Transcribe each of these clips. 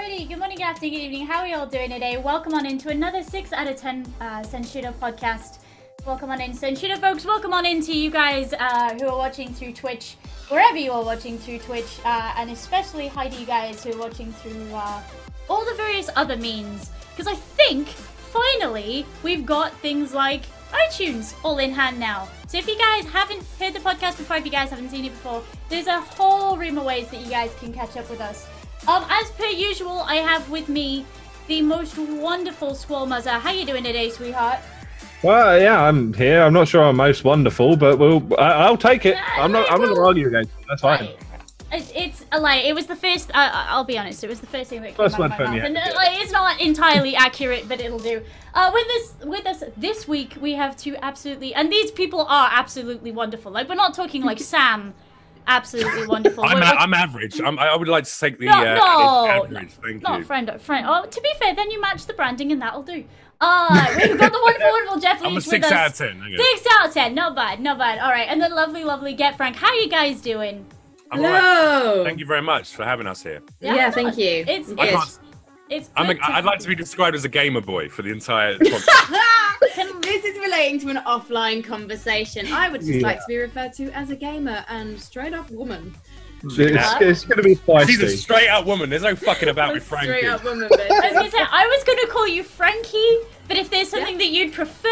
Alrighty, good morning, good afternoon, good evening. How are you all doing today? Welcome on into another 6 out of 10 uh, podcast. Welcome on in, Senshida folks. Welcome on into you guys uh, who are watching through Twitch, wherever you are watching through Twitch, uh, and especially hi to you guys who are watching through uh, all the various other means. Because I think, finally, we've got things like iTunes all in hand now. So if you guys haven't heard the podcast before, if you guys haven't seen it before, there's a whole room of ways that you guys can catch up with us. Um, as per usual, I have with me the most wonderful Squall Muzzer. How you doing today, sweetheart? Well, yeah, I'm here. I'm not sure I'm most wonderful, but we'll. I, I'll take it. I'm not. I'm not gonna argue against. It. That's fine. It, it's a lie. It was the first. Uh, I'll be honest. It was the first thing that came First out of one my mouth, and uh, like, it's not entirely accurate, but it'll do. Uh, with this, with us this week, we have two absolutely, and these people are absolutely wonderful. Like we're not talking like Sam, absolutely wonderful. I'm, We're- a, we're- I'm average. I'm, I would like to take the No, uh, no, average. Thank Not you. friend, friend. Oh, to be fair, then you match the branding, and that'll do. Uh, we've got the wonderful, wonderful Jeff I'm a six with out of ten. Okay. Six out of ten, not bad, not bad. All right, and the lovely, lovely Get Frank. How you guys doing? I'm all right. Hello. Thank you very much for having us here. Yeah, thank you. It's I it's can't, it's. I'm a, to- I'd like to be described as a gamer boy for the entire. podcast. this is relating to an offline conversation. I would just Yeah. like to be referred to as a gamer and straight up woman. It's, it's going to be She's a straight up woman. There's no fucking about A with Frankie. Straight up woman, I was gonna say I was gonna call you Frankie, but if there's something that you'd prefer,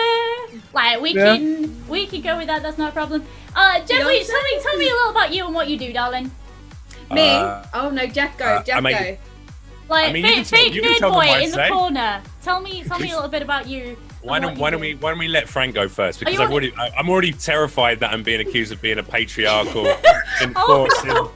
like we Yeah. can we can go with that. That's not a problem. Uh, Jeff Yeah, Leach, tell me tell me a little about you and what you do, darling. Me? Uh, oh no, Jeff go. uh, Jeff I make- go. Like I mean, you fake, can tell- you can nerd tell boy in the say. corner. Tell me tell me a little bit about you. Why don't Why don't we Why don't we let Frank go first? Because I've want- already I- I'm already terrified that I'm being accused of being a patriarchal, Oh, enforcing, no.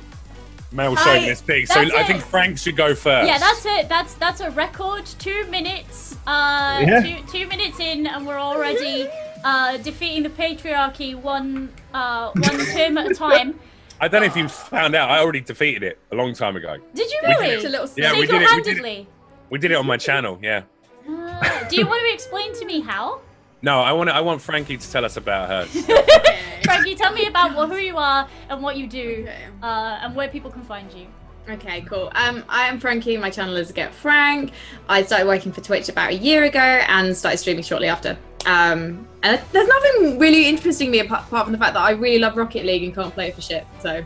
male Hi, chauvinist pig. So that's I think Frank should go first. Yeah, that's it. That's that's a record. Two minutes. Uh, Yeah. two two minutes in, and we're already uh defeating the patriarchy one uh one term at a time. I don't know if you found out. I already defeated it a long time ago. Did you We did really? It's a little Yeah, we did it, we did it. Single-handedly. We did it on my channel. Yeah. Uh, do you want to explain to me how? No, I want I want Frankie to tell us about her. Okay. Frankie, tell me about who you are and what you do, Okay. uh, and where people can find you. Okay, cool. Um, I am Frankie. My channel is Get Frank. I started working for Twitch about a year ago and started streaming shortly after. Um, and there's nothing really interesting me apart, apart from the fact that I really love Rocket League and can't play it for shit. So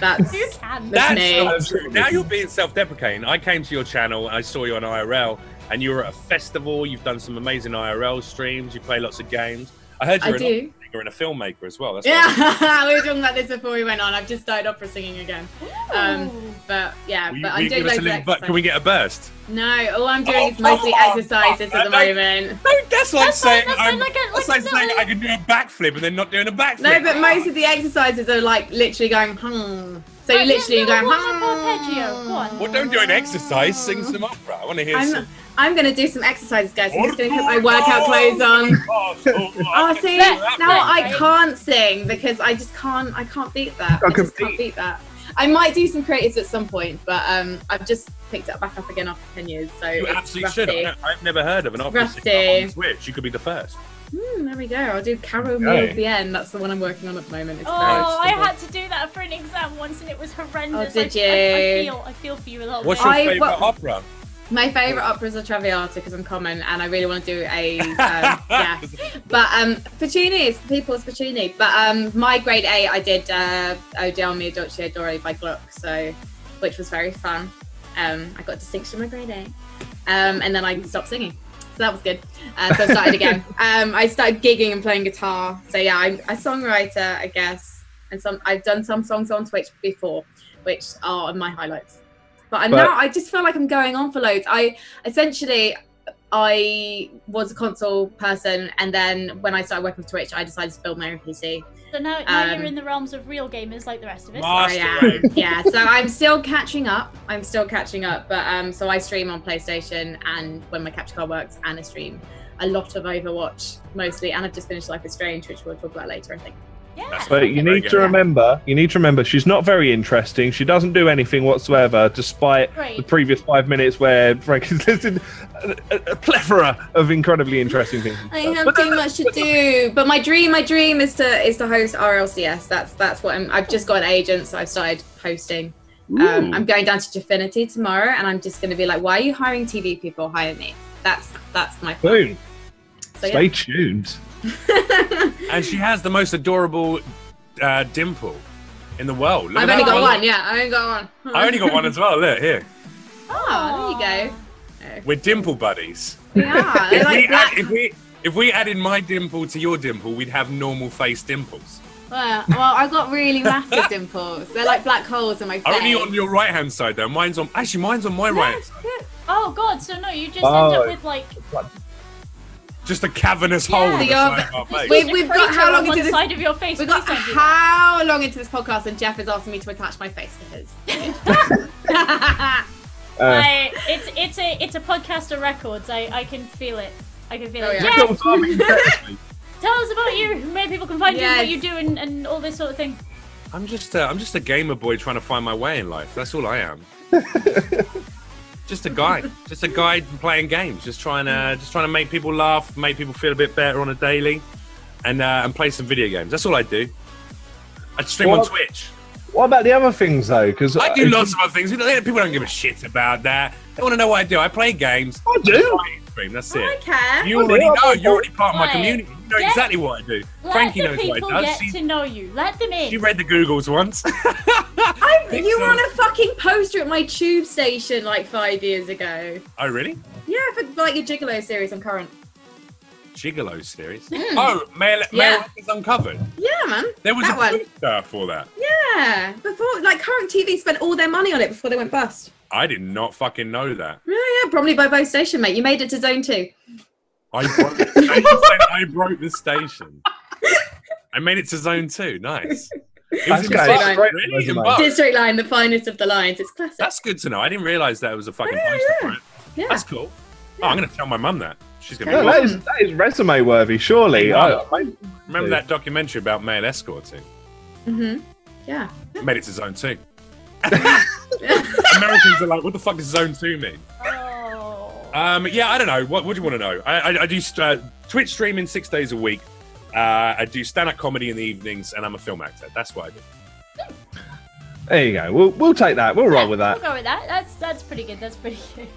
that's Who can? That's That's me. not true. Now you're being self-deprecating. I came to your channel, I saw you on IRL, and you were at a festival. You've done some amazing IRL streams. You play lots of games. I heard I you're, an do. Opera singer and a filmmaker as well. That's. Yeah, we were talking about this before we went on. I've just started opera singing again. Um, but yeah, you, but I'm you doing give loads of little, but can we get a burst? No, all I'm doing Oh, is mostly come on. exercises at the No, no. moment. No, that's like That's saying fine, that's I'm, like a- like like saying I can do a backflip and then not doing a backflip. No, but most of the exercises are like literally going hmm. So Right, you literally little going warm-up hmm. arpeggio. Go on. Well, don't do an exercise. Sing some opera. I want to hear I'm, some. I'm gonna do some exercises, guys. I'm just gonna put my workout clothes on. Oh, see, now I can't sing because I just can't. I can't beat that. I I just can can't beat that. I might do some creatives at some point, but um, I've just picked it back up again after ten years. So You it's absolutely should. rusty. I- I've never heard of an opera Rusty. singer on Twitch. You could be the first. Hmm, there we go. I'll do Caro Okay. the end. That's the one I'm working on at the moment. It's Oh, very I had to do that for an exam once, and it was horrendous. Oh, I, did I, I you? feel, I feel for you a lot. What's your I- favourite well- opera? My favourite opera is a Traviata because I'm common and I really want to do a um, yeah. But um, Puccini is People's Puccini. But um, my grade A, I did uh, O Del Mio Dolce Ardor by Gluck, so which was very fun. Um, I got distinction in my grade A, um, and then I stopped singing, so that was good. Uh, so I started again. Um, I started gigging and playing guitar. So yeah, I'm a songwriter, I guess, and some I've done some songs on Twitch before, which are my highlights. But, I'm But- now I just feel like I'm going on for loads. I essentially I was a console person, and then when I started working for Twitch, I decided to build my own PC. So now, now Um, you're in the realms of real gamers like the rest of us. Mar- I Master am, yeah. So I'm still catching up. I'm still catching up. But um, so I stream on PlayStation, and when my capture card works, and I stream a lot of Overwatch mostly, and I've just finished Life is Strange, which we'll talk about later, I think. Yeah. But you need to remember, you need to remember, she's not very interesting. She doesn't do anything whatsoever, despite the previous five minutes where Frank has listed a, a, a plethora of incredibly interesting things. I have too much to do, but my dream, my dream is to is to host RLCS. That's that's what I'm. I've just got an agent, so I've started hosting Um, I'm going down to Definity tomorrow, and I'm just going to be like, "Why are you hiring TV people? Hire me." That's that's my plan. Boom. So, Stay tuned. Yeah. And she has the most adorable uh, dimple in the world. Look I've only that got one. Yeah, I only got one. I only got one as well. Look here. Oh, there you go. We're dimple buddies. We are. If like we, add, if we if we added my dimple to your dimple, we'd have normal face dimples. Well, well, I've got really massive dimples. They're like black holes in my face. Only on your right hand side though. Mine's on actually mine's on my right hand side. Oh god, so no, you just end Oh. up with like Just a cavernous Yeah. hole in So the you're- side of our face. We've- we've got how long on into this- side of your face. We got Please don't do that. how long into this podcast, and Jeff is asking me to attach my face to his. Uh, I, it's it's a it's a podcast of records. I I can feel it. I can feel Oh, it. yeah. Jeff, Still timing perfectly. tell us about you. Where people can find you, what you do, and, and all this sort of thing. I'm just uh, I'm just a gamer boy trying to find my way in life. That's all I am. just a guy, just a guy playing games, just trying to just trying to make people laugh, make people feel a bit better on a daily, and uh, and play some video games. That's all I do. I stream on Twitch. What about the other things though? Because I do lots of other things. People don't give a shit about that. They want to know what I do. I play games. I do. I stream. That's I it. care. You I already know. You're already part of my community. You know Get- exactly what I do. Let Frankie the knows what people I get do. She, to know you. Let them in. she read the Googles once. I, you Pixels. were on a fucking poster at my tube station like five years ago. oh, really? Yeah, for like your Gigolo series on Current. Gigolo series. Oh, Male, Hmm. Yeah. Male is Uncovered. Yeah, man. There was That a one. poster for that. Yeah, before like Current TV spent all their money on it before they went bust. I did not fucking know that. Yeah, yeah, probably by both station, mate. You made it to zone two. I broke the station. I broke the station. I made it to zone two. Nice. It That's in good. Bucks, Straight line. really? In Resume. Bucks? District line, the finest of the lines. It's classic. That's good to know. I didn't realize that it was a fucking Yeah, poster yeah. for it. yeah. That's cool. Oh, I'm going to tell my mum that. She's going to that be is that is resume worthy, surely. I, I, Remember that documentary about male escorting? Mm-hmm. Yeah. Made it to zone two. Americans are like, what the fuck does zone two mean? Oh. Um, yeah, I don't know. What, what do you want to know? I, I, I do uh, Twitch streaming six days a week. Uh, I do stand up comedy in the evenings, and I'm a film actor. That's what I do. there you go. We'll we'll take that. We'll roll with that. We'll go with that. That's that's pretty good. That's pretty good.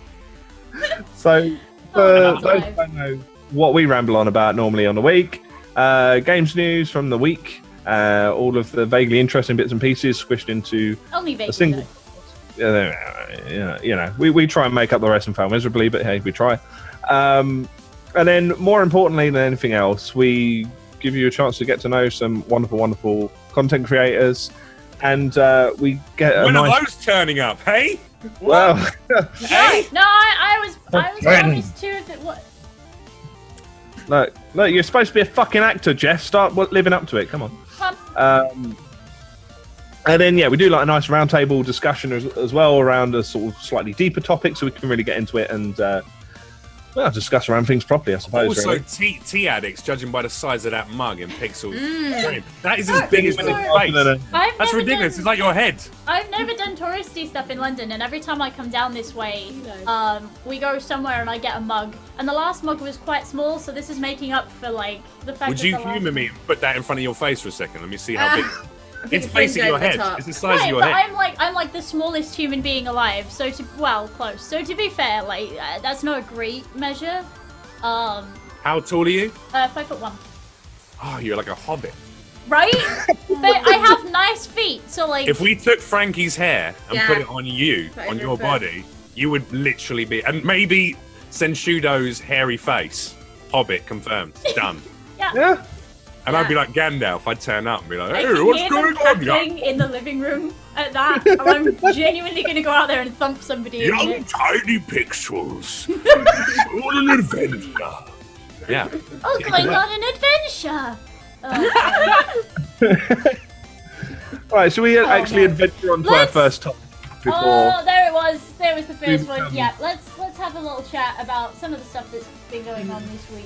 So, for Oh, those who don't know what we ramble on about normally on the week, uh, games news from the week, uh, all of the vaguely interesting bits and pieces squished into Only vaguely. a single. though. Uh, you know, we, we try and make up the rest and fail miserably, but hey, we try. Um, and then, more importantly than anything else, we give you a chance to get to know some wonderful, wonderful content creators, and uh, we get a when nice. are those turning up? Hey, well, hey. No, I, I was I was Friend. promised too that what look, look, you're supposed to be a fucking actor, Jeff. Start living up to it. Come on. Um, and then yeah, we do like a nice roundtable discussion as, as well around a sort of slightly deeper topic, so we can really get into it and uh, well discuss around things properly. I suppose. Also, really. tea, tea addicts, judging by the size of that mug in pixels. Mm. That is as big as When your it's Other than face. That's ridiculous. Done, It's like your head. I've never done touristy stuff in London, and every time I come down this way, um, we go somewhere and I get a mug. And the last mug was quite small, so this is making up for like the fact. Would that you the last- humour me and put that in front of your face for a second? Let me see how big. I think It's your friends facing go your over the head. It's the size Right, of your but head. I'm like I'm like the smallest human being alive. So to well, close. So to be fair, like uh, that's not a great measure. Um, How tall are you? uh, five foot one. Oh, you're like a hobbit. Right? but I have nice feet, so like If we took Frankie's hair and Yeah. put it on you, Put it on in your your foot. body, you would literally be. And maybe Senshudo's hairy face. Hobbit confirmed. Done. yeah. And I'd be like Gandalf. I'd turn up and be like, I hey, what's hear going them on, young, cackling in the living room at that. I'm genuinely gonna go out there and thump somebody. in young it. tiny pixels? on an adventure. Yeah. Oh, Yeah, going come on an adventure. Oh, All right, so we Oh, actually no. adventure on to our Let's- first topic before. oh, there it was. There was the first We've one. come- Yeah, let's let's have a little chat about some of the stuff that's been going on this week.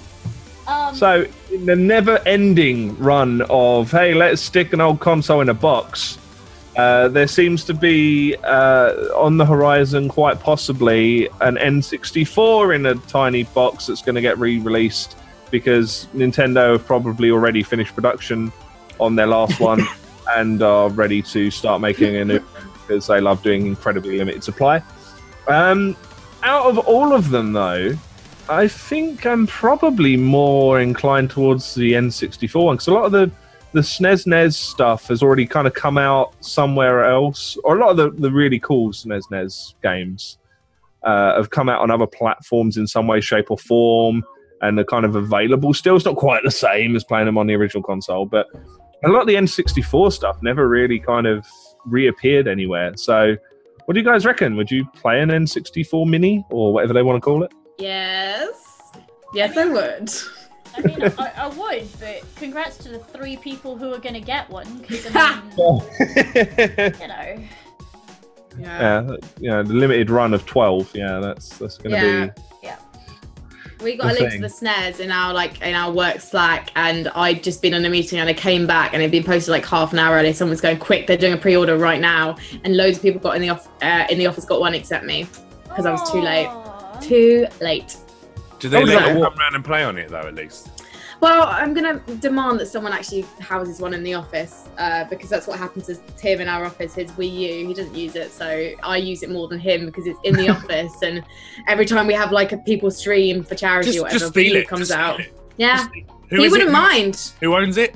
Um, So, in the never-ending run of hey, let's stick an old console in a box, uh, there seems to be uh, on the horizon, quite possibly, an N64 in a tiny box that's going to get re-released because Nintendo have probably already finished production on their last one and are ready to start making a new. because they love doing incredibly limited supply. Um, out of all of them, though, I think I'm probably more inclined towards the N64 one because a lot of the the SNES NES stuff has already kind of come out somewhere else, or a lot of the, the really cool SNES NES games uh, have come out on other platforms in some way, shape, or form, and they're kind of available still. It's not quite the same as playing them on the original console, but a lot of the N64 stuff never really kind of reappeared anywhere. So, what do you guys reckon? Would you play an N64 Mini or whatever they want to call it? Yes. Yes, I would. I mean, I, I would, but congrats to the three people who are going to get one. Because I mean, you know, Yeah. yeah, you know, the limited run of 12. Yeah, that's that's going to Yeah. be. Yeah. We got a link thing. to the SNES in our like in our work Slack, and I'd just been on a meeting and I came back and it'd been posted like half an hour early. Someone's going quick, they're doing a pre-order right now, and loads of people got in the off uh, in the office got one except me because I was too late. Aw. Too late. Do they Oh, let you come around and play on it though? At least. Well, I'm gonna demand that someone actually houses one in the office uh, because that's what happened to Tim in our office. His Wii U, he doesn't use it, so I use it more than him because it's in the office. And every time we have like a people stream for charity Just, or whatever, just steal it. comes just out. it. Yeah, Who he is wouldn't it? mind. Who owns it?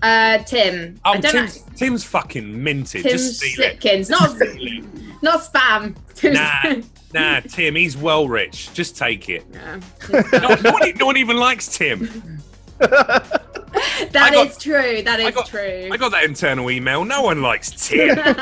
Uh, Tim. Oh, I don't Tim's, know. Tim's fucking minted. Tim just steal it. Slipkins, not not spam. Tim's Nah. Nah, Tim, he's well rich. Just take it. Yeah. No, no one, no one even likes Tim. That got- is true. That is I got- true. I got that internal email. No one likes Tim. take,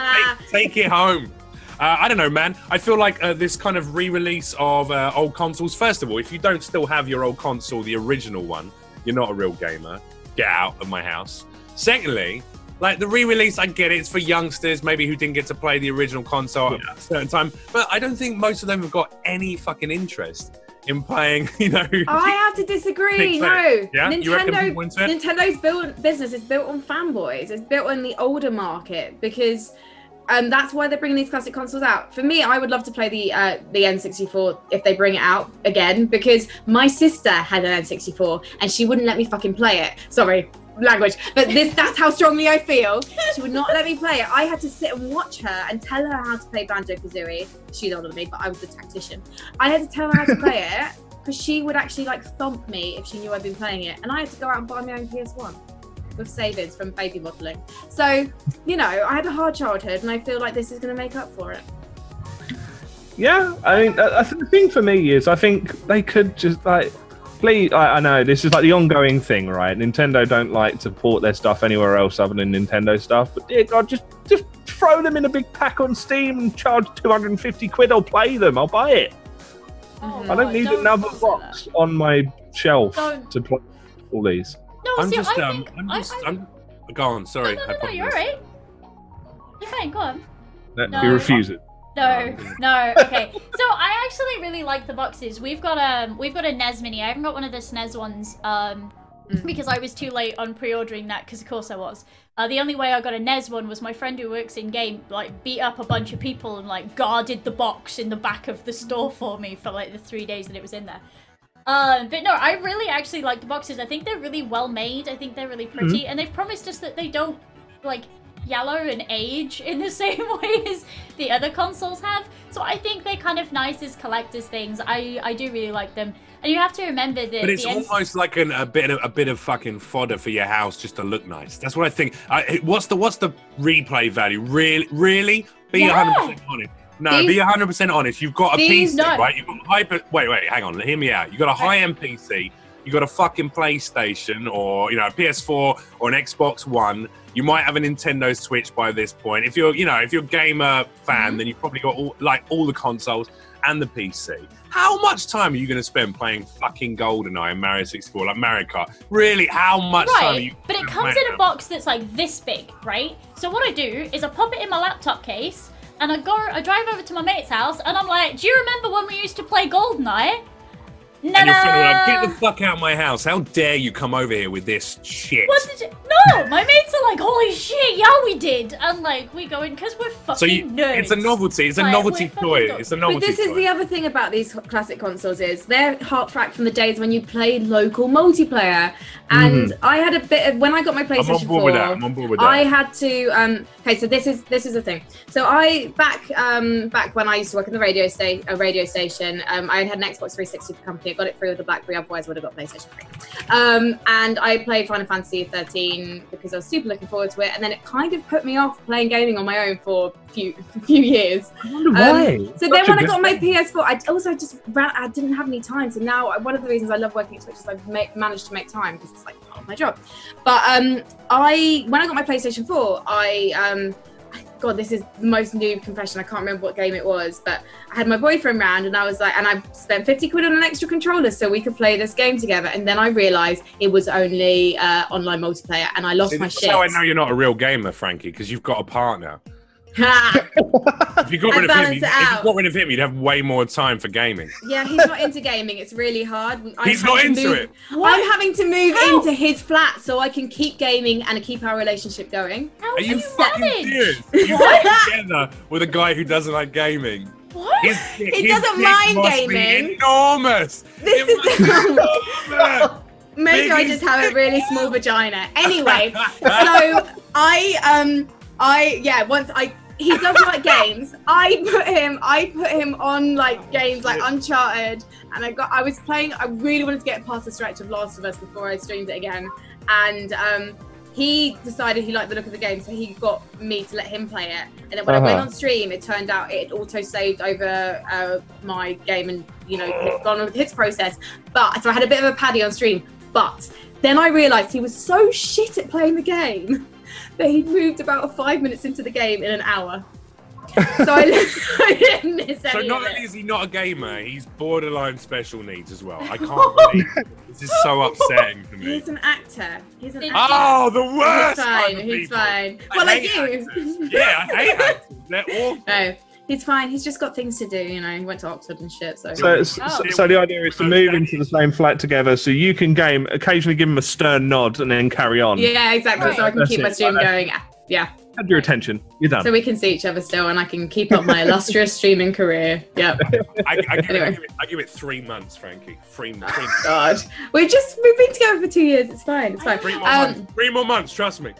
take it home. Uh, I don't know, man. I feel like uh, this kind of re-release of uh, old consoles. First of all, if you don't still have your old console, the original one, you're not a real gamer. Get out of my house. Secondly, like the re-release, I get it. It's for youngsters, maybe who didn't get to play the original console at a certain time. But I don't think most of them have got any fucking interest in playing. You know, I have to disagree. Big No. Yeah? Nintendo. people into built business is built on fanboys. It's built on the older market because. Um, that's why they're bringing these classic consoles out. For me, I would love to play the uh, the N64 if they bring it out again because my sister had an N64 and she wouldn't let me fucking play it. Sorry, language, but this that's how strongly I feel. She would not let me play it. I had to sit and watch her and tell her how to play Banjo Kazooie. She's older than me, but I was the tactician. I had to tell her how to play it because she would actually like thump me if she knew I'd been playing it, and I had to go out and buy my own PS1 with savings from baby modelling. So, you know, I had a hard childhood, and I feel like this is going to make up for it. Yeah, I mean, I, I think the thing for me is I think they could just like, please. I, I know this is like the ongoing thing, right? Nintendo don't like to port their stuff anywhere else other than Nintendo stuff. But dear God, just just throw them in a big pack on Steam and charge two hundred and fifty quid. I'll play them. I'll buy it. Oh, I don't need don't another say box on my shelf Don't. to play all these. No, I'm see, just, I um, think, I'm I- just, I- I'm. Go on. Sorry. no, no, no, no, you're apologize. alright. You're fine. Go on. No, No. He refuses. No, no. Okay. so I actually really like the boxes. We've got um, we've got a NES Mini. I haven't got one of the SNES ones. Um, Mm. because I was too late on pre-ordering that. Because of course I was. Uh, the only way I got a NES one was my friend who works in game like beat up a bunch of people and like guarded the box in the back of the store for me for like the three days that it was in there. Um, but no, I really actually like the boxes. I think they're really well made. I think they're really pretty, and they've promised us that they don't like yellow and age in the same way as the other consoles have. So I think they're kind of nice as collectors things. I I do really like them, and you have to remember that. But it's almost like an, a bit of a bit of fucking fodder for your house just to look nice. That's what I think. I, what's the what's the replay value? Really, really? Be Yeah. 100 percent honest. No, These- be 100 percent honest. You've got a PC, no. right? You've got hyper. Wait, wait, hang on. Hear me out. You've got a high-end PC. You got a fucking PlayStation or you know a PS4 or an Xbox One. You might have a Nintendo Switch by this point. If you're you know if you're a gamer fan, Mhm. then you've probably got all, like all the consoles and the PC. How much time are you going to spend playing fucking GoldenEye and Mario 64, like Mario Kart? Really, how much time are you? Right, but it comes in a box that's like this big, right? So what I do is I pop it in my laptop case, and I go, I drive over to my mate's house, and I'm like, "Do you remember when we used to play GoldenEye?" No, And your friend will like, get the fuck out of my house. How dare you come over here with this shit? What did you? No, my mates are like, "Holy shit, yeah, we we did, and like we go in because we're fucking So you, nerds. it's a novelty. It's a Like, novelty toy. go- It's a But novelty this is the other thing about these classic consoles is they're heartfelt from the days when you played local multiplayer. And I had a bit of when I got my I'm on PlayStation board 4. with that. I'm on board with that. I had to um okay so this is this is the thing. So I back um back when I used to work in the radio sta- a radio station, um I had an Xbox 360 for company. I got it free with the BlackBerry, otherwise I would have got PlayStation 3. Um and I played Final Fantasy 13 because I was super looking forward to it and then it kind of put me off playing gaming on my own for a few few years. I wonder Um, why. so Such then when I got my. PS4, I also just ran, I didn't have any time. So now one of the reasons I love working at Twitch is I've ma- managed to make time because it's like part of my job. But um, I when I got my PlayStation 4, I um, God, this is the most noob confession. I can't remember what game it was, but I had my boyfriend round and I was like, and I spent 50 quid on an extra controller so we could play this game together. And then I realized it was only uh, online multiplayer and I lost See, my shit. how I know you're not a real gamer, Frankie, because you've got a partner. Ha! If you got rid of him, you'd, if you got rid of him, you'd have way more time for gaming. yeah, he's not into gaming. It's really hard. I'm He's having not to into move- it. I'm having to move How? into his flat so I can keep gaming and keep our relationship going. How Are do you you fucking manage? serious? You What? together with a guy who doesn't like gaming. What? His, dick- He his doesn't dick mind must be gaming. Enormous. This It is must be enormous. maybe I just have a really small vagina. Anyway, so I um I yeah once I he doesn't like games. I put him I put him on like games like Uncharted and I got I was playing I really wanted to get past the stretch of Last of Us before I streamed it again and um he decided he liked the look of the game, so he got me to let him play it. And then when I went Uh-huh. on stream, it turned out it auto saved over uh, my game and you know had gone with his process. But so I had a bit of a paddy on stream. But then I realised he was so shit at playing the game that he'd moved about five minutes into the game in an hour. So I, I didn't miss So any not only it. is he not a gamer, he's borderline special needs as well. I can't believe it. this is so upsetting for me. He's an actor. He's an He's actor. Oh, the worst. he's worst! fine. kind of He's people. fine. I Well, like hate you. actors. Yeah, I hate actors. They're awful. No, he's fine. He's just got things to do. You know, he went to Oxford and shit. So, So, so, Oh. so the idea is to move into the same flat together, so you can game, occasionally give him a stern nod, and then carry on. yeah, exactly. So I can That's keep it. my stream going. Yeah, Had your attention. You're done. so we can see each other still, and I can keep up my illustrious streaming career. Yep. I, I, give it, Anyway. I, give it, I give it three months, Frankie. Three, three, months. God, we've just we've been together for two years. It's fine. It's fine. three more Um, months. Three more months. Trust me.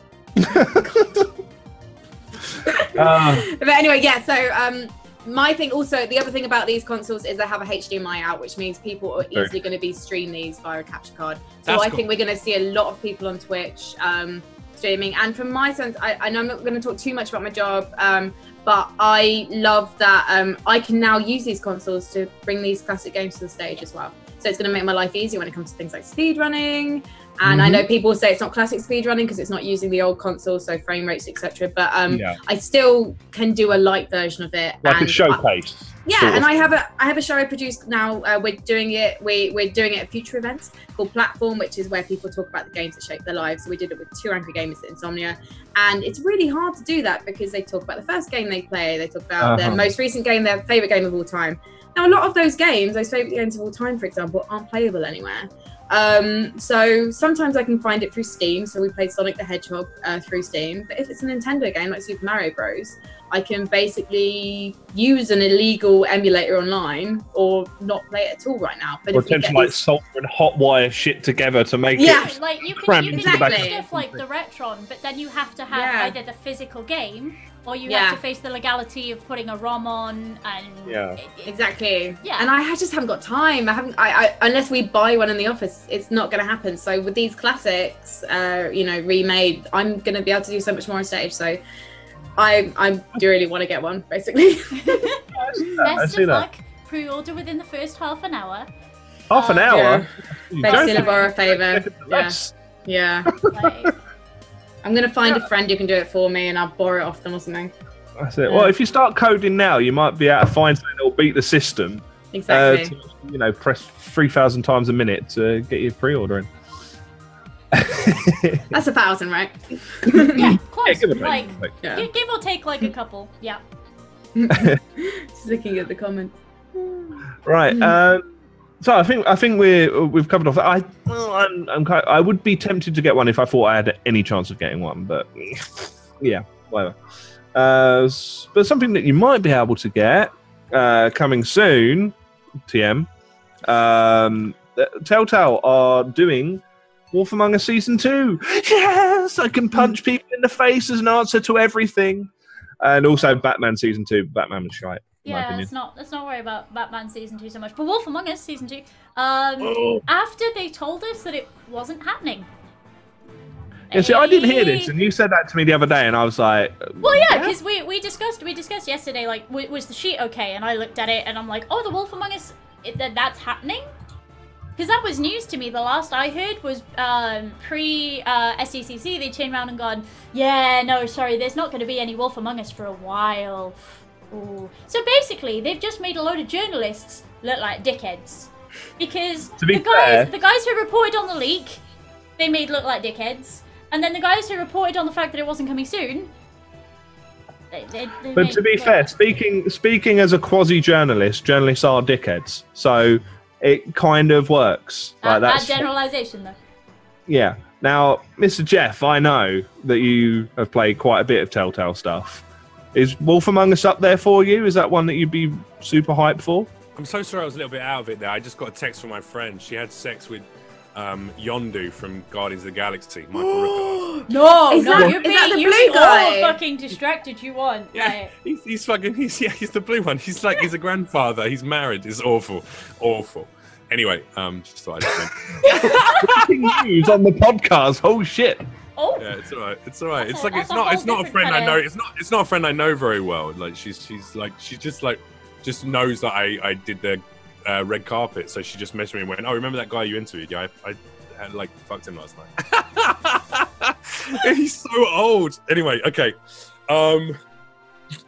Uh, but anyway, yeah. So um, my thing also, the other thing about these consoles is they have a HDMI out, which means people are easily going to be stream these via a capture card. So That's I cool. think we're going to see a lot of people on Twitch um, streaming. And from my sense, I, I know I'm not going to talk too much about my job, um, but I love that um, I can now use these consoles to bring these classic games to the stage as well. So it's going to make my life easier when it comes to things like speed running. And I Mhm. know people say it's not classic speed running because it's not using the old console, so frame rates, etc. But um, yeah, I still can do a light version of it. like a and I- showcase. yeah, sort and of. I have a I have a show I produce now. Uh, we're doing it. We we're doing it at future events called Platform, which is where people talk about the games that shape their lives. So we did it with two angry gamers at Insomnia, and it's really hard to do that because they talk about the first game they play, they talk about their Uh-huh. most recent game, their favorite game of all time. Now, a lot of those games, those favorite games of all time, for example, aren't playable anywhere. Um, so sometimes I can find it through Steam. So we played Sonic the Hedgehog uh, through Steam. But if it's a Nintendo game like Super Mario Bros, I can basically use an illegal emulator online or not play it at all right now. But Or if we like these- solder and hot wire shit together to make Yeah. it. Yeah, like you can, Cram you can into the do back of stuff like the Retron, but then you have to have Yeah. either the physical game or you Yeah. have to face the legality of putting a ROM on and Yeah. it- it- Exactly. Yeah. And I just haven't got time. I haven't. I, I unless we buy one in the office, it's not going to happen. So with these classics, uh, you know, remade, I'm going to be able to do so much more on stage. So I I do really want to get one, basically. Best of luck. Pre-order within the first half an hour. Half an Uh, hour. You Beg don't think borrow a favour. it's Yeah. Yeah. Like, I'm going to find a friend who can do it for me, and I'll borrow it off them or something. That's it. Well, if you start coding now, you might be able to find something that will beat the system. Uh, Exactly. to, you know, press three thousand times a minute to get your pre-ordering. That's a thousand, right? yeah, close. Yeah, give it like. Yeah. gi- give or take like a couple. Yeah. Just looking at the comments. Right. Hmm. Um, so I think I think we're we've covered off. I I'm, I'm kind I would be tempted to get one if I thought I had any chance of getting one, but yeah, whatever. Uh, but something that you might be able to get uh, coming soon, TM. Um, th- Telltale are doing Wolf Among Us season two. Yes, I can punch people in the face as an answer to everything. And also Batman season two. Batman was shite. Yeah, let's not let's not worry about Batman season two so much. But Wolf Among Us season two. Um, Oh. after they told us that it wasn't happening. Yeah, see, I didn't hear this, and you said that to me the other day, and I was like, Well, yeah, because we, we discussed we discussed yesterday like w- was the sheet okay, and I looked at it and I'm like, oh, the Wolf Among Us, it, that that's happening. Because that was news to me. The last I heard was um, pre uh, SDCC. They turned around and gone, yeah, no, sorry, there's not going to be any Wolf Among Us for a while. Ooh. So basically, they've just made a load of journalists look like dickheads. Because To be the guys, fair- the guys who reported on the leak, they made look like dickheads, and then the guys who reported on the fact that it wasn't coming soon, they, they, they But to be look- fair, speaking speaking as a quasi journalist, journalists are dickheads. So it kind of works. that, Like that generalization though. yeah. Now, Mr. Jeff, I know that you have played quite a bit of Telltale stuff. Is Wolf Among Us up there for you? Is that one that you'd be super hyped for? I'm so sorry I was a little bit out of it there. I just got a text from my friend. She had sex with um, Yondu from Guardians of the Galaxy, Michael Rooker. No, Is no, that- you is be that the you blue be all fucking distracted you want. Yeah, Like, he's, he's fucking. He's yeah, he's the blue one. He's like he's a grandfather. He's married. It's awful, awful. Anyway, um, just thought I'd say. Breaking news on the podcast. Oh shit! Oh, Yeah, it's all right. It's all right. That's It's like it's not. It's not a friend I kinda- know. It's not. It's not a friend I know very well. Like she's she's like she just like just knows that I I did the uh, red carpet. So she just messaged me and went, "Oh, remember that guy you interviewed? Yeah, I, I had like fucked him last night." He's so old. Anyway, okay. Um,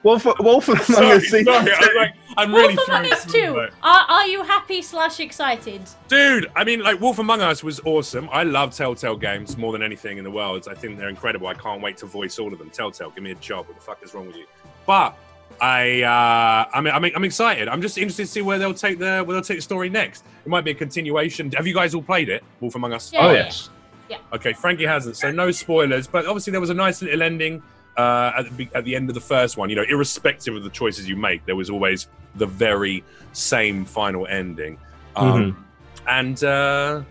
Wolf, Wolf Among sorry, Us season sorry, two. I'm, like, I'm really Wolf Among Us through, two. like- Are, are you happy slash excited? Dude, I mean, like Wolf Among Us was awesome. I love Telltale games more than anything in the world. I think they're incredible. I can't wait to voice all of them. Telltale, give me a job. What the fuck is wrong with you? But I, uh, I mean, I'm, I'm excited. I'm just interested to see where they'll take the where they'll take the story next. It might be a continuation. Have you guys all played it, Wolf Among Us? Yeah. Oh yes. Yeah. Okay, Frankie hasn't, so no spoilers. But obviously, there was a nice little ending uh, at, the, at the end of the first one. You know, irrespective of the choices you make, there was always the very same final ending. Um, And uh,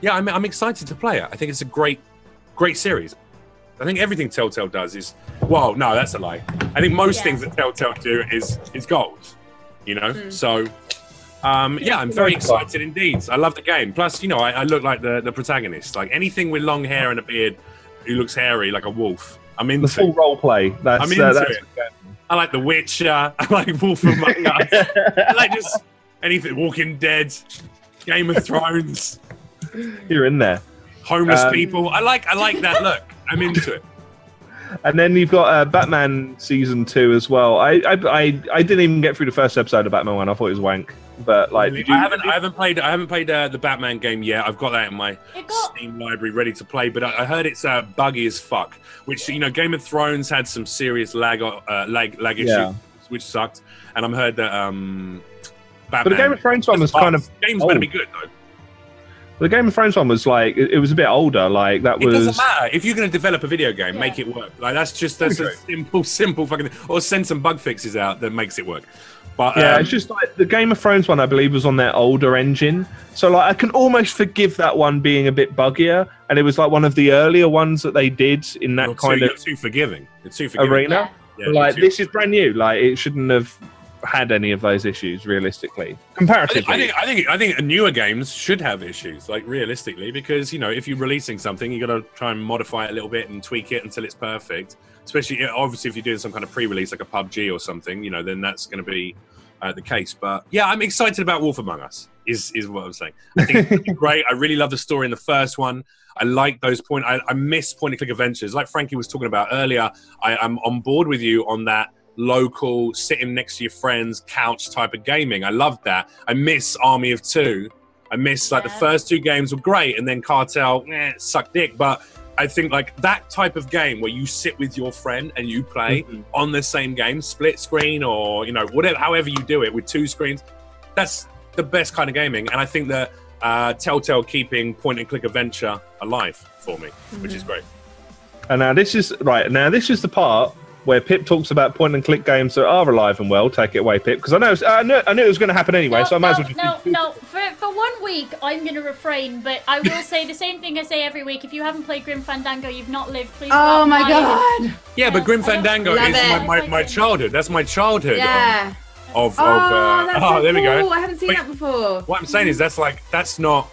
yeah, I'm, I'm excited to play it. I think it's a great, great series. I think everything Telltale does is well, no, that's a lie. I think most Yeah. things that Telltale do is is gold. You know, Mm. so. Um, yeah, I'm very excited indeed. I love the game. Plus, you know, I, I look like the, the protagonist. Like anything with long hair and a beard who looks hairy like a wolf. I'm into. The full role play. That's, I'm uh, into that's it. I like The Witcher. I like Wolf Among Us. I like just anything. Walking Dead, Game of Thrones, You're in there. homeless Um, people. I like. I like that look. I'm into it. And then you've got uh, Batman season two as well. I, I I I didn't even get through the first episode of Batman one. I thought it was wank. But like, did you? I haven't. I haven't played. I haven't played uh, the Batman game yet. I've got that in my got Steam library ready to play. But I, I heard it's uh, buggy as fuck. Which you know, Game of Thrones had some serious lag uh, lag lag issues, Yeah. which sucked. And I'm heard that um, Batman. But the Game of Thrones one was kind of game's going to be good though. the Game of Thrones one was like it, it was a bit older. Like that was. It was. doesn't matter if you're going to develop a video game, Yeah. make it work. Like that's just that's a simple, simple fucking. Or send some bug fixes out that makes it work. But Yeah, um, it's just like the Game of Thrones one. I believe was on their older engine, so like I can almost forgive that one being a bit buggier. And it was like one of the earlier ones that they did in that you're kind too, of you're too forgiving. You're too forgiving. arena. Yeah, But, you're like too- this is brand new. Like it shouldn't have had any of those issues realistically, I think, comparatively. I think I think I think newer games should have issues, like realistically, because you know if you're releasing something, you got to try and modify it a little bit and tweak it until it's perfect. Especially, obviously, if you're doing some kind of pre-release like a PUBG or something, you know, then that's going to be uh, the case. But yeah, I'm excited about Wolf Among Us. Is is what I'm saying. I think it's great. I really love the story in the first one. I like those point. I, I miss point and click adventures, like Frankie was talking about earlier. I, I'm on board with you on that local, sitting next to your friends, couch type of gaming. I love that. I miss Army of Two. I miss like the first two games were great, and then Cartel, eh, suck dick. But I think like that type of game where you sit with your friend and you play Mhm. on the same game, split screen or you know whatever, however you do it with two screens, that's the best kind of gaming. And I think that uh, Telltale keeping point and click adventure alive for me, which is great. And now this is right. Now this is the part where Pip talks about point and click games that are alive and well. Take it away, Pip, because I know I knew, I knew it was going to happen anyway, no, so I might no, as well just. no, no. For, for one week, I'm going to refrain, but I will say the same thing I say every week. If you haven't played Grim Fandango, you've not lived. Please. Oh my buy god. Yeah, but Grim Fandango is my, my, my childhood. That's my childhood. Yeah. Of, of, Oh, uh, that's oh, so there cool. we go. I haven't seen Wait, that before. What I'm saying is that's like that's not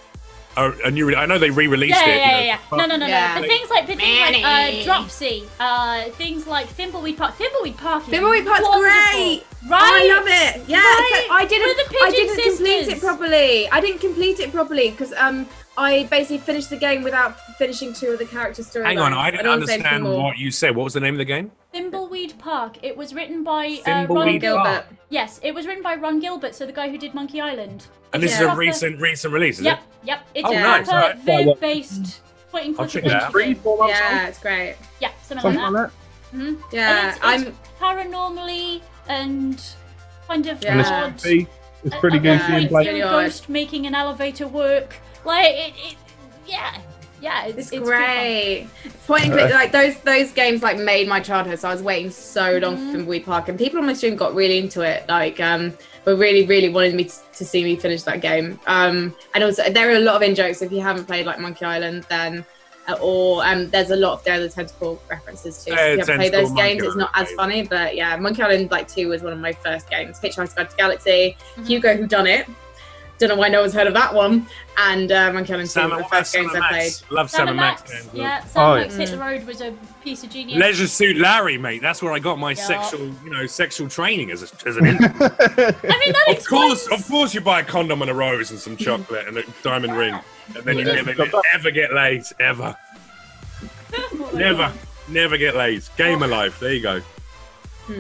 a, a new. Re- I know they re-released Yeah, it. yeah, yeah, know, yeah. No, no, no, Yeah. no. But things like, but things like uh, Dropsy, uh, things like Thimbleweed Park. Thimbleweed Park is Thimbleweed Park's wonderful, great. Right? Oh, I love it. Yeah, Right? so I didn't. I didn't complete it properly. I didn't complete it properly because um I basically finished the game without finishing two of the character storylines. Hang on, I didn't don't wanna say anything understand what you said. What was the name of the game? Thimbleweed Park. It was written by uh, Ron Gilbert. Park. Yes, it was written by Ron Gilbert, so the guy who did Monkey Island. And this It's is a recent recent release, is Yep, it? yep. Yep. It's Oh, a nice, proper alright. verb-based point and I'll click check it adventure out. Three, four months Yeah, old, it's great. Yeah, something, something like like that. that. hmm Yeah, it's, I'm. it's paranormally and kind of Yeah. odd. It's, pretty At goofy one and point, like you're a Really odd. ghost making an elevator work. Like it, it yeah, yeah. It's, It's, it's great. Point and click, like those those games like made my childhood. So I was waiting so long Mhm. for Thimbleweed Park, and people on my stream got really into it. Like, um, were really really wanted me to, to see me finish that game. Um, and also there are a lot of in jokes. If you haven't played like Monkey Island, then uh, or um, there's a lot of there the tentacle references too. So Yeah, if you haven't played Tentacle, those games, Monkey it's not as funny. But yeah, Monkey Island like two was one of my first games. Hitchhiker's Guide to Galaxy, Mhm. Hugo Who Done It. Don't know why no one's heard of that one. And uh, Monkey Island 2 Sam, were the first Sam games I played. Max? Love Sam Sam and and Max, Max. yeah, Sam Oh, Max yeah. Hit the Road was a piece of genius. Leisure Suit Larry, mate. That's where I got my Yeah. sexual, you know, sexual training as, a, as an infant. I mean, that of course, of course, you buy a condom and a rose and some chocolate and a diamond ring, and then you Yeah. never, ever get laid, ever, never, never get laid. Gamer life. There you go. But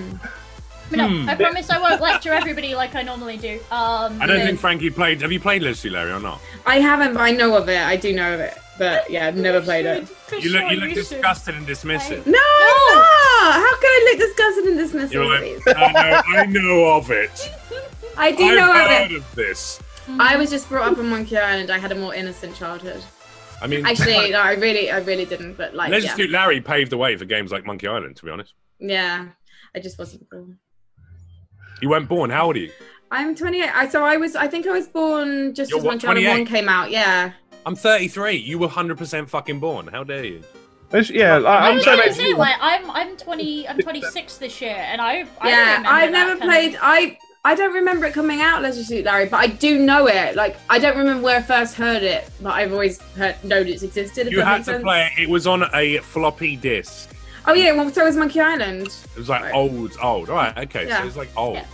no, Hmm. I promise I won't lecture everybody like I normally do. Um, I don't Yeah. think Frankie played. Have you played Leisure Suit Larry or not? I haven't, but I know of it. I do know of it. But yeah, I've never played it. You look, you look disgusted and dismissive. No, I'm. How can I look disgusted and dismissive? You're like. I know, I know of it. I do I've know of heard it. of this. I was just brought up on Monkey Island. I had a more innocent childhood. I mean, Actually, no, I really, I really didn't. But like, Leisure yeah, Suit Larry paved the way for games like Monkey Island. To be honest, yeah, I just wasn't born. You weren't born. How old are you? I'm 28. I so I was. I think I was born just You're as what, Monkey Island 28? One came out. Yeah. I'm 33. You were 100% fucking born. How dare you? It's- yeah, I, I I'm was saying gonna it's- say like I'm I'm 20 I'm 26 this year and I, I yeah, remember I've that never kind of- played. I I don't remember it coming out, Leisure Suit Larry, but I do know it. Like I don't remember where I first heard it, but I've always heard known it's existed. If You that had makes to sense. play it. It was on a floppy disk. Oh yeah, well, so was Monkey Island. It was like Right. old, old. All right, okay. Yeah. So it's like old. Yeah.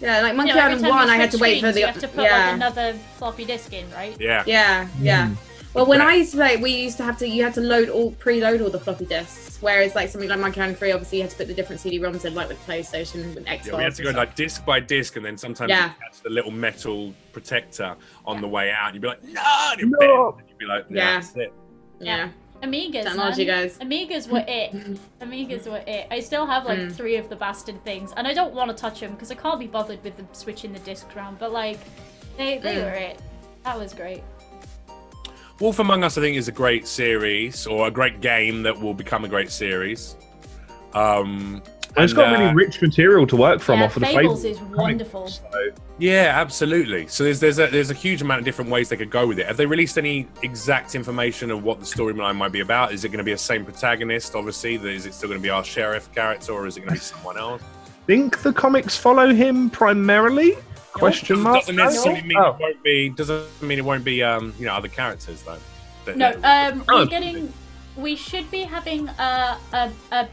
Yeah, like Monkey know, every Island time One, I had to switch wait for the. you have to put yeah. like another floppy disk in, right? Yeah. Yeah, yeah. Hmm. Well, when Yeah. I used to play, we used to have to. You had to load all, preload all the floppy disks. Whereas, like something like Monkey Island Three, obviously you had to put the different CD-ROMs in, like with PlayStation and Xbox. Yeah, we had to go like disc by disc, and then sometimes Yeah. you catch the little metal protector on Yeah. the way out. You'd be like, no, and, it'd No. bend, and you'd be like, yeah, Yeah. that's it. stuff. yeah. Amigas, Technology, man. guys. Amigas were it. Amigas were it. I still have like Mm. three of the bastard things, and I don't want to touch them because I can't be bothered with them switching the disc around. But like, they they Mm. were it. That was great. Wolf Among Us, I think, is a great series or a great game that will become a great series. Um, And it's and, got uh, really rich material to work from yeah, off of the Fables Fables. is wonderful. So, Yeah, absolutely. So there's there's a there's a huge amount of different ways they could go with it. Have they released any exact information of what the storyline might be about? Is it going to be a same protagonist? Obviously, is it still going to be our sheriff character, or is it going to be someone else? think the comics follow him primarily? Question Doesn't, mark. doesn't necessarily mean Oh. it won't be. Doesn't mean it won't be. Um, you know, other characters though. That- No, that- um, Oh, we're getting. We should be having a, a a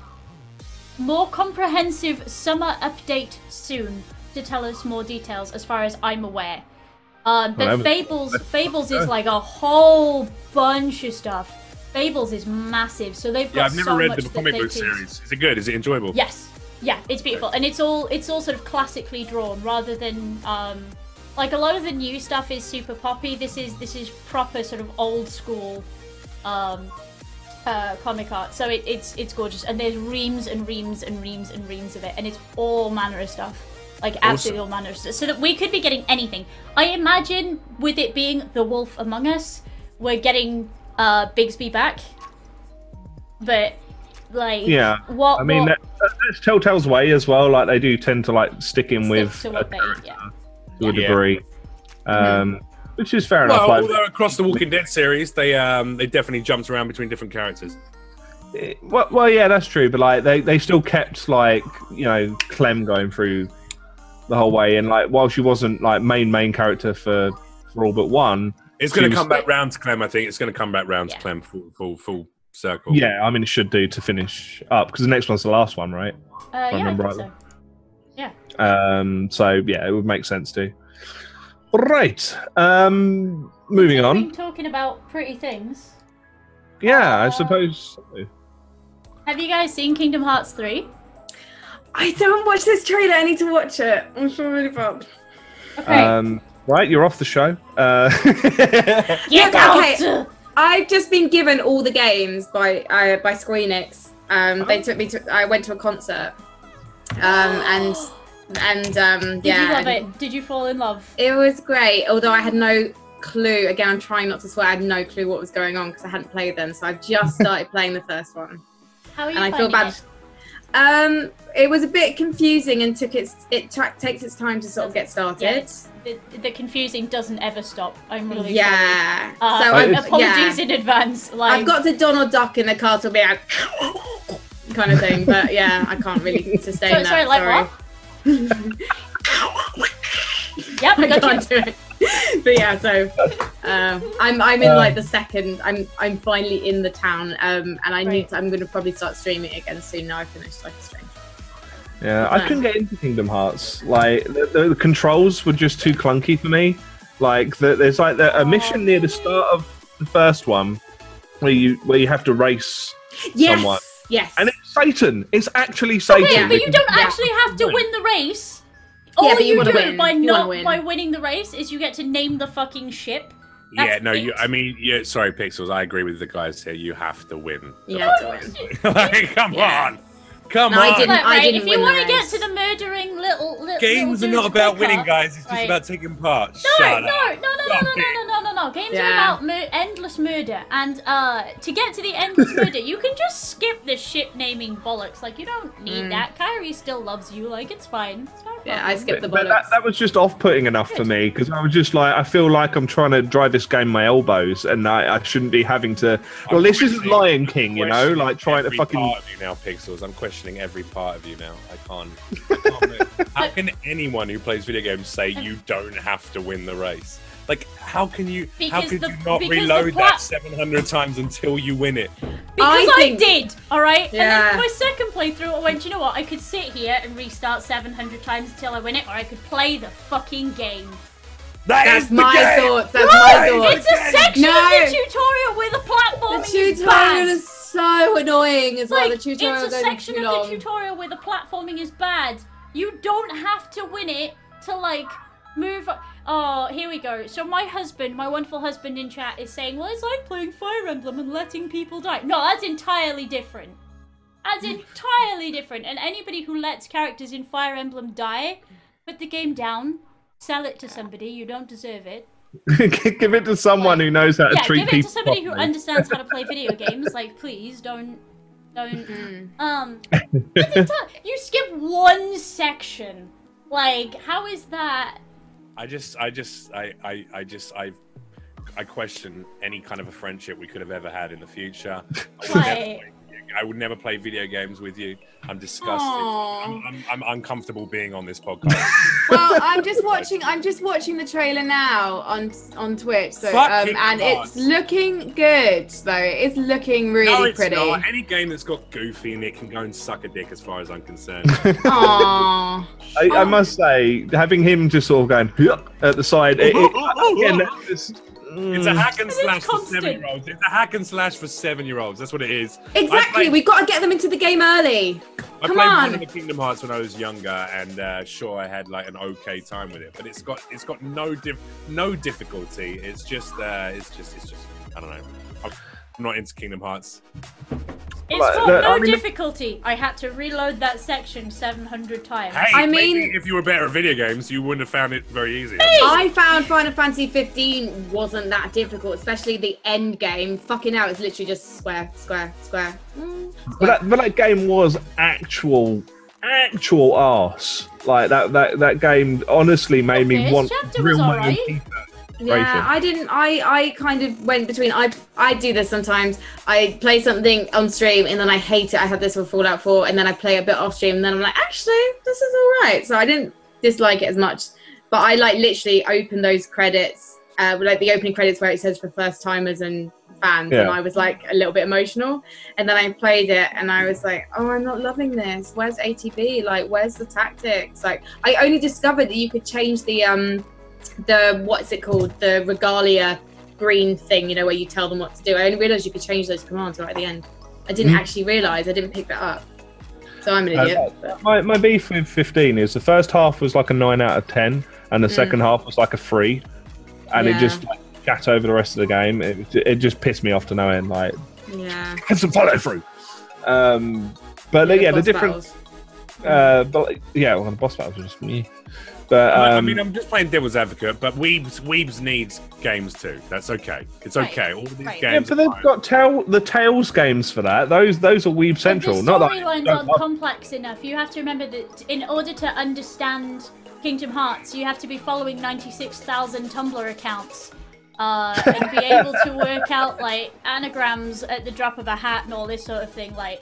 more comprehensive summer update soon to tell us more details, as far as I'm aware. Um, but Well, was- Fables, Fables is like a whole bunch of stuff. Fables is massive, so they've got yeah, I've never so read the comic book series. Is it good? Is it enjoyable? Yes, yeah, it's beautiful, and it's all it's all sort of classically drawn rather than um, like a lot of the new stuff is super poppy. This is this is proper sort of old school um, uh, comic art. So it, it's it's gorgeous, and there's reams and reams and reams and reams of it, and it's all manner of stuff. Like absolutely all manner of stuff. So that we could be getting anything. I imagine with it being the Wolf Among Us, we're getting uh, Bigby back, but Like, Yeah. what? I mean, what that, that's Telltale's way as well. Like they do tend to like stick in stick with to a what they, character yeah. to a Yeah. degree, um, which is fair enough. Well, Like, although across the Walking Dead series, they um they definitely jumped around between different characters. Eh, Well, well, yeah, that's true. But like, they, they still kept like you know Clem going through the whole way, and like while she wasn't like main main character for for all but one, It's going to come back round to Clem. I think it's going to come back round Yeah. to Clem full full full circle. yeah, I mean it should do to finish up because the next one's the last one, right? Uh, yeah, I remember think so. Um, so yeah, it would make sense to. Right, um, moving on. Been talking about pretty things. Yeah, I Uh, suppose. so. Have you guys seen Kingdom Hearts 3? I don't watch this trailer. I need to watch it. I'm so really bad. Okay. Um, right, you're off the show. Uh, Get Look, out! okay. I've just been given all the games by uh, by Square Enix. Um, They took me to. I went to a concert. Um, and and um, Did yeah, you love it? Did you fall in love? It was great. Although I had no clue. Again, I'm trying not to swear. I had no clue what was going on because I hadn't played them. So I've just started playing the first one, How are you and I feel bad. it? Um, it was a bit confusing and took its it tra- takes its time to sort of get started. Yeah, the, the confusing doesn't ever stop. I'm really sorry. Yeah. Uh, so I'm, apologies yeah. in advance. Like, I've got the Donald Duck in the castle being like kind of thing, but yeah, I can't really sustain Sorry, that. sorry, like sorry. Yep, I got can't you. do it. But yeah, so uh, I'm I'm in Uh, like the second. I'm I'm finally in the town, um, and I need. To, I'm going to probably start streaming again soon. Now I've finished Life is Strange. yeah, I couldn't get into Kingdom Hearts. Like the, the, the controls were just too clunky for me. Like the, there's like the, a mission near the start of the first one where you where you have to race, someone. Yes. Somewhat. Yes. and it's Satan. It's actually Satan. Okay, but you don't Yeah. actually have to win the race. Yeah, All but you you, wanna do win. by You not win. by winning the race is you get to name the fucking ship. yeah. That's No, you. I mean, yeah. Sorry, Pixels. I agree with the guys here. You have to win. yeah. to like, come Yeah. on, come No, I on. didn't- Look, right, didn't if you want to get to the murdering little, little Games are not dudes about winning, guys. It's just Right. about taking part. No, Shut no, up. no, no, no, no, no, no, no, no, no. Games are about mur- endless murder, and uh, to get to the endless murder, you can just skip the ship naming bollocks. Like you don't need Mm. that. Kairi still loves you. Like it's fine. It's not a Yeah, I skipped the But bollocks. that, that was just off-putting enough for me because I was just like, I feel like I'm trying to drive this game with my elbows, and I, I shouldn't be having to. Well, this isn't Lion King, you know, like trying to fucking. part of you now, Pixels. I'm questioning every part of you now. I can't. I can't how can anyone who plays video games say you don't have to win the race? Like, how can you? how Because could the- you not reload plat- that 700 times until you win it? Because I I, think- did, all right. Yeah. And then for my second playthrough, I went, you know what? I could sit here and restart 700 times until I win it, or I could play the fucking game. That That's is my game! thoughts. That's my No, thoughts. it's a section No. of the tutorial where the The platforming is tutorial bad. is so annoying as well. like, The tutorial it's a section of long. the tutorial where the platforming is bad. You don't have to win it to like move. Oh, here we go. So my husband, my wonderful husband in chat, is saying, "Well, it's like playing Fire Emblem and letting people die." No, that's entirely different. That's entirely different. And anybody who lets characters in Fire Emblem die, put the game down, sell it to somebody. You don't deserve it. Give it to someone who knows how to yeah, treat people. give it people. to somebody who understands how to play video games. Like, please don't, don't. Mm. Um, it's a ton- you skip one section. Like, how is that? I just, I just, I, I, I just, I, I question any kind of a friendship we could have ever had in the future. I would, never, Right. play, I would never play video games with you. I'm disgusted. I'm, I'm, I'm uncomfortable being on this podcast. well, I'm just watching. I'm just watching the trailer now on on Twitch. So, um, and nuts. it's looking good. Though it's looking really no, it's pretty. not. Any game that's got Goofy in it can go and suck a dick, as far as I'm concerned. Aww. I, I must say, having him just sort of going at the side, it, it, again, that's just, It's a mm. hack and slash for seven year olds. It's a hack and slash for seven year olds. That's what it is. Exactly. I played, We've got to get them into the game early. I come played on. one of the Kingdom Hearts when I was younger, and uh, sure, I had like an okay time with it. But it's got it's got no diff- no difficulty. It's just uh, it's just it's just I don't know. I'm not into Kingdom Hearts. It's Like, got the- no I mean, difficulty. I had to reload that section 700 times. Hey, I maybe mean- if you were better at video games, you wouldn't have found it very easy. I found Final Fantasy 15 wasn't that difficult, especially the end game. Fucking hell, it's literally just square, square, square. Mm, But that, but that game was actual, actual ass. Like that, that, that game honestly made me want chapter real was my own alright. FIFA. Yeah. I didn't. I I kind of went between. I I do this sometimes. I play something on stream and then I hate it. I had this with Fallout 4, and then I play a bit off stream, and then I'm like, actually, this is all right. So I didn't dislike it as much, but I like literally open those credits, uh, like the opening credits where it says for first timers and fans, and I was like a little bit emotional. And then I played it, and I was like, oh, I'm not loving this. Where's ATB? Like, where's the tactics? Like, I only discovered that you could change the um the what's it called the regalia green thing you know where you tell them what to do i only realized you could change those commands right at the end i didn't Mm. actually realize i didn't pick that up so i'm an Uh, idiot but- My, my beef with 15 is the first half was like a 9 out of 10, and the Mm. second half was like a 3. And it just like, chat over the rest of the game. It, it just pissed me off to no end. Like, yeah have some follow through. Um, but yeah, the boss different. Uh, but yeah, well, the boss battles were just me. But I- I um, mean, I'm just playing devil's advocate, but Weebs Weebs needs games too. That's okay. It's Right, okay. All these right. yeah, games. but they've fine. got tail, the Tales games for that. Those those are Weeb But Central. the Not that storylines aren't love- complex enough. You have to remember that in order to understand Kingdom Hearts, you have to be following 96,000 Tumblr accounts. Uh, and be able to work out like anagrams at the drop of a hat and all this sort of thing. Like,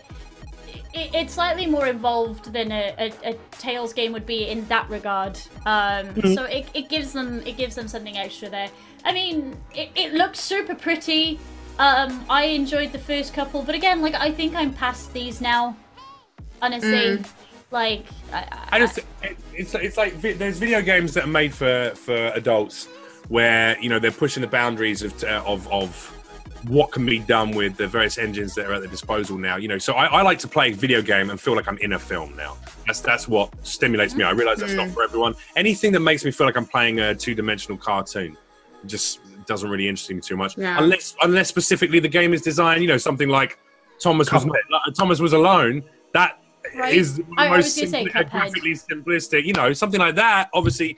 it, it's slightly more involved than a, a, a Tales game would be in that regard. Um, Mm-hmm. So it, it gives them it gives them something extra there. I mean, it, it looks super pretty. Um, I enjoyed the first couple, but again, like I think I'm past these now. Honestly, like I, I just it, it's it's like vi- there's video games that are made for for adults where you know they're pushing the boundaries of uh, of of what can be done with the various engines that are at their disposal now. You know, so I, I like to play a video game and feel like I'm in a film now. That's that's what stimulates me. I realize that's not mm. for everyone. Anything that makes me feel like I'm playing a two dimensional cartoon just doesn't really interest me too much. Yeah. Unless unless specifically the game is designed, you know, something like Thomas was Thomas was alone. That is Right. the I- I most was gonna say simpli- graphically simplistic. You know, something like that. Obviously,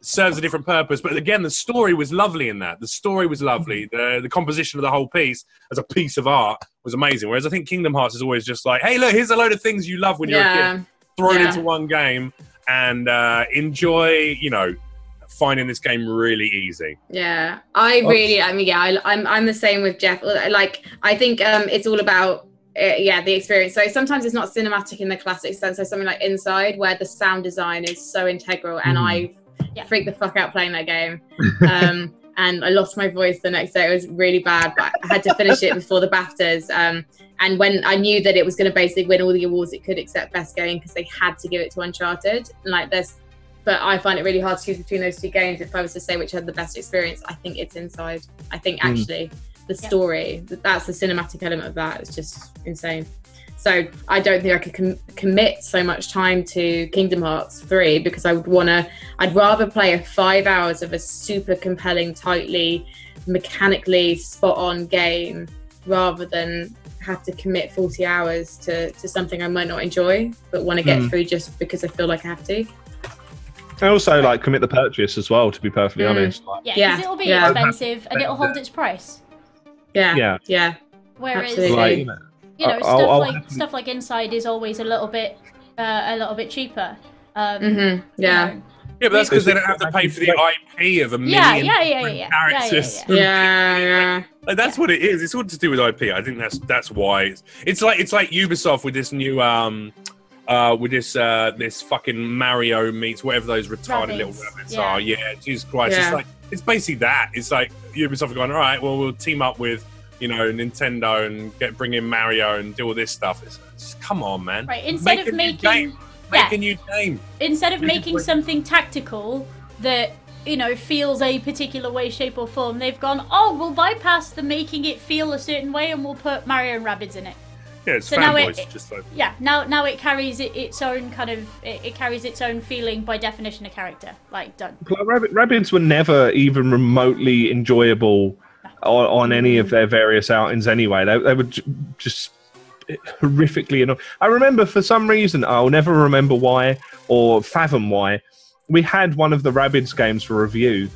serves a different purpose. But again, the story was lovely in that. The story was lovely. The the composition of the whole piece as a piece of art was amazing. Whereas I think Kingdom Hearts is always just like, hey, look, here's a load of things you love when you're a kid, thrown Yeah. into one game, and uh, enjoy. You know, finding this game really easy. Yeah, I really, I mean, yeah, I, I'm, I'm the same with Jeff. Like, I think um, it's all about, uh, yeah, the experience. So sometimes it's not cinematic in the classic sense. So something like Inside, where the sound design is so integral, and Mhm. I Yeah. freaked the fuck out playing that game. Um, and I lost my voice the next day. It was really bad, but I had to finish it before the BAFTAs. Um, and when I knew that it was going to basically win all the awards it could except best game because they had to give it to Uncharted. And like this, but I find it really hard to choose between those two games. If I was to say which had the best experience, I think it's Inside. I think Mm. actually the Yeah. story, that's the cinematic element of that. It's just insane. So I don't think I could com- commit so much time to Kingdom Hearts 3 because I would want to, I'd rather play a five hours of a super compelling, tightly, mechanically spot on game rather than have to commit 40 hours to, to something I might not enjoy but want to get Mm. through just because I feel like I have to. I also like commit the purchase as well. To be perfectly Mm. honest, like, yeah, Yeah, because it'll be yeah. expensive and it'll hold its price. Yeah. yeah, Yeah. Whereas Absolutely. like you know, you know I'll- stuff I'll like happily- stuff like Inside is always a little bit uh, a little bit cheaper. Um, hmm you Yeah. know. Yeah, but that's because they don't have to pay for the IP of a million Yeah, yeah, yeah, yeah, different yeah, yeah, characters. yeah, Yeah. Yeah. Like, that's what it is. It's all to do with IP. I think that's that's why it's, it's like it's like Ubisoft with this new um uh with this uh this fucking Mario meets whatever those retarded little rabbits yeah. are. Yeah, Jesus Christ. Yeah. It's like it's basically that. It's like Ubisoft are going, all right, well we'll team up with you know Nintendo and get bring in Mario and do all this stuff. It's, it's come on, man. Right. Instead Make of a new making game. Make yeah. a new game. instead of Make making something tactical that you know feels a particular way, shape, or form, they've gone, oh, we'll bypass the making it feel a certain way, and we'll put Mario and rabbits in it. Yeah, it's So now it- fanboys. just like Yeah. Now, now it carries it, its own kind of it, it carries its own feeling by definition of character. Like done. Like, Rabbids, were never even remotely enjoyable on, on any of their various outings anyway. They, they were j- just horrifically annoying. I remember for some reason I'll never remember why or fathom why we had one of the Rabbids games for review,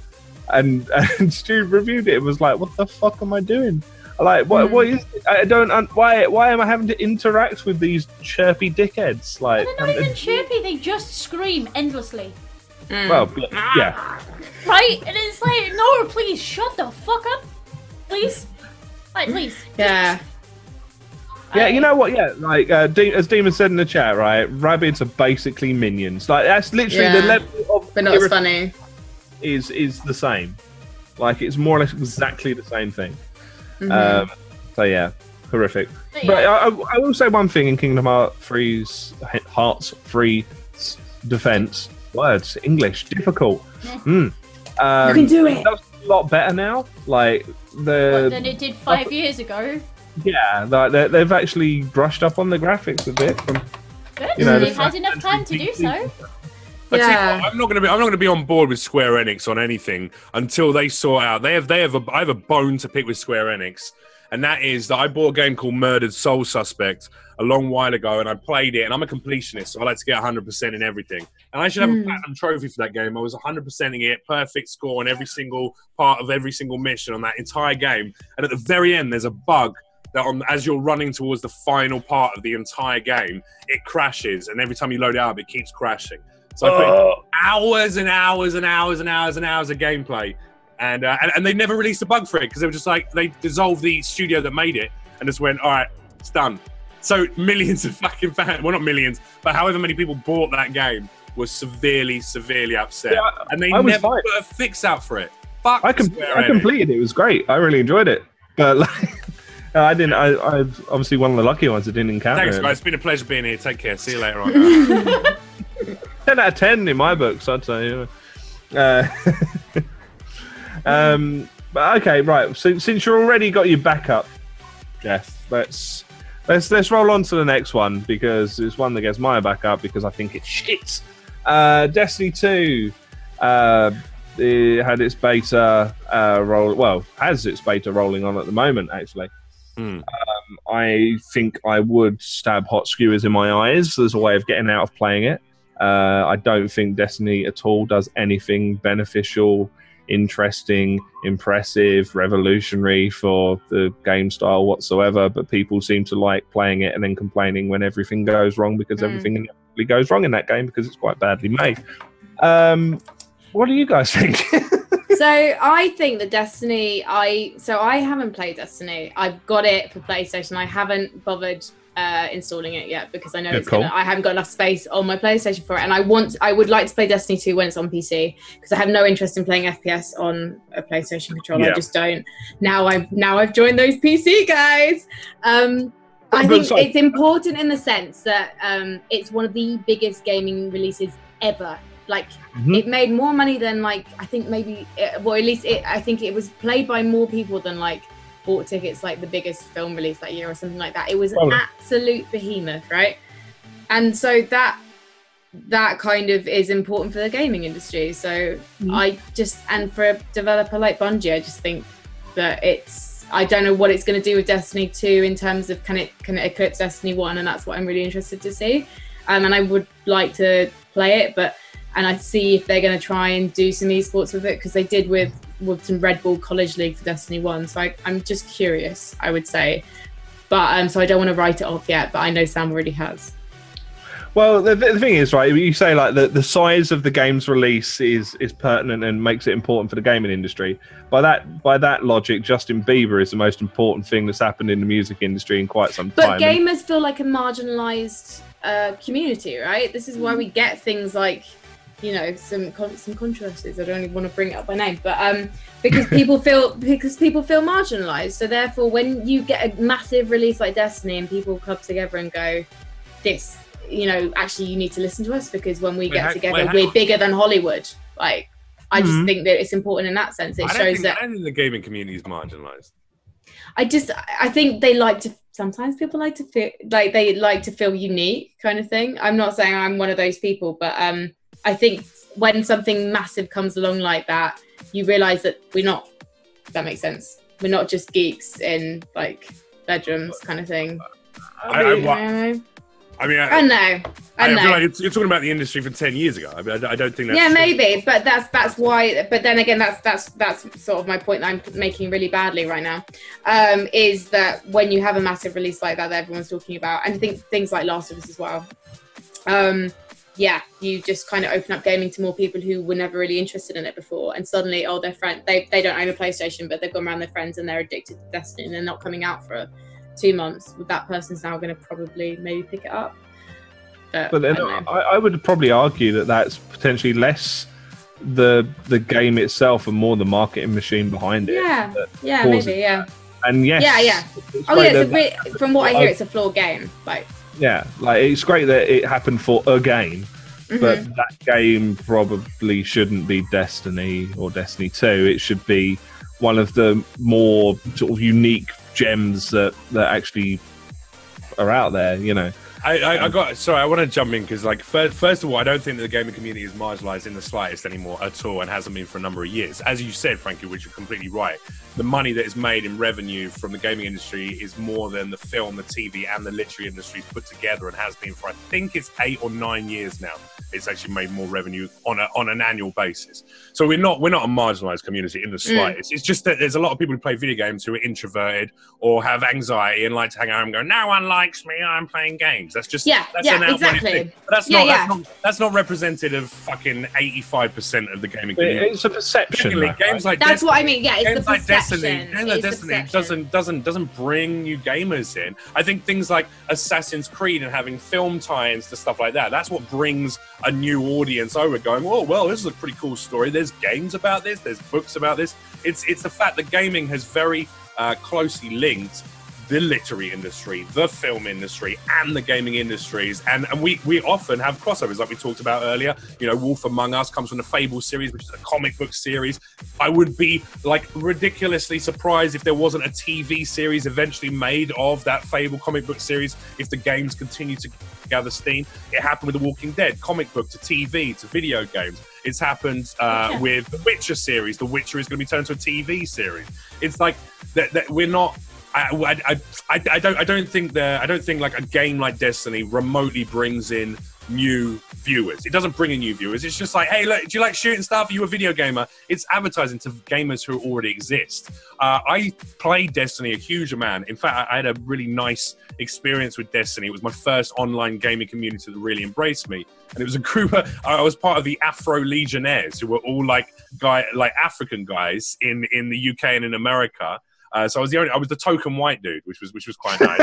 and and Stu reviewed it. and was like, "What the fuck am I doing?" Like, what? What hmm. is? It? I don't. un- Why? Why am I having to interact with these chirpy dickheads? Like, They're not um, even chirpy. They just scream endlessly, well, yeah. right? And it's like, no, please shut the fuck up, please. Like, please. Yeah. Yeah, you know what? Yeah, like uh, De- as Demon said in the chat, right? Rabbids are basically minions. Like that's literally the level of But not as irrit- funny. is is the same. Like it's more or less exactly the same thing. Mhm. Um, so yeah, horrific. But But yeah. I, I will say one thing in Kingdom Hearts 3's Hearts Free defense words English difficult. Mm. Um, You can do it. That's a lot better now. Like the than it did five years ago. yeah, like they- they've actually brushed up on the graphics a bit. From, Good. You know, They've had enough time to do so. But yeah. What, I'm not going to be. I'm not going to be on board with Square Enix on anything until they sort out. They have. They have. A, I have a bone to pick with Square Enix, and that is that I bought a game called Murdered Soul Suspect a long while ago, and I played it. And I'm a completionist, so I like to get 100 percent in everything. And I should have a Hmm. platinum trophy for that game. I was 100 percenting it, perfect score on every single part of every single mission on that entire game. And at the very end, there's a bug that on as you're running towards the final part of the entire game, it crashes, and every time you load it up, it keeps crashing. So I put Oh. hours and hours and hours and hours and hours of gameplay, and uh, and, and they never released a bug for it because they were just like they dissolved the studio that made it and just went, all right, it's done. So millions of fucking fans, well not millions, but however many people bought that game was severely, severely upset, Yeah, I- and they I never fine. put a fix out for it. Fuck I, com- I completed it. It was great. I really enjoyed it. But like, I didn't. I, I'm obviously one of the lucky ones that didn't encounter Thanks, it. guys. It's been a pleasure being here. Take care. See you later on. Ten out of ten in my books, I'd say. yeah. Uh, um, but okay, right. So, since you're already got your backup, Jeff, let's let's let's roll on to the next one because it's one that gets my backup because I think it's shit. Uh, Destiny Two. Uh, it had its beta uh, roll. Well, has its beta rolling on at the moment. Actually, Hmm. I think I would stab hot skewers in my eyes as a way of getting out of playing it. Uh, I don't think Destiny at all does anything beneficial, interesting, impressive, revolutionary for the game style whatsoever. But people seem to like playing it and then complaining when everything goes wrong because Mm. everything goes wrong in that game because it's quite badly made. Um, what do you guys think? so I think that Destiny, I so I haven't played Destiny. I've got it for PlayStation. I haven't bothered uh, installing it yet because I know Yeah, it's cool. gonna, I haven't got enough space on my PlayStation for it, and I want I would like to play Destiny 2 when it's on PC because I have no interest in playing FPS on a PlayStation controller. Yeah. I just don't. Now I've now I've joined those PC guys. Um, I think sorry. it's important in the sense that um, it's one of the biggest gaming releases ever. Like Mhm. it made more money than like I think maybe uh, well at least it, I think it was played by more people than like bought tickets like the biggest film release that year or something like that. It was an absolute behemoth, right? And so that that kind of is important for the gaming industry. So I just and for a developer like Bungie, I just think that it's I don't know what it's going to do with Destiny 2 in terms of can it can it eclipse Destiny 1 and that's what I'm really interested to see. Um, and I would like to play it, but and I see if they're going to try and do some esports with it because they did with with some Red Bull College League for Destiny One. So I, I'm just curious, I would say, but um, so I don't want to write it off yet. But I know Sam already has. Well, the, the thing is, right? You say like the, the size of the game's release is is pertinent and makes it important for the gaming industry. By that by that logic, Justin Bieber is the most important thing that's happened in the music industry in quite some But time. gamers feel like a marginalized uh, community, right? This is why we get things like, you know, some some controversies. I don't even want to bring it up by name, but um, because people feel because people feel marginalized. So therefore, when you get a massive release like Destiny and people come together and go, this, you know, actually you need to listen to us because when we Wait, get together, wait, we're on. bigger than Hollywood. Like, I just Mhm. think that it's important in that sense. It I shows think, that I think the gaming community is marginalized. I just I think they like to sometimes people like to feel like they like to feel unique kind of thing. I'm not saying I'm one of those people, but um I think when something massive comes along like that, you realize that we're not if that makes sense. We're not just geeks in like bedrooms kind of thing. I, I, Yeah. I mean, I, I know. I I know. feel like it's, you're talking about the industry from ten years ago. I, mean, I, I don't think that's yeah, true. maybe, but that's that's why. But then again, that's that's that's sort of my point that I'm making really badly right now. Um, is that when you have a massive release like that that everyone's talking about, and I think things like Last of Us as well. Um, yeah, you just kind of open up gaming to more people who were never really interested in it before, and suddenly, oh, their friend they they don't own a PlayStation, but they've gone around their friends and they're addicted to Destiny, and they're not coming out for two months. With that person's now going to probably maybe pick it up. But, But then I. I, I would probably argue that that's potentially less the the game itself and more the marketing machine behind it. yeah, yeah, maybe, yeah. And yes, Yeah, yeah. Oh yeah, it's a re- from what I hear, it's a flawed game. Like, yeah, like it's great that it happened for a game, mhm. but that game probably shouldn't be Destiny or Destiny Two. It should be one of the more sort of unique gems that that actually are out there. You know, I, I, I um, got sorry. I want to jump in because, like, first, first of all, I don't think that the gaming community is marginalised in the slightest anymore at all, and hasn't been for a number of years. As you said, Frankie, which you're completely right. The money that is made in revenue from the gaming industry is more than the film, the TV, and the literary industries put together, and has been for I think it's eight or nine years now. It's actually made more revenue on a on an annual basis. So we're not we're not a marginalised community in the mm. slightest. It's just that there's a lot of people who play video games who are introverted or have anxiety and like to hang out and go, no one likes me. I'm playing games. That's just Yeah, that's yeah, an exactly. thing. But that's Yeah, not, yeah. that's not that's not representative of fucking eighty five percent of the gaming community. it's a perception. Secondly, games right? like that's Destiny, what I mean. Yeah, it's games the like perception. Destiny, games like It's the Destiny perception. doesn't doesn't doesn't bring new gamers in. I think things like Assassin's Creed and having film tie-ins to stuff like that. That's what brings a new audience over, going, "Oh, well, this is a pretty cool story. There's games about this. There's books about this." It's it's the fact that gaming has very uh, closely linked the literary industry, the film industry, and the gaming industries. And, and we, we often have crossovers, like we talked about earlier. You know, Wolf Among Us comes from the Fable series, which is a comic book series. I would be like ridiculously surprised if there wasn't a TV series eventually made of that Fable comic book series if the games continue to gather steam. It happened with The Walking Dead, comic book to TV to video games. It's happened uh, Yeah. with the Witcher series. The Witcher is going to be turned to a TV series. It's like that, that we're not I, I, I, I don't I don't think that I don't think like a game like Destiny remotely brings in new viewers. It doesn't bring in new viewers. It's just like, hey, look, do you like shooting stuff? Are you a video gamer? It's advertising to gamers who already exist. Uh, I played Destiny a huge amount. In fact, I, had a really nice experience with Destiny. It was my first online gaming community that really embraced me, and it was a group. Of, I was part of the Afro Legionnaires, who were all like guy like African guys in in the UK and in America. Uh, so I was the only, I was the token white dude, which was which was quite nice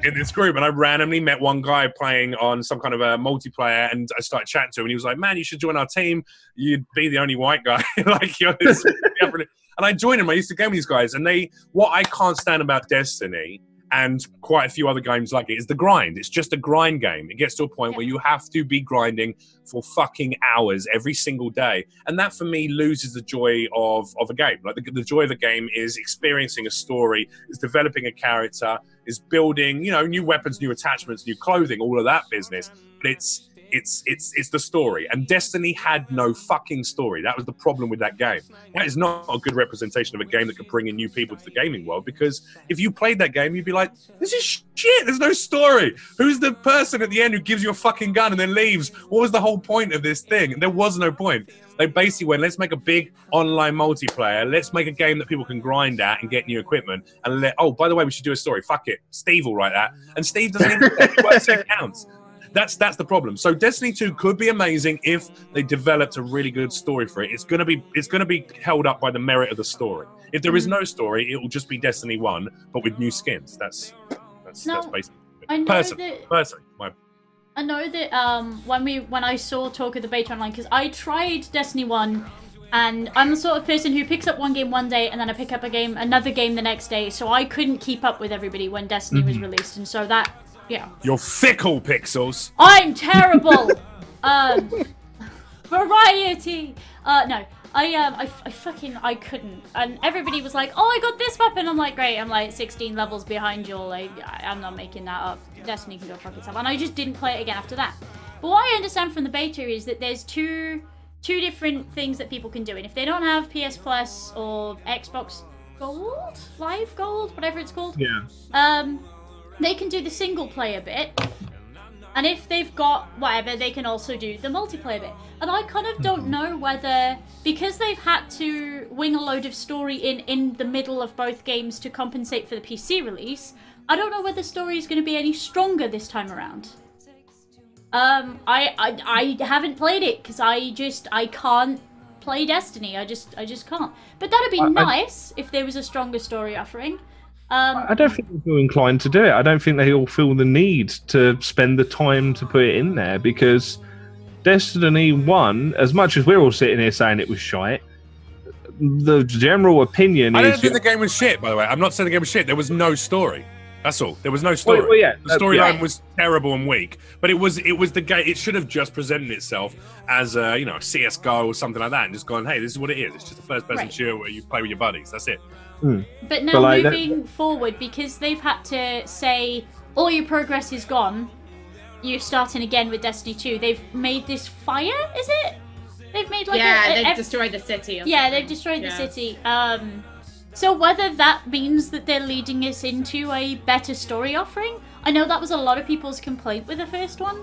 in this group. And I randomly met one guy playing on some kind of a multiplayer, and I started chatting to him, and he was like, "Man, you should join our team. You'd be the only white guy, like this." and I joined him. I used to game with these guys, and they what I can't stand about Destiny and mm. quite a few other games like it is the grind. It's just a grind game. It gets to a point where you have to be grinding for fucking hours every single day. And that for me loses the joy of, of a game. Like the, the joy of a game is experiencing a story, is developing a character, is building, you know, new weapons, new attachments, new clothing, all of that business. But it's it's it's it's the story. And Destiny had no fucking story. That was the problem with that game. That is not a good representation of a game that could bring in new people to the gaming world. Because if you played that game, you'd be like, "This is shit. There's no story. Who's the person at the end who gives you a fucking gun and then leaves? What was the whole point of this thing?" And There was no point. They basically went, "Let's make a big online multiplayer. Let's make a game that people can grind at and get new equipment. And let oh, by the way, we should do a story. Fuck it, Steve will write that. And Steve doesn't even work it counts." That's that's the problem. So Destiny 2 could be amazing if they developed a really good story for it. It's gonna be it's gonna be held up by the merit of the story. If there is no story, it will just be Destiny 1, but with new skins. That's that's No, that's basically I know personally, that personally, my I know that um when we when I saw talk of the beta online because I tried Destiny one, and I'm the sort of person who picks up one game one day and then I pick up a game another game the next day, so I couldn't keep up with everybody when Destiny was released, and so that yeah, You're fickle, Pixels. I'm terrible. um, variety. Uh, no. I um I, I fucking I couldn't and everybody was like oh I got this weapon I'm like great I'm like 16 levels behind you all like I, I'm not making that up Destiny can go fuck itself and I just didn't play it again after that but what I understand from the beta is that there's two two different things that people can do and if they don't have PS Plus or Xbox Gold Live Gold whatever it's called Yeah. um, they can do the single player bit. And if they've got whatever, they can also do the multiplayer bit. And I kind of don't know whether because they've had to wing a load of story in in the middle of both games to compensate for the PC release, I don't know whether the story is going to be any stronger this time around. Um, I I, I haven't played it because I just I can't play Destiny. I just I just can't. But that'd be I- I- nice if there was a stronger story offering. Um, I don't think they feel inclined to do it. I don't think they all feel the need to spend the time to put it in there because Destiny 1, as much as we're all sitting here saying it was shite, the general opinion I don't is. think the game was shit. By the way, I'm not saying the game was shit. There was no story. That's all. There was no story. well, yeah, The uh, storyline yeah. was terrible and weak, but it was it was the game. It should have just presented itself as a you know CS:GO or something like that, and just gone, hey, this is what it is. It's just a first-person Right. shooter where you play with your buddies. That's it. But now But, like, that- moving forward, because they've had to say all your progress is gone, you're starting again with Destiny 2. They've made this fire, is it? They've made like yeah, a, a- they've ev- destroyed the city. Yeah, something. they've destroyed the city. Um, so whether that means that they're leading us into a better story offering, I know that was a lot of people's complaint with the first one.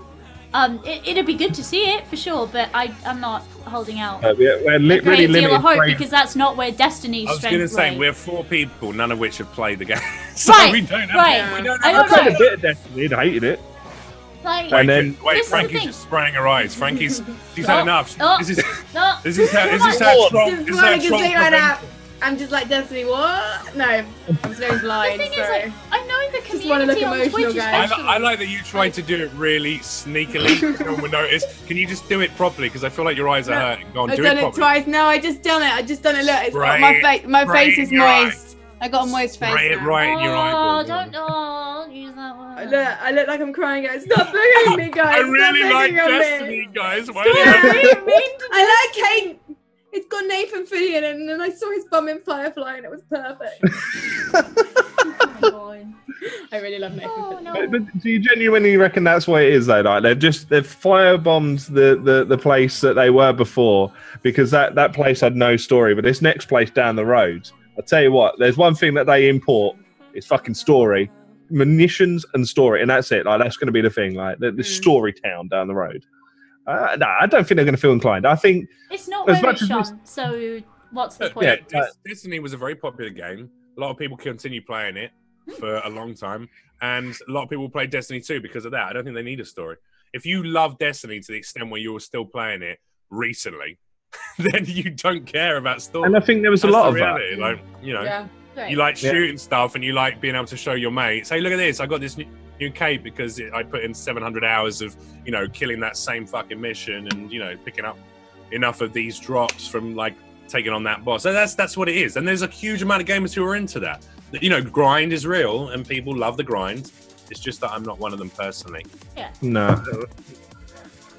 Um, it, it'd be good to see it for sure, but I, I'm not holding out Uh, we're, we're li- a great really deal of hope praise- because that's not where Destiny's I was going to say lay. we're four people, none of which have played the game, so Right, we don't have. right. We don't I have don't I played know. a bit of Destiny and hated it. Like, And then- wait, This is the Frankie's just spraying her eyes. Frankie's she's Oh, had enough. oh. This is no, this is how this is how much. This is what I how can Trump see right now. prevents- I'm just like Destiny. What? No, I'm just going The blind. thing is, like, I know the Just look community on emotional, Twitch, guys. I, li- I like that you tried to do it really sneakily. so no one would notice. Can you just do it properly? Because I feel like your eyes are No, hurting. Go on, I've do done it it, properly. twice. No, I just done it. I just done it. Look, it's Spray my it. face. My Spray face it is in your eye. moist. I got a moist face. Spray it now. right in your Oh, eyeball. don't oh, use that word. I look, I look like I'm crying, guys. Stop looking at me, guys. I really Stop like Destiny, Me. guys. Why Yeah, do you- mean to I like Kate. It's got Nathan Fillion in and then I saw his bum in Firefly, and it was perfect. Oh, I really love Nathan Oh, Fillion. no. But, but do you genuinely reckon that's what it is though? Like they've just they've firebombed the, the, the place that they were before because that, that place had no story. But this next place down the road, I tell you what, there's one thing that they import is fucking story, munitions and story, and that's it. Like that's going to be the thing. Like the, the Mm. story town down the road. Uh, no, I don't think they're going to feel inclined. I think It's not As much it's as shone, so what's the point? yeah, Uh, Destiny was a very popular game. A lot of people continue playing it for a long time, and a lot of people play Destiny 2 because of that. I don't think they need a story. If you love Destiny to the extent where you were still playing it recently, then you don't care about story. and I think there was a lot the of that. Like you know, Yeah. You like Yeah. shooting stuff, and you like being able to show your mates, "Hey, look at this! I got this new, new cape because it, I put in 700 hours of you know killing that same fucking mission, and you know picking up enough of these drops from like taking on that boss. So that's that's what it is. And there's a huge amount of gamers who are into that. That, You know, grind is real, and people love the grind. It's just that I'm not one of them personally. No.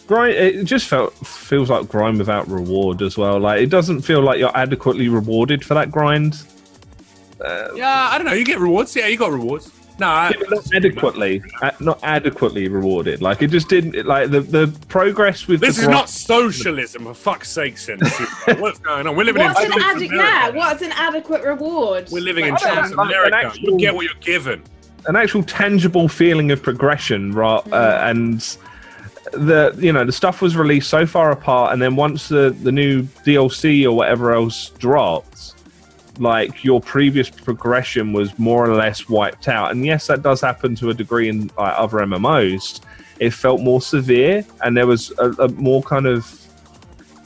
Grind. It just felt feels like grind without reward as well. Like it doesn't feel like you're adequately rewarded for that grind. Uh, Yeah, I don't know. You get rewards. Yeah, you got rewards. No, I, Yeah, not adequately, not adequately rewarded. Like it just didn't. it- Like the the progress with This the is grind- not socialism, for fuck's sake, Sen. What's going on? We're living What's in an Trump's adequate? America. Yeah, what's an adequate reward? We're living in Like, I don't Trump's know, like America. actual- You get what you're given. an actual tangible feeling of progression, right? Uh, and the you know the stuff was released so far apart, and then once the the new DLC or whatever else dropped, like your previous progression was more or less wiped out. And yes, that does happen to a degree in like, other MMOs. It felt more severe, and there was a, a more kind of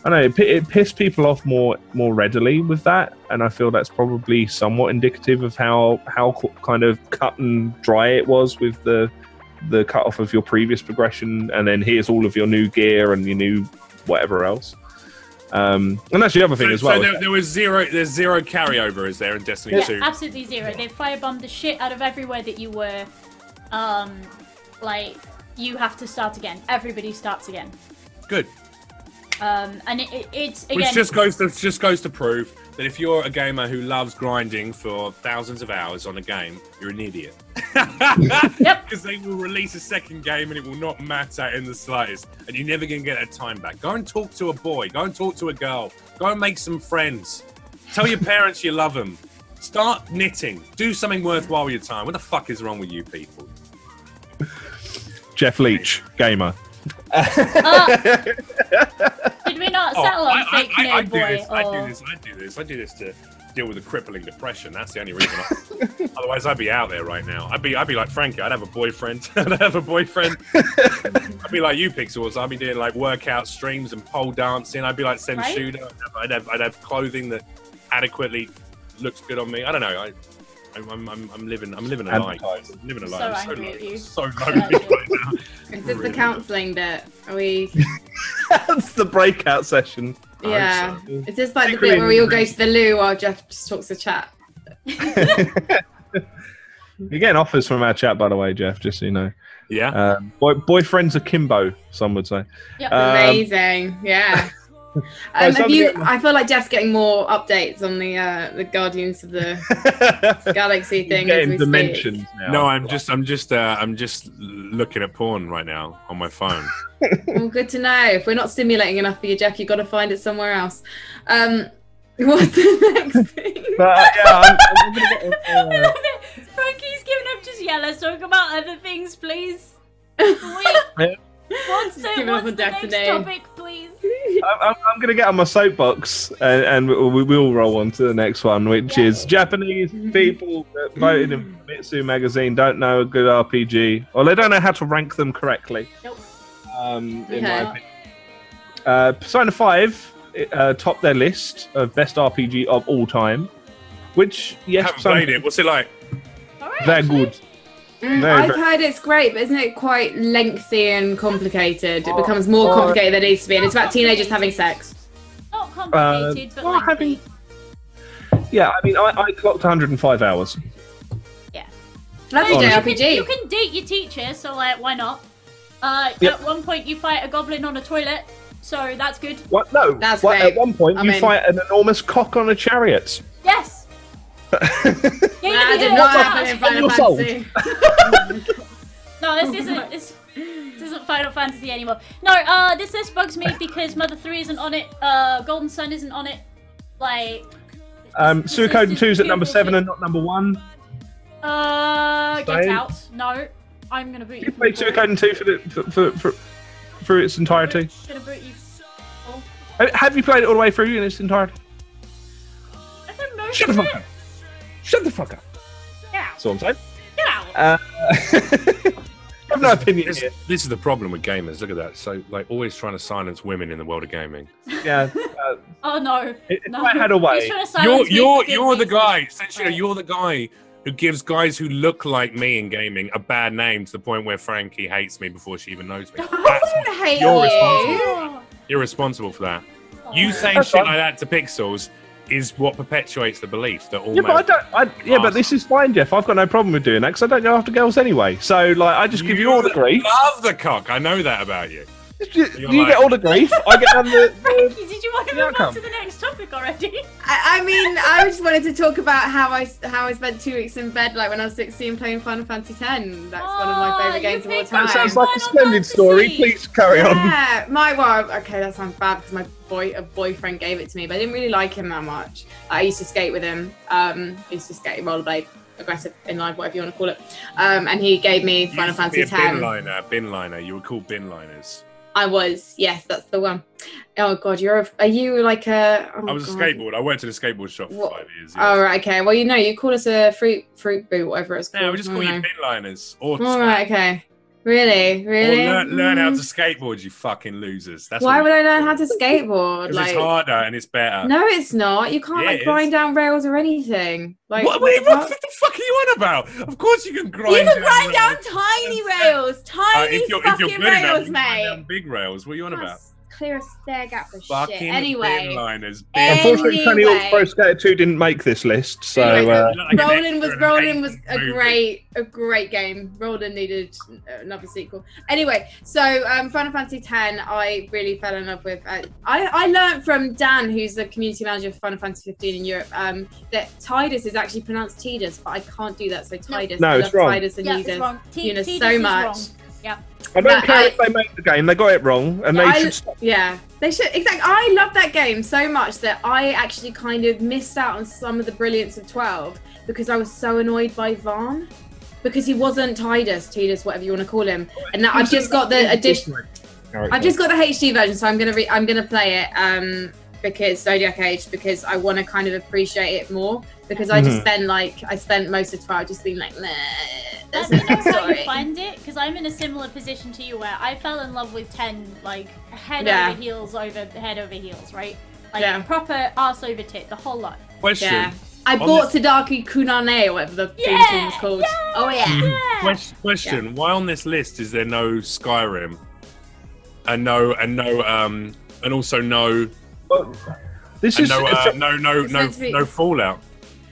I don't know. It, it pissed people off more more readily with that, and I feel that's probably somewhat indicative of how how kind of cut and dry it was with the the cut off of your previous progression, and then here's all of your new gear and your new whatever else. Um, and that's the other thing So, as well. so there, there was zero. There's zero carryover, is there, in Destiny Yeah, Two? absolutely zero. They firebombed the shit out of everywhere that you were. Um, like you have to start again. Everybody starts again. Good. Um, and it, it, it's again. Which just goes to just goes to prove that if you're a gamer who loves grinding for thousands of hours on a game, you're an idiot. Yep. Because they will release a second game and it will not matter in the slightest, and you're never gonna get that time back. Go and talk to a boy. Go and talk to a girl. Go and make some friends. Tell your parents you love them. Start knitting. Do something worthwhile with your time. What the fuck is wrong with you people? Jeff Leach, gamer. Uh, did we not Oh, settle on I, I, fake I, I nerd do boy? this. I do this. I do this. I do this to deal with a crippling depression. That's the only reason. I, otherwise, I'd be out there right now. I'd be. I'd be like Frankie. I'd have a boyfriend. I'd have a boyfriend. I'd be like you, Pixels. I'd be doing like workout streams and pole dancing. I'd be like Sen Right. Shooter. I'd have, I'd have. I'd have clothing that adequately looks good on me. I don't know. I. I'm, I'm, I'm, I'm living. I'm living a life. I'm living a So life. I'm angry at you. so lonely. So So lonely angry. right now. Is this the counselling bit? Are we? That's the breakout session. Yeah. so. Is this like the Secretly bit where we all go to the loo while Jeff just talks to chat? You're getting offers from our chat, by the way, Jeff. Just so you know. Yeah. Um, boy, boyfriends akimbo, some would say. Yep. Um, Amazing. Yeah. Right, Um, have you? get- I feel like Jeff's getting more updates on the uh, the Guardians of the Galaxy thing as getting we dimensions speak. now. No, I'm just, I'm just, uh, I'm just looking at porn right now on my phone. Well, good to know. If we're not stimulating enough for you, Jeff, you've got to find it somewhere else. Um, what's the next thing? But, uh, yeah, I'm, I'm gonna get, I uh, love it. Frankie's giving up just yeah, let's talk about other things, please. Wait. What's the, giving up on the next Destiny. topic, please? I'm, I'm, I'm going to get on my soapbox and, and we, we will roll on to the next one, which is Japanese people that voted in Mitsu magazine don't know a good RPG, or they don't know how to rank them correctly. Nope. Um, in Okay. my opinion. Uh, Persona 5 uh, topped their list of best RPG of all time, which, yes, I Haven't some- played it. What's it like? All right. they're actually. good. Mm, Very, I've very- heard it's great, but isn't it quite lengthy and complicated? It Oh, becomes more oh. complicated than it needs to be, and it's about teenagers having sex. Not complicated, but well, lengthy. having- Yeah, I mean, I, I clocked 105 hours. Love your you can, you can date your teacher, so like, why not? Uh, Yep. At one point, you fight a goblin on a toilet, so that's good. What? No. That's what, at one point, I you mean- fight an enormous cock on a chariot. Yes. Yeah, That did not happen in Final Fantasy. No, this isn't. This, this isn't Final Fantasy anymore. No, uh, this list bugs me because Mother Three isn't on it. Uh, Golden Sun isn't on it. Like. Um, this is Suikoden just 2 is at number 7 and not number 1. Uh, get out. No, I'm gonna boot you. You played from the. Suikoden 2 for, the, for, for, for, for its entirety. Gonna boot you. Have you played it all the way through in its entirety? I don't know. Shut the fuck up. Shut the fuck up. Get out. I'm saying. Get. Uh, I have no opinion This, here. this is the problem with gamers. Look at that. So, like, always trying to silence women in the world of gaming. Yeah. Uh, Oh no. if No. I had a He's way. trying to You're, you're, you're the guy. Essentially, Right. you're the guy who gives guys who look like me in gaming a bad name to the point where Frankie hates me before she even knows me. I That's, don't hate You're you. responsible. You're responsible for that. Oh. You saying That's shit fine. like that to Pixels is what perpetuates the belief that all Yeah, but I don't. I, yeah, but this is fine, Jeff. I've got no problem with doing that because I don't go after girls anyway. So, like, I just give you all the grief. Love the cock. I know that about you. You, You're you like- get all the grief. I get none the, the Frankie, did you want to Yeah, move come. on to the next topic already? I, I mean, I just wanted to talk about how I how I spent two weeks in bed, like when I was 16, playing Final Fantasy X. That's one of my Oh, favorite games of all time. That sounds like a Final splendid story. Please carry on. Yeah, my well, okay, that sounds bad because my boy, a boyfriend gave it to me, but I didn't really like him that much. I used to skate with him. Um, I used to skate rollerblade, aggressive in line, whatever you want to call it. Um, and he gave me Final Used to be Fantasy a bin liner, bin liner. You were called bin liners. I was, yes, that's the one. Oh god, you're a, are you like a? oh, I was a God. skateboard. I worked at a skateboard shop for What? five years. Oh yes. right, okay. Well, you know, you call us a fruit fruit boot, whatever it's called. Yeah, we just call you don't bin liners. Or, know. All right, okay. Really, really. or learn, learn how to Mm. skateboard, you fucking losers. That's Why would I learn do. how to skateboard? Like, it's harder and it's better. no, it's not. You can't like grind down rails or anything. Like, what, what what, the what fuck? the fuck are you on about? Of course you can grind. You can grind down rails. tiny That's- rails, Uh, tiny if you're, if fucking you're good enough, you rails, grind mate. down big rails. What are you on about? That's Clear a stair gap for Fucking shit. Anyway, bin liners. Bin Unfortunately, Tony Hawk's Anyway. Pro Skater 2 didn't make this list, so uh, Like Roland was in Roland was a movie. great a great game. Roland needed another sequel. Anyway, so um, Final Fantasy X, I really fell in love with. Uh, I I learned from Dan, who's the community manager for Final Fantasy 15 in Europe, um, that Tidus is actually pronounced Tidus, but I can't do that. So Tidus, No, I it's wrong. Tidus and yeah, it's wrong. T- Eunice so much. wrong. I don't care I- if they made the game. They got it wrong, and they I- should stop. Yeah, they should. Exactly. I love that game so much that I actually kind of missed out on some of the brilliance of 12 because I was so annoyed by Vaan. because he wasn't Tidus, Tidus, whatever you want to call him. And now I've just got the addition. I've just got the HD version, so I'm gonna re- I'm gonna play it um because Zodiac Age because I want to kind of appreciate it more because I just Mhm. spend like I spent most of the time just being like, nah, Let me know how you find it, because I'm in a similar position to you where I fell in love with 10, like, head Yeah. over heels over head over heels, right? Like, Yeah. proper ass over tit, the whole lot. Question. Yeah. I On bought Sadaki Kunane or whatever the theme Yeah, tune was called. yeah, oh yeah. Yeah! Question. question. Why on this list is there no Skyrim? And no, and no, um, and also no, This is no, uh, from- no, no, no, be- no Fallout.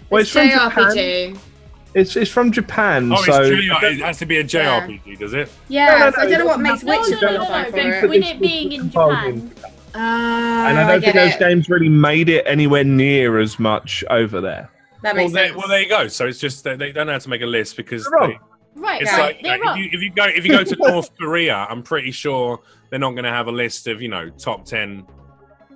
well, It's it's from Japan. JRPG. It's it's from Japan, Oh, so it's it has to be a JRPG, does it? Yeah, No, no, so I don't know what makes doesn't No, have Witcher no, no, to no, qualify no, for it. With it being in compulsion. Japan. Ah, and I don't think those it. games really made it anywhere near as much over there. That Well makes there, sense. well, there you go. So it's just that they don't know how to make a list because They're wrong. they- Right, it's right. like you They're know, if you if you go if you go to North Korea, I'm pretty sure they're not going to have a list of you know top ten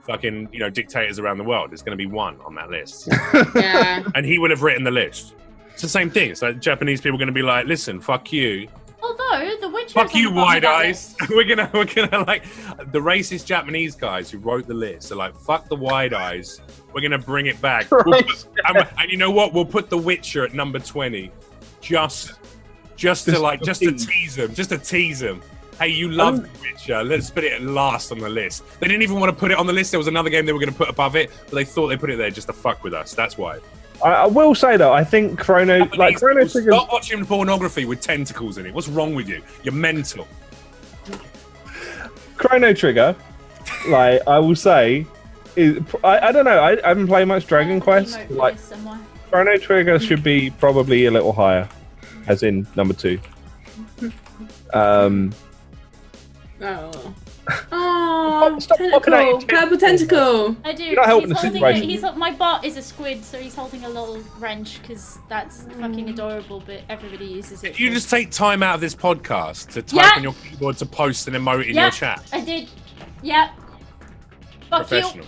fucking you know dictators around the world. It's going to be one on that list, yeah. and he would have written the list. It's the same thing. It's like Japanese people are going to be like, listen, fuck you, Although, The Witcher fuck you, the wide eyes. we're gonna we're gonna like the racist Japanese guys who wrote the list are like, fuck the wide eyes. We're gonna bring it back. We'll put- and, and you know what? We'll put The Witcher at number twenty, just just to like just to tease. tease them, just to tease them. Hey, you love The Witcher. Let's put it at last on the list. They didn't even want to put it on the list. There was another game they were going to put above it, but they thought they put it there just to fuck with us. That's why. I, I will say though, I think Chrono, like Chrono people, Trigger, Stop watching pornography with tentacles in it. What's wrong with you? You're mental. Chrono Trigger, like I will say, is I, I don't know. I, I haven't played much Dragon Quest. Like somewhere. Chrono Trigger should be probably a little higher, as in number two. Um, Oh. Oh, Stop popping out your tentacle. Purple tentacle. I do. You're not helping he's the holding situation. A, he's my bot is a squid, so he's holding a little wrench because that's Mm. fucking adorable. But everybody uses it. Did you for- just take time out of this podcast to type Yeah. on your keyboard to post an emote in Yeah. your chat? I did. Yep. Fuck you. Professional.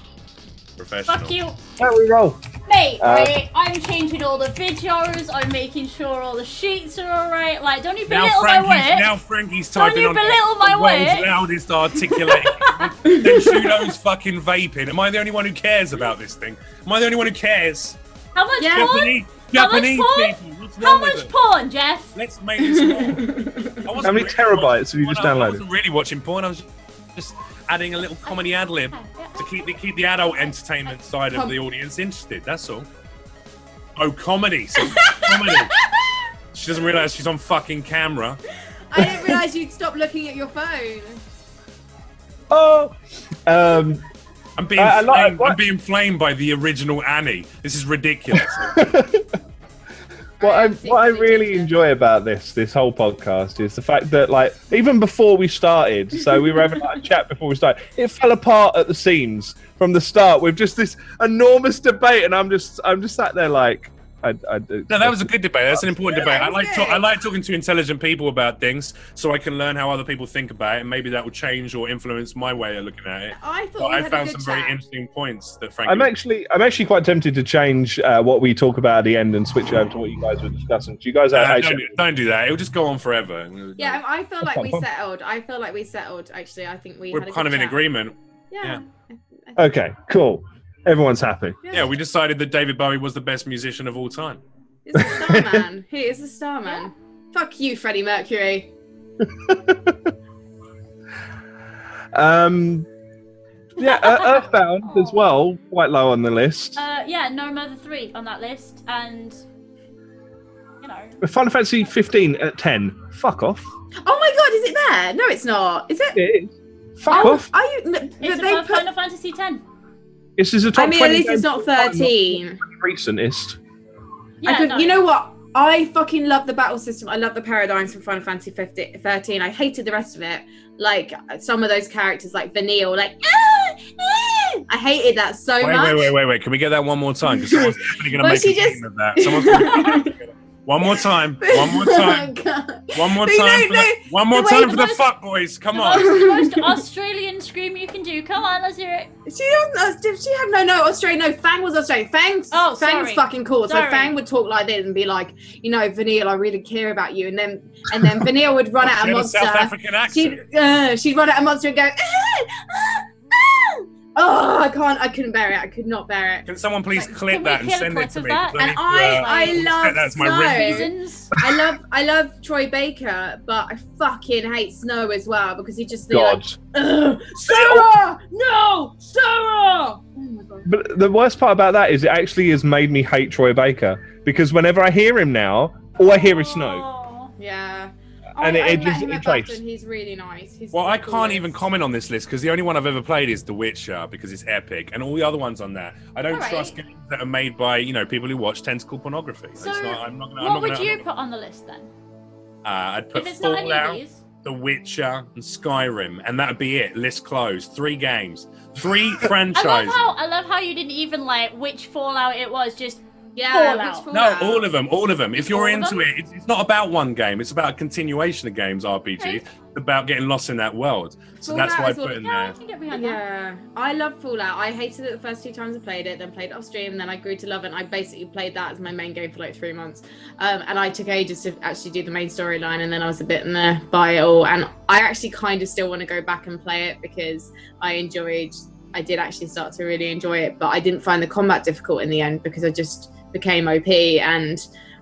Professional. Fuck you. how we roll? Mate, Uh, right, I'm changing all the videos. I'm making sure all the sheets are alright. Like, don't you Now belittle my Frankie's, work. now Frankie's Don't typing you on my the world's work. loudest articulated. then Shudo's fucking vaping. Am I the only one who cares about this thing? Am I the only one who cares? How much Yeah. porn? Japanese, How much porn? people. What's How much porn, Jeff? Let's make this more. How many really terabytes have you just downloaded? I downloaded? wasn't really watching porn. I was just adding a little comedy ad lib to keep the keep the adult entertainment side of the audience interested. That's all. Oh, comedy. So comedy. She doesn't realize she's on fucking camera. I didn't realise you'd stop looking at your phone. Oh, um, I'm being I- I like- flamed, I'm being flamed by the original Annie. This is ridiculous. what I what I really enjoy about this this whole podcast is the fact that like even before we started, so we were having like, a chat before we started, it fell apart at the seams from the start with just this enormous debate, and I'm just I'm just sat there like I, I No, that was a good debate. That's an important debate. I like to. I like talking to intelligent people about things, so I can learn how other people think about it, and maybe that will change or influence my way of looking at it. I thought But I found some good very interesting points that Frank. I'm actually I'm actually quite tempted to change uh, what we talk about at the end and switch over to what you guys were discussing. Do you guys Uh, actually? don't, do- don't do that. It'll just go on forever. Yeah, I I feel like we settled. I feel like we settled. Actually, I think we we're had a kind good of in chat. agreement. Yeah. Okay, cool. Everyone's happy. Yeah, we decided that David Bowie was the best musician of all time. He's a star man. He is a star man. Fuck you, Freddie Mercury. Um, yeah, uh, Earthbound as well, quite low on the list. Uh, yeah, No Mother 3 on that list, and, you know. Final Fantasy 15 at 10. Fuck off. Oh my god, is it there? No, it's not. Is it? It is. Fuck oh, off. Are you? No, It's they above put, Final Fantasy 10. This is a top I mean, at 20 least it's not of all time, 13. not Recentest. Yeah, I could, no. You know what? I fucking love the battle system. I love the paradigms from Final Fantasy 15, 13. I hated the rest of it. Like some of those characters, like Vanille, like ah, ah. I hated that so Wait, much. wait, wait, wait, wait. Can we get that one more time? Because someone's definitely going to Well, make a just- game of that. Someone's gonna- One more time. One more time. One more No, time. no, for no. the, one more The time way for the the most- fuck boys. Come the on. most, the most Australian scream you can do. Come on, let's hear it. She doesn't. uh, She had no, no Australian. No, Fang was Australian. Fang's, Oh, Fang's sorry. fucking cool. Sorry. So Fang would talk like this and be like, you know, Vanille, I really care about you. And then, and then Vanille would run out She a had a monster. South African accent. She'd, uh, she'd run out a monster and go. "Ah, ah, ah." Oh, I can't. I couldn't bear it. I could not bear it. Can someone please Can clip that and send it to me? that? 'Cause And need I, uh, I love that's my Snow. Reasons. I love, I love Troy Baker, but I fucking hate Snow as well because he just be like, God. "Ugh, Serah, no, Serah. Oh. But the worst part about that is it actually has made me hate Troy Baker because whenever I hear him now, all I hear is snow. Aw. Yeah. And it- I it just- him it at He's really nice. He's Well, I can't even coolest. comment on this list because the only one I've ever played is The Witcher because it's epic, and all the other ones on there, I don't Alright. trust games that are made by you know people who watch tentacle pornography. So, it's not, I'm not gonna. I'm What not would gonna, you I'm put on the list then? uh, I'd put If it's not any of Fallout, these. The Witcher, and Skyrim, and that'd be it. List closed. Three games, three I love franchises. how I love how you didn't even like which Fallout it was. Just Yeah. Fallout. which No, all of them, all of them. If you're All into them? it, it's, it's not about one game. It's about a continuation of games, RPG. Okay. It's about getting lost in that world. So that's why I is all- put in yeah, I there. can get behind that. Yeah, I love Fallout. I hated it the first two times I played it, then played it off stream, and then I grew to love it. And I basically played that as my main game for like three months. Um, and I took ages to actually do the main storyline, and then I was a bit meh by it all. And I actually kind of still want to go back and play it because I enjoyed. I did actually start to really enjoy it, but I didn't find the combat difficult in the end because I just became OP and.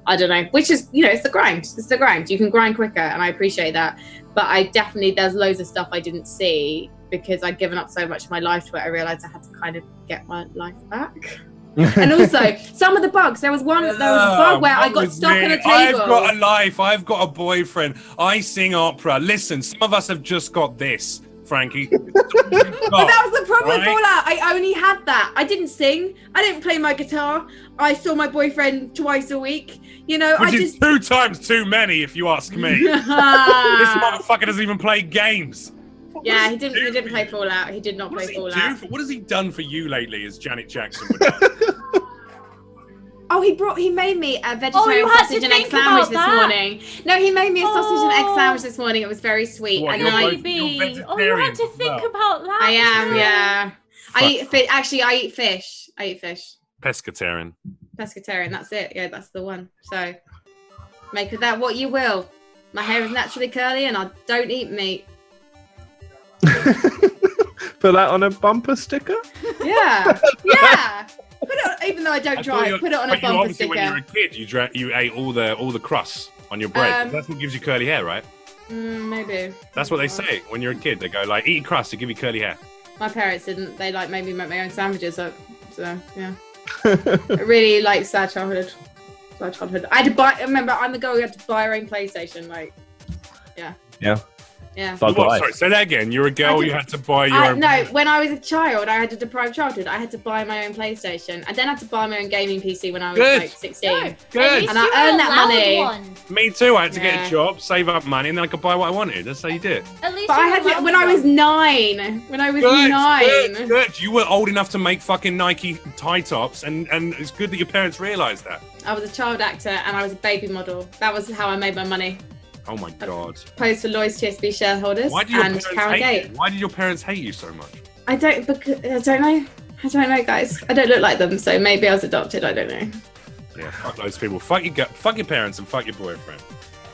I don't know, which is, you know, it's the grind. It's the grind. You can grind quicker, and I appreciate that but I definitely there's loads of stuff I didn't see because I'd given up so much of my life to it. I realized I had to kind of get my life back. And also some of the bugs. There was one. There was a bug where I What got was stuck me? on a I've got a life. I've got a boyfriend. I sing opera. Listen, some of us have just got this, Frankie. But that was the problem with Fallout. I only had that. I didn't sing. I didn't play my guitar. I saw my boyfriend twice a week. You know, Which I is just. two times too many, if you ask me. this motherfucker doesn't even play games. What yeah, he didn't. He didn't play? Fallout. He did not What play? Fallout. For, what has he done for you lately? As Janet Jackson? Oh, he brought. He made me a vegetarian Oh, you had to sausage and egg think sandwich about this that. morning. No, he made me a sausage and egg Oh. sandwich this morning. It was very sweet. What, and you're I, both- Baby. you're Oh, you had vegetarian to as think well. about that. I am. too. Yeah. I eat fish. Actually, I eat fish. I eat fish. Pescatarian. Pescatarian. That's it. Yeah, that's the one. So make of that what you will. My hair is naturally curly, and I don't eat meat. Put that on a bumper sticker. Yeah. yeah. Put it on, even though I don't I thought drive, put it on a but you bumper obviously, when you were a kid, you dra- you ate all the all the crusts on your bread. Um, That's what gives you curly hair, right? Mm, maybe. That's what they say when you're a kid. They go like, "Eat crust to give you curly hair." My parents didn't. They like made me make my own sandwiches. So, so yeah. Really like sad childhood. Sad childhood. I had to buy. Remember, I'm the girl who had to buy her own PlayStation. Like, yeah. Yeah. Yeah. Thug What? life. Sorry, say that again. You're a girl. I You had to buy your I, own. no, when I was a child, I had a deprived childhood. I had to buy my own PlayStation. I then had to buy my own gaming PC when I was Good. like 16. Good. Good. At least And I you earned that money. One. Me too. I had to get a job, save up money, and then I could buy what I wanted. That's how you did. At least But you I had to, allowed when I was nine. When I was Good, nine. good, good. You were old enough to make fucking Nike tie tops, and and it's good that your parents realised that. I was a child actor and I was a baby model. That was how I made my money. Oh my god. Posed for Lloyd's TSB shareholders Why did your and parents Karen hate Gate. you? Why did your parents hate you so much? I don't because I don't know. I don't know, guys. I don't look like them, so maybe I was adopted. I don't know. Yeah, fuck those people. Fuck your gu- fuck your parents and fuck your boyfriend.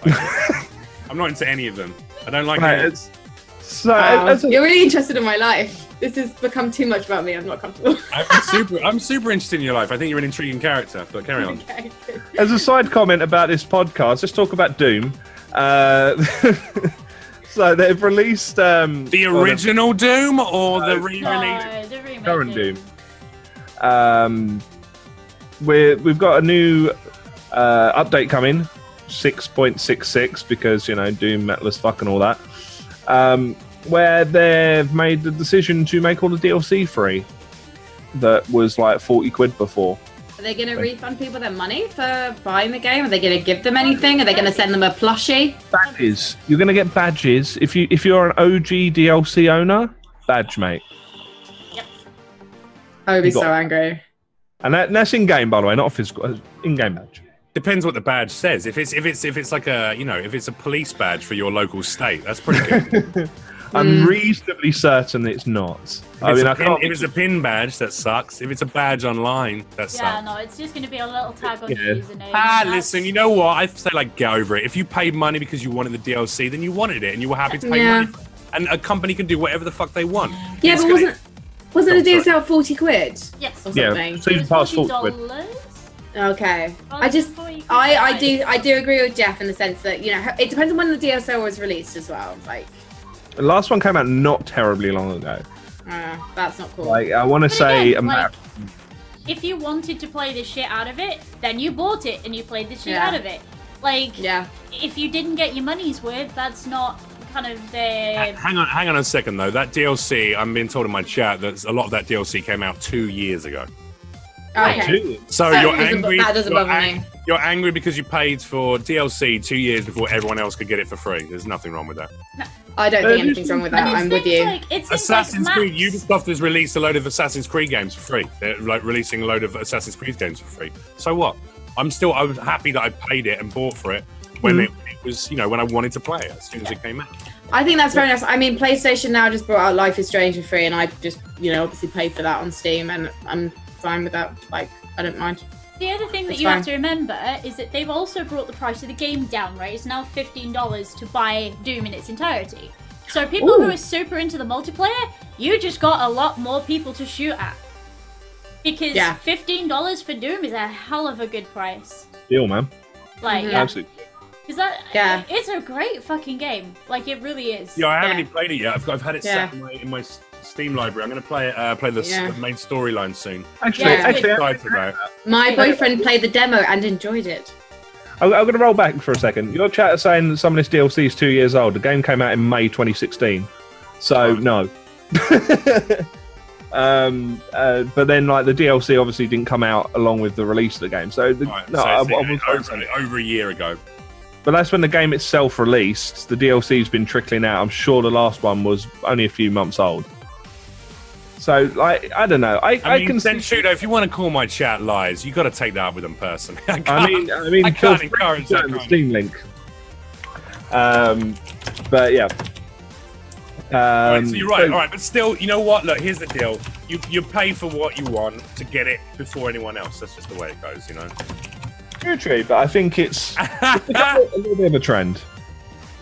I'm not into any of them. I don't like Right, any- it's, so Wow. as a- You're really interested in my life. This has become too much about me. I'm not comfortable. I'm super. I'm super interested in your life. I think you're an intriguing character. But carry on. okay. good. as a side comment about this podcast, let's talk about Doom. Uh, so they've released um, The or original Doom or the re-release? No, the. Current Doom. Doom. um, we're, we've got a new uh, update coming, six point six six, because you know Doom, metal as fuck, and all that. Um, where they've made the decision to make all the DLC free. That was like forty quid before. Are they going to refund people their money for buying the game? Are they going to give them anything? Are they going to send them a plushie? badges. You're gonna get badges if you if you're an OG DLC owner. Badge, mate, Yep. I would be You got- so angry. and that, that's in game by the way, not a physical. uh, In game badge. Depends what the badge says. If it's if it's if it's like a you know if it's a police badge for your local state, that's pretty good. I'm reasonably certain it's not. If, I mean, a I pin, can't. if it's a pin badge, that sucks. If it's a badge online, that sucks. Yeah, no, it's just going to be a little tag on Yeah. your username. Ah, that's- listen, you know what? I say like get over it. If you paid money because you wanted the DLC, then you wanted it and you were happy to pay Yeah. money. For. And a company can do whatever the fuck they want. Yeah, It's but gonna- wasn't wasn't Oh, the sorry. DLC forty quid Yes. or Yeah, something? season It pass $40. Okay, I just I I do I do agree with Jeff in the sense that you know it depends on when the DLC was released as well. Like, The last one came out not terribly long ago. uh, that's not cool. Like I want to say, again, a like, if you wanted to play the shit out of it, then you bought it and you played the shit Yeah. out of it. Like, yeah, if you didn't get your money's worth, that's not kind of the. Hang on, hang on a second though. That DLC, I'm being told in my chat that a lot of that DLC came out two years ago. Right. okay. Two. So That you're angry. that doesn't you're, bother ang- me. you're angry because you paid for DLC two years before everyone else could get it for free. There's nothing wrong with that. I don't think anything's wrong with that. I'm with you. Like, it's Assassin's like Creed. maps. Ubisoft has released a load of Assassin's Creed games for free. They're like releasing a load of Assassin's Creed games for free. So what? I'm still. I was happy that I paid it and bought for it when Mhm. it, it was, you know, when I wanted to play it as soon as it came out. I think that's very nice. I mean, PlayStation now just brought out Life is Strange for free, and I just you know obviously paid for that on Steam, and I'm fine with that. Like, I don't mind. The other thing that It's you have to remember is that they've also brought the price of the game down, right? It's now $15 to buy Doom in its entirety. So people Ooh. who are super into the multiplayer, you just got a lot more people to shoot at. Because Yeah. $15 for Doom is a hell of a good price. deal, man. Like, Mhm. yeah. Absolutely. Because that, Yeah. it's a great fucking game. Like, it really is. Yeah, I haven't Yeah. even played it yet. I've, got, I've had it Yeah. set in my, in my s- Steam library. I'm going to play. Uh, play the, Yeah. the main storyline soon. Actually, Yeah. actually, I'm excited about. My boyfriend played the demo and enjoyed it. I'm, I'm going to roll back for a second. Your chat is saying that some of this DLC is two years old. The game came out in May 2016, so Oh. no. um, uh, but then, like the DLC, obviously didn't come out along with the release of the game. So the, Right, no, so I, I it's was over, over a year ago. But that's when the game itself released. The DLC's been trickling out. I'm sure the last one was only a few months old. So, like, I don't know. I, I, I, mean, can then see. Shudo, if you want to call my chat lies, you got to take that up with them personally. I, I mean, I mean, I can't encourage that the kind of- Steam link. Um, but yeah. Right, Um, so you're right. so- All right, but still, you know what? Look, here's the deal. You you pay for what you want to get it before anyone else. That's just the way it goes, you know. True, true, but I think it's a little bit of a trend.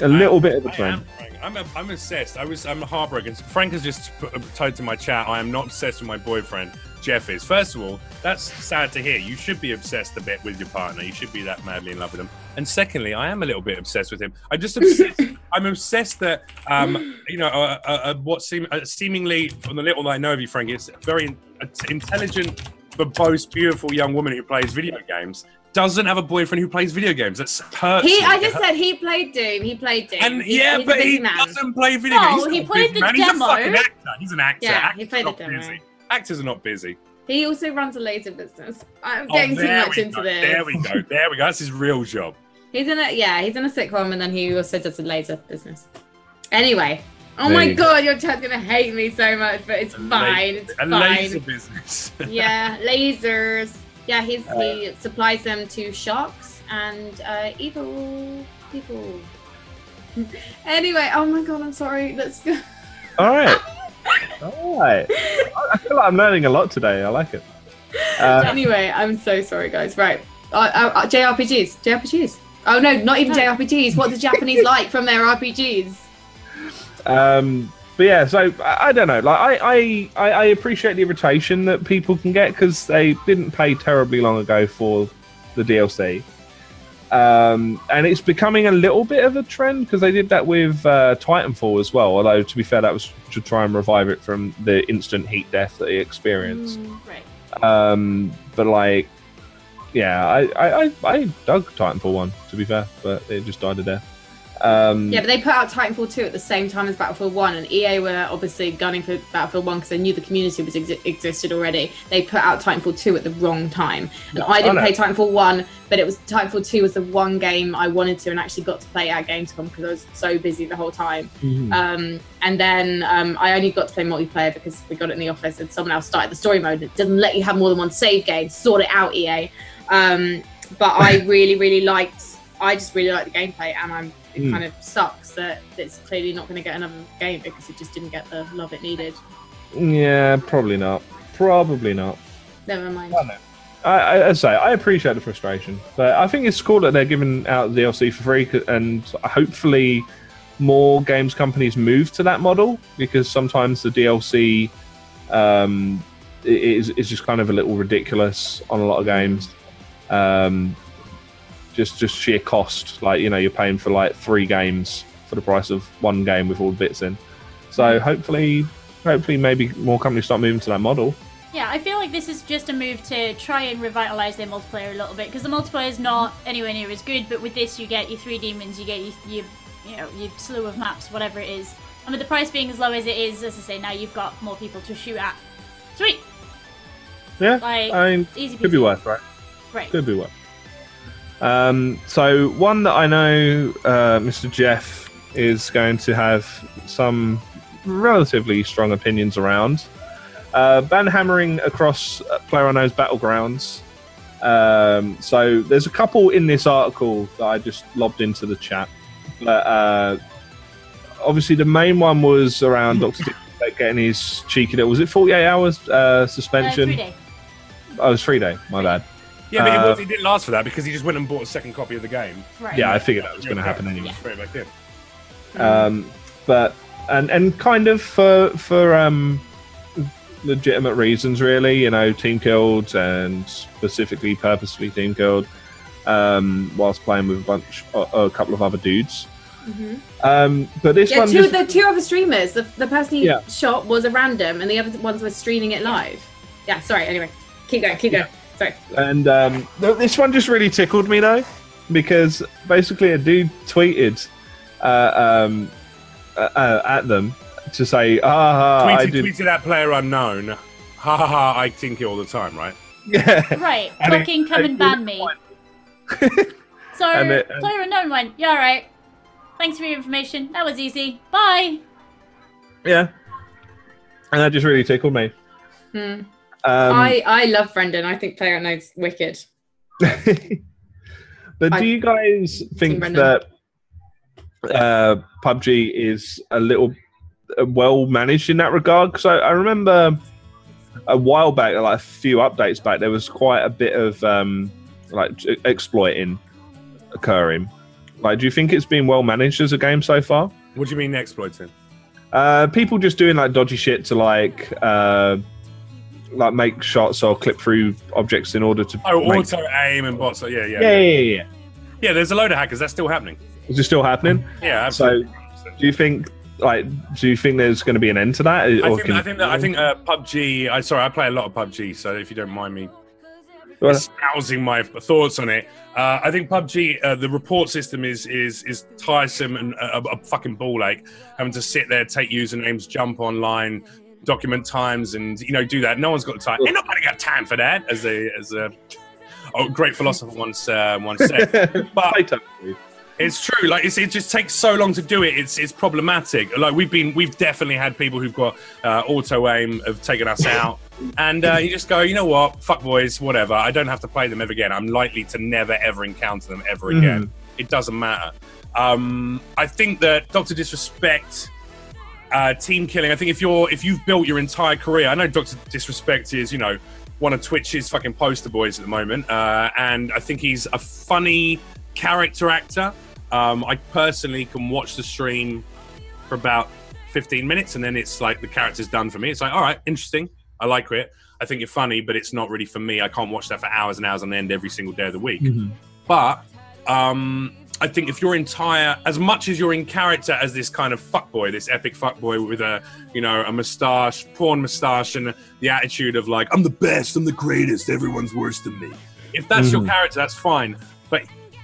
A little bit of a trend. am. I'm, I'm obsessed. I was I'm heartbroken. Frank has just put, typed in my chat. I am not obsessed with my boyfriend. Jeff is. First of all, that's sad to hear. You should be obsessed a bit with your partner. You should be that madly in love with him. And secondly, I am a little bit obsessed with him. I'm just obsessed. I'm obsessed that um, you know, uh, uh, uh, what seem uh, seemingly from the little that I know of you, Frank, it's a very uh, intelligent, verbose, beautiful young woman who plays video games. Doesn't have a boyfriend who plays video games. That's hurts. He, me. I just said he played Doom. He played Doom. And He's- yeah, he's but he man. doesn't play video No, games. He's he played the man. demo. He's a fucking actor. He's an actor. Yeah, Actors he played the demo. busy. Actors are not busy. He also runs a laser business. I'm Oh, getting too much into go. this. There we go. There we go. That's his real job. He's in a yeah, he's in a sitcom and then he also does a laser business. Anyway. Oh There my you go. god, your chat's gonna hate me so much, but it's A la- fine. It's A fine. laser business. yeah, lasers. Yeah, he's he supplies them to sharks and uh, evil people. anyway, oh my god, I'm sorry. Let's go. All right. All right. I I feel like I'm learning a lot today. I like it. Uh, anyway, I'm so sorry, guys. Right, uh, uh, uh, JRPGs, JRPGs. Oh no, not even JRPGs. What the Japanese like from their RPGs? um, but yeah, so I, I don't know. Like I, I, I, appreciate the irritation that people can get because they didn't pay terribly long ago for the DLC. Um, and it's becoming a little bit of a trend because they did that with uh, Titanfall as well. Although to be fair, that was to try and revive it from the instant heat death that he experienced. Right. Um, but like, yeah, I, I, I, I dug Titanfall one to be fair, but it just died to death. Um, Yeah, but they put out Titanfall 2 at the same time as Battlefield 1, and EA were obviously gunning for Battlefield 1 because they knew the community was exi- existed already. They put out Titanfall 2 at the wrong time. And I didn't know. play Titanfall 1, but it was Titanfall 2 was the one game I wanted to and actually got to play at Gamescom because I was so busy the whole time. mhm. Um, and then um, I only got to play multiplayer because we got it in the office and someone else started the story mode. It doesn't let you have more than one save game. Sort it out, EA. Um, but I really, really liked. I just really liked the gameplay, and I'm. It Mm. kind of sucks that it's clearly not going to get another game because it just didn't get the love it needed. Yeah, probably not. Probably not. Never mind. I, I, I say I appreciate the frustration, but I think it's cool that they're giving out the DLC for free, and hopefully more games companies move to that model because sometimes the DLC um, is is just kind of a little ridiculous on a lot of games. Um, just just sheer cost, like you know, you're paying for like three games for the price of one game with all the bits in. So hopefully, hopefully, maybe more companies start moving to that model. Yeah, I feel like this is just a move to try and revitalize their multiplayer a little bit because the multiplayer is not anywhere near as good. But with this, you get your three demons, you get your, your you know your slew of maps, whatever it is. And with the price being as low as it is, as I say, now you've got more people to shoot at. Sweet, Yeah, Like, I mean, easy could be worth, right? great. Could be worth. Um, so one that I know uh, Mr. Jeff is going to have some relatively strong opinions around. Uh, ban hammering across uh, PlayerUnknown's battlegrounds. Um, so there's a couple in this article that I just lobbed into the chat. But uh, obviously the main one was around Doctor getting his cheeky little. Was it 48 hours uh, Uh, suspension? three day. Oh, it was three day. My bad. Yeah, but Uh, it, was, it didn't last for that because he just went and bought a second copy of the game. Right. Yeah, I figured that was going to happen anyway. Straight back in. um, but and and kind of for for um, legitimate reasons, really. You know, team killed and specifically purposefully team killed um, whilst playing with a bunch, a, a couple of other dudes. Um, but this Yeah, one, two just, the two other streamers. The, the person he Yeah. shot was a random, and the other ones were streaming it live. Yeah, sorry. Anyway, keep going. Keep going. Sorry. and um, this one just really tickled me though, because basically a dude tweeted uh, um, uh, uh, at them to say, "Ah, I tweeted, did." tweeted at player unknown. Ha ha ha! I think it all the time, right? Yeah. Right. And it- Fucking come and ban me. So And it- and- player unknown went. Yeah, all right. Thanks for your information. That was easy. Bye. Yeah. And that just really tickled me. Hmm. Um, I I love Brendan. I think Player Unknown's wicked. but I- do you guys think that uh, PUBG is a little uh, well managed in that regard? Because I, I remember a while back, like a few updates back, there was quite a bit of um, like exploiting occurring. Like, do you think it's been well managed as a game so far? What do you mean exploiting? Uh, people just doing like dodgy shit to like uh, like make shots or clip through objects in order to. Oh, make- auto aim and bots. Yeah, yeah, yeah, yeah, yeah, yeah. Yeah, There's a load of hackers. That's still happening. Is it still happening? Yeah, So, do you think like do you think there's going to be an end to that? I think, can- I think that I think uh, PUBG. I sorry, I play a lot of PUBG, so if you don't mind me Well, espousing my thoughts on it, uh, I think PUBG. Uh, the report system is is is tiresome and a, a fucking ball ache. Having to sit there, take usernames, jump online, document times, and you know do that. No one's got the time. Ain't nobody got time for that. As a as a oh, great philosopher once uh, once said. But Play time, please. It's true. Like it's, it just takes so long to do it. It's it's problematic. Like we've been we've definitely had people who've got uh, auto aim have taken us out, and uh, you just go, you know what, fuck boys, whatever. I don't have to play them ever again. I'm likely to never ever encounter them ever again. It doesn't matter. Um, I think that Doctor Disrespect. Uh, team killing. I think if you're if you've built your entire career, I know Doctor Disrespect is you know one of Twitch's fucking poster boys at the moment, uh, and I think he's a funny character actor. Um, I personally can watch the stream for about 15 minutes, and then it's like the character's done for me. It's like, all right, interesting. I like it. I think you're funny, but it's not really for me. I can't watch that for hours and hours on end every single day of the week. But um, I think if your entire, as much as you're in character as this kind of fuckboy, this epic fuckboy with a, you know, a mustache, porn mustache, and the attitude of like, I'm the best, I'm the greatest, everyone's worse than me. If that's your mm. character, that's fine. But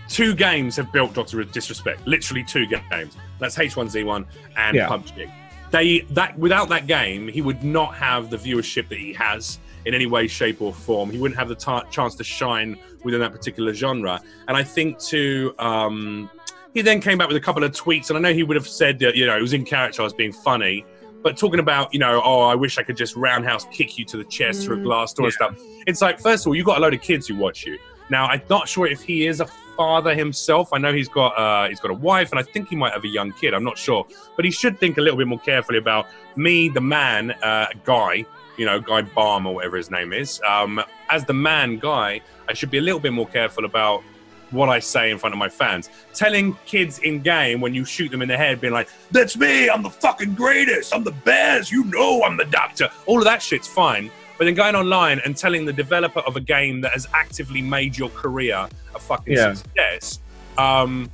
two games have built Doctor with Disrespect. Literally two games. That's H1Z1 and Yeah. PUBG. They that without that game, he would not have the viewership that he has in any way, shape, or form. He wouldn't have the ta chance to shine within that particular genre. And I think to um, he then came back with a couple of tweets, and I know he would have said that you know it was in character, I was being funny. But talking about, you know, oh, I wish I could just roundhouse kick you to the chest through a glass door and stuff. It's like, first of all, you've got a load of kids who watch you. Now, I'm not sure if he is a father himself. I know he's got uh, he's got a wife, and I think he might have a young kid. I'm not sure, but he should think a little bit more carefully about me, the man, uh, guy. You know, Guy Balm or whatever his name is. Um, as the man, guy, I should be a little bit more careful about what I say in front of my fans. Telling kids in game when you shoot them in the head, being like, "That's me. I'm the fucking greatest. I'm the best. You know, I'm the doctor." All of that shit's fine. But then going online and telling the developer of a game that has actively made your career a fucking Yeah. success, um,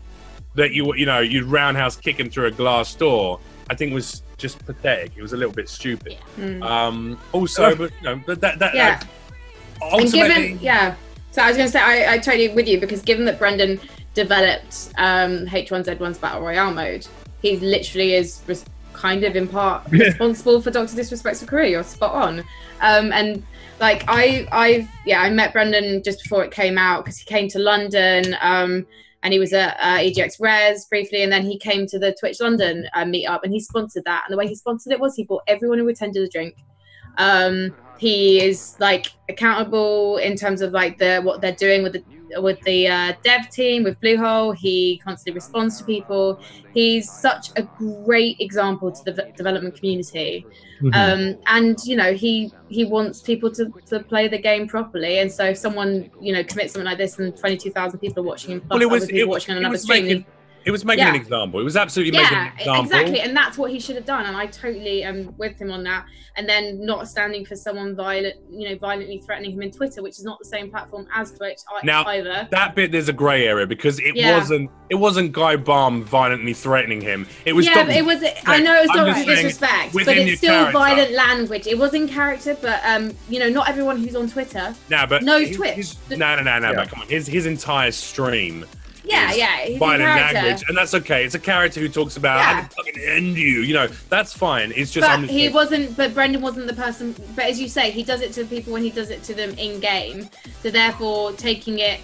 that you you know you'd roundhouse kick him through a glass door, I think was just pathetic. It was a little bit stupid. Um, also, but you know, but that that, Yeah. that and ultimately, given yeah so i was going to say I, I totally with you because given that brendan developed um h1z1's battle royale mode he literally is res- kind of in part responsible for dr disrespect's career you're spot on um and like i i yeah i met brendan just before it came out because he came to london um and he was at uh, EGX Rezzed briefly, and then he came to the Twitch London uh, meetup, and he sponsored that. And the way he sponsored it was he bought everyone who attended a drink. Um, he is like accountable in terms of like the what they're doing with the with the uh, dev team with Bluehole. He constantly responds to people. He's such a great example to the v- development community. Mhm. Um, and you know he he wants people to, to play the game properly. And so if someone you know commits something like this and twenty two thousand people are watching him, plus well, it was it, watching on another stream, making it was making an example. It was absolutely making an example. exactly and that's what he should have done and i totally am with him on that and then not standing for someone violent you know violently threatening him in twitter which is not the same platform as twitch I- Now, either That bit there's a grey area because it Yeah. wasn't it wasn't Guy Balm violently threatening him. It was yeah, but it was. I know it was I'm not just right saying, disrespect, but it's still character. violent language. It was in character, but um, you know, not everyone who's on Twitter. Nah, but knows his- Twitch. his- no, no, no, no. Yeah. But come on, his his entire stream Yeah, yeah, he's violent language, and that's okay. It's a character who talks about I Yeah. can fucking end you. You know, that's fine. It's just But just he like- wasn't. But Brendan wasn't the person. But as you say, he does it to people when he does it to them in game. So therefore, taking it,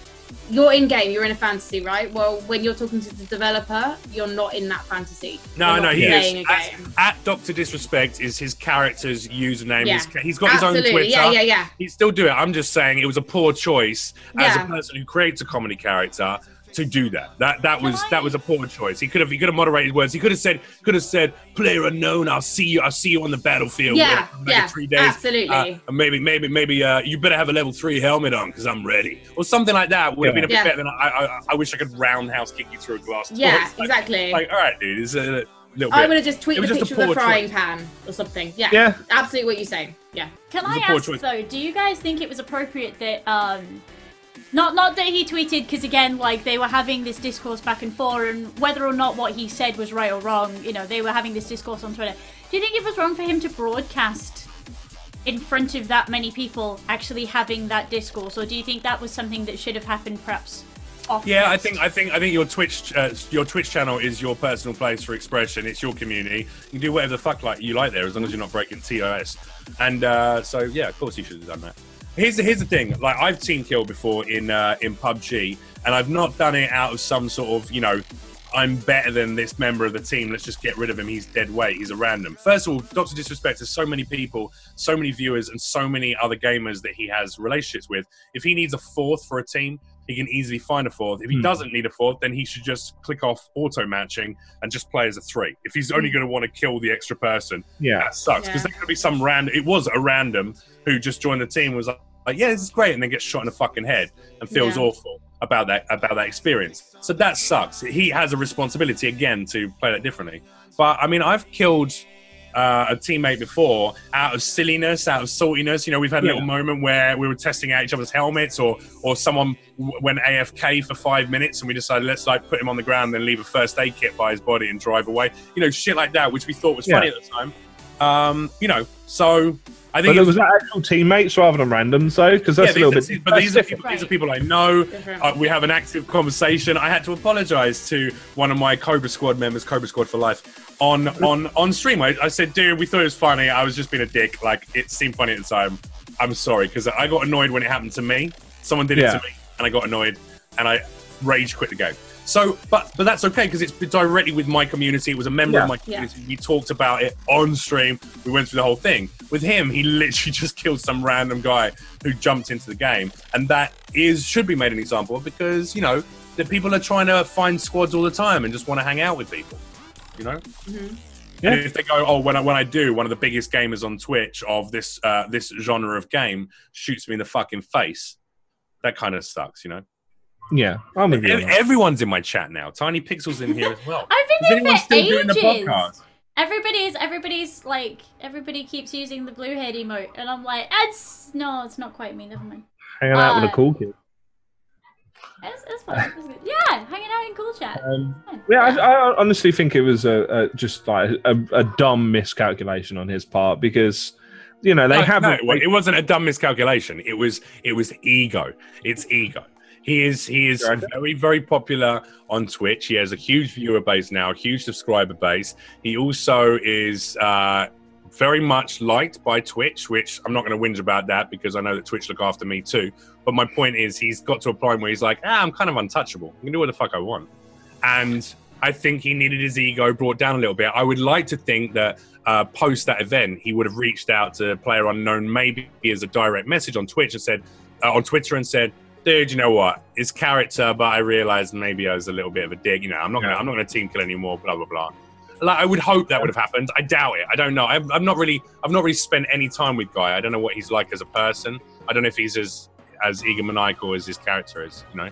you're in game. You're in a fantasy, right? Well, when you're talking to the developer, you're not in that fantasy. No, You're no, he is. At, at Doctor Disrespect is his character's username. Yeah. He's, he's got his own Absolutely. Twitter. Yeah, yeah, yeah. He'd still do it. I'm just saying it was a poor choice as a person who creates a comedy character to do that. That that was I- that was a poor choice. He could have he could have moderated words. He could have said could have said player unknown. I'll see you. I'll see you on the battlefield. Yeah, We'll come back in yeah, three days. absolutely. Uh, and maybe maybe maybe uh, you better have a level three helmet on because I'm ready or something like that. Would have been a bit Yeah. better than I, I I wish I could roundhouse kick you through a glass. Yeah, like- exactly. Like all right, dude. It's a little bit. I would have just tweeted It was a just a picture of the frying choice. pan or something. Yeah, Yeah. absolutely what you're saying. Yeah. Can was I a poor ask choice. though? Do you guys think it was appropriate that um, not not that he tweeted because again, like they were having this discourse back and forth, and whether or not what he said was right or wrong, you know, they were having this discourse on Twitter. Do you think it was wrong for him to broadcast in front of that many people, actually having that discourse, or do you think that was something that should have happened perhaps? Off Yeah, I think I think I think your Twitch uh, your Twitch channel is your personal place for expression. It's your community. You can do whatever the fuck like you like there, as long as you're not breaking TOS. And uh, so yeah, of course you should have done that. Here's the, here's the thing. Like I've team killed before in uh, in PUBG, and I've not done it out of some sort of you know. I'm better than this member of the team. Let's just get rid of him. He's dead weight. He's a random. First of all, Doctor Disrespect has so many people, so many viewers, and so many other gamers that he has relationships with. If he needs a fourth for a team, he can easily find a fourth. If he Hmm. doesn't need a fourth, then he should just click off auto matching and just play as a three. If he's only going to want to kill the extra person, Yeah. that sucks because Yeah. there's going to be some random. It was a random who just joined the team was like, like, "Yeah, this is great," and then gets shot in the fucking head and feels Yeah. awful about that about that experience. So that sucks. He has a responsibility again to play that differently. But I mean, I've killed. Uh, a teammate before out of silliness, out of saltiness. You know, we've had a Yeah. little moment where we were testing out each other's helmets, or or someone w- went AFK for five minutes, and we decided let's like put him on the ground and leave a first aid kit by his body and drive away. You know, shit like that, which we thought was funny at the time. Um, you know, so I think But there it's- was that actual teammates rather than randoms, though, because that's yeah, a little bit. But these are, people, different. these are people I know. Uh, we have an active conversation. I had to apologize to one of my Cobra Squad members, Cobra Squad for life, on on on stream. I, I said, "Dude, we thought it was funny. I was just being a dick. Like it seemed funny at the time. I'm sorry because I got annoyed when it happened to me. Someone did it Yeah. to me, and I got annoyed. And I rage quit the game. So, but but that's okay because it's directly with my community. It was a member Yeah. of my community. We talked about it on stream. We went through the whole thing. With him, he literally just killed some random guy who jumped into the game, and that is should be made an example of because you know the people are trying to find squads all the time and just want to hang out with people. You know. Yeah. And if they go, oh, when I when I do, one of the biggest gamers on Twitch of this uh, this genre of game shoots me in the fucking face. That kind of sucks, you know. Yeah, I'm with you. on Ev- that. Everyone's in my chat now. Tiny Pixels in here as well. I've been Is there anyone for still doing the ages. podcast? Everybody's everybody's like everybody keeps using the blue head emote, and I'm like, it's no, it's not quite me. Never mind. Hanging out with uh, a cool kid. It's, it's fine. It's. Yeah, hanging out in cool chat. Um, Fine. yeah, I, I honestly think it was a, a just like a, a dumb miscalculation on his part because you know they No, have no, a- it wa- it wasn't a dumb miscalculation. It was it was ego. It's ego. He is he is very very popular on Twitch. He has a huge viewer base now, a huge subscriber base. He also is uh, very much liked by Twitch, which I'm not going to whinge about that because I know that Twitch look after me too. But my point is, he's got to a point where he's like, ah, I'm kind of untouchable. I can do what the fuck I want. And I think he needed his ego brought down a little bit. I would like to think that uh, post that event, he would have reached out to Player Unknown, maybe as a direct message on Twitch and said, uh, on Twitter and said, dude, you know what? His character, but I realized maybe I was a little bit of a dick. You know, I'm not gonna, Yeah. I'm not gonna team kill anymore. Blah blah blah. Like, I would hope that would have happened. I doubt it. I don't know. I've, I've not really, I've not really spent any time with Guy. I don't know what he's like as a person. I don't know if he's as as egomaniacal as his character is. You know.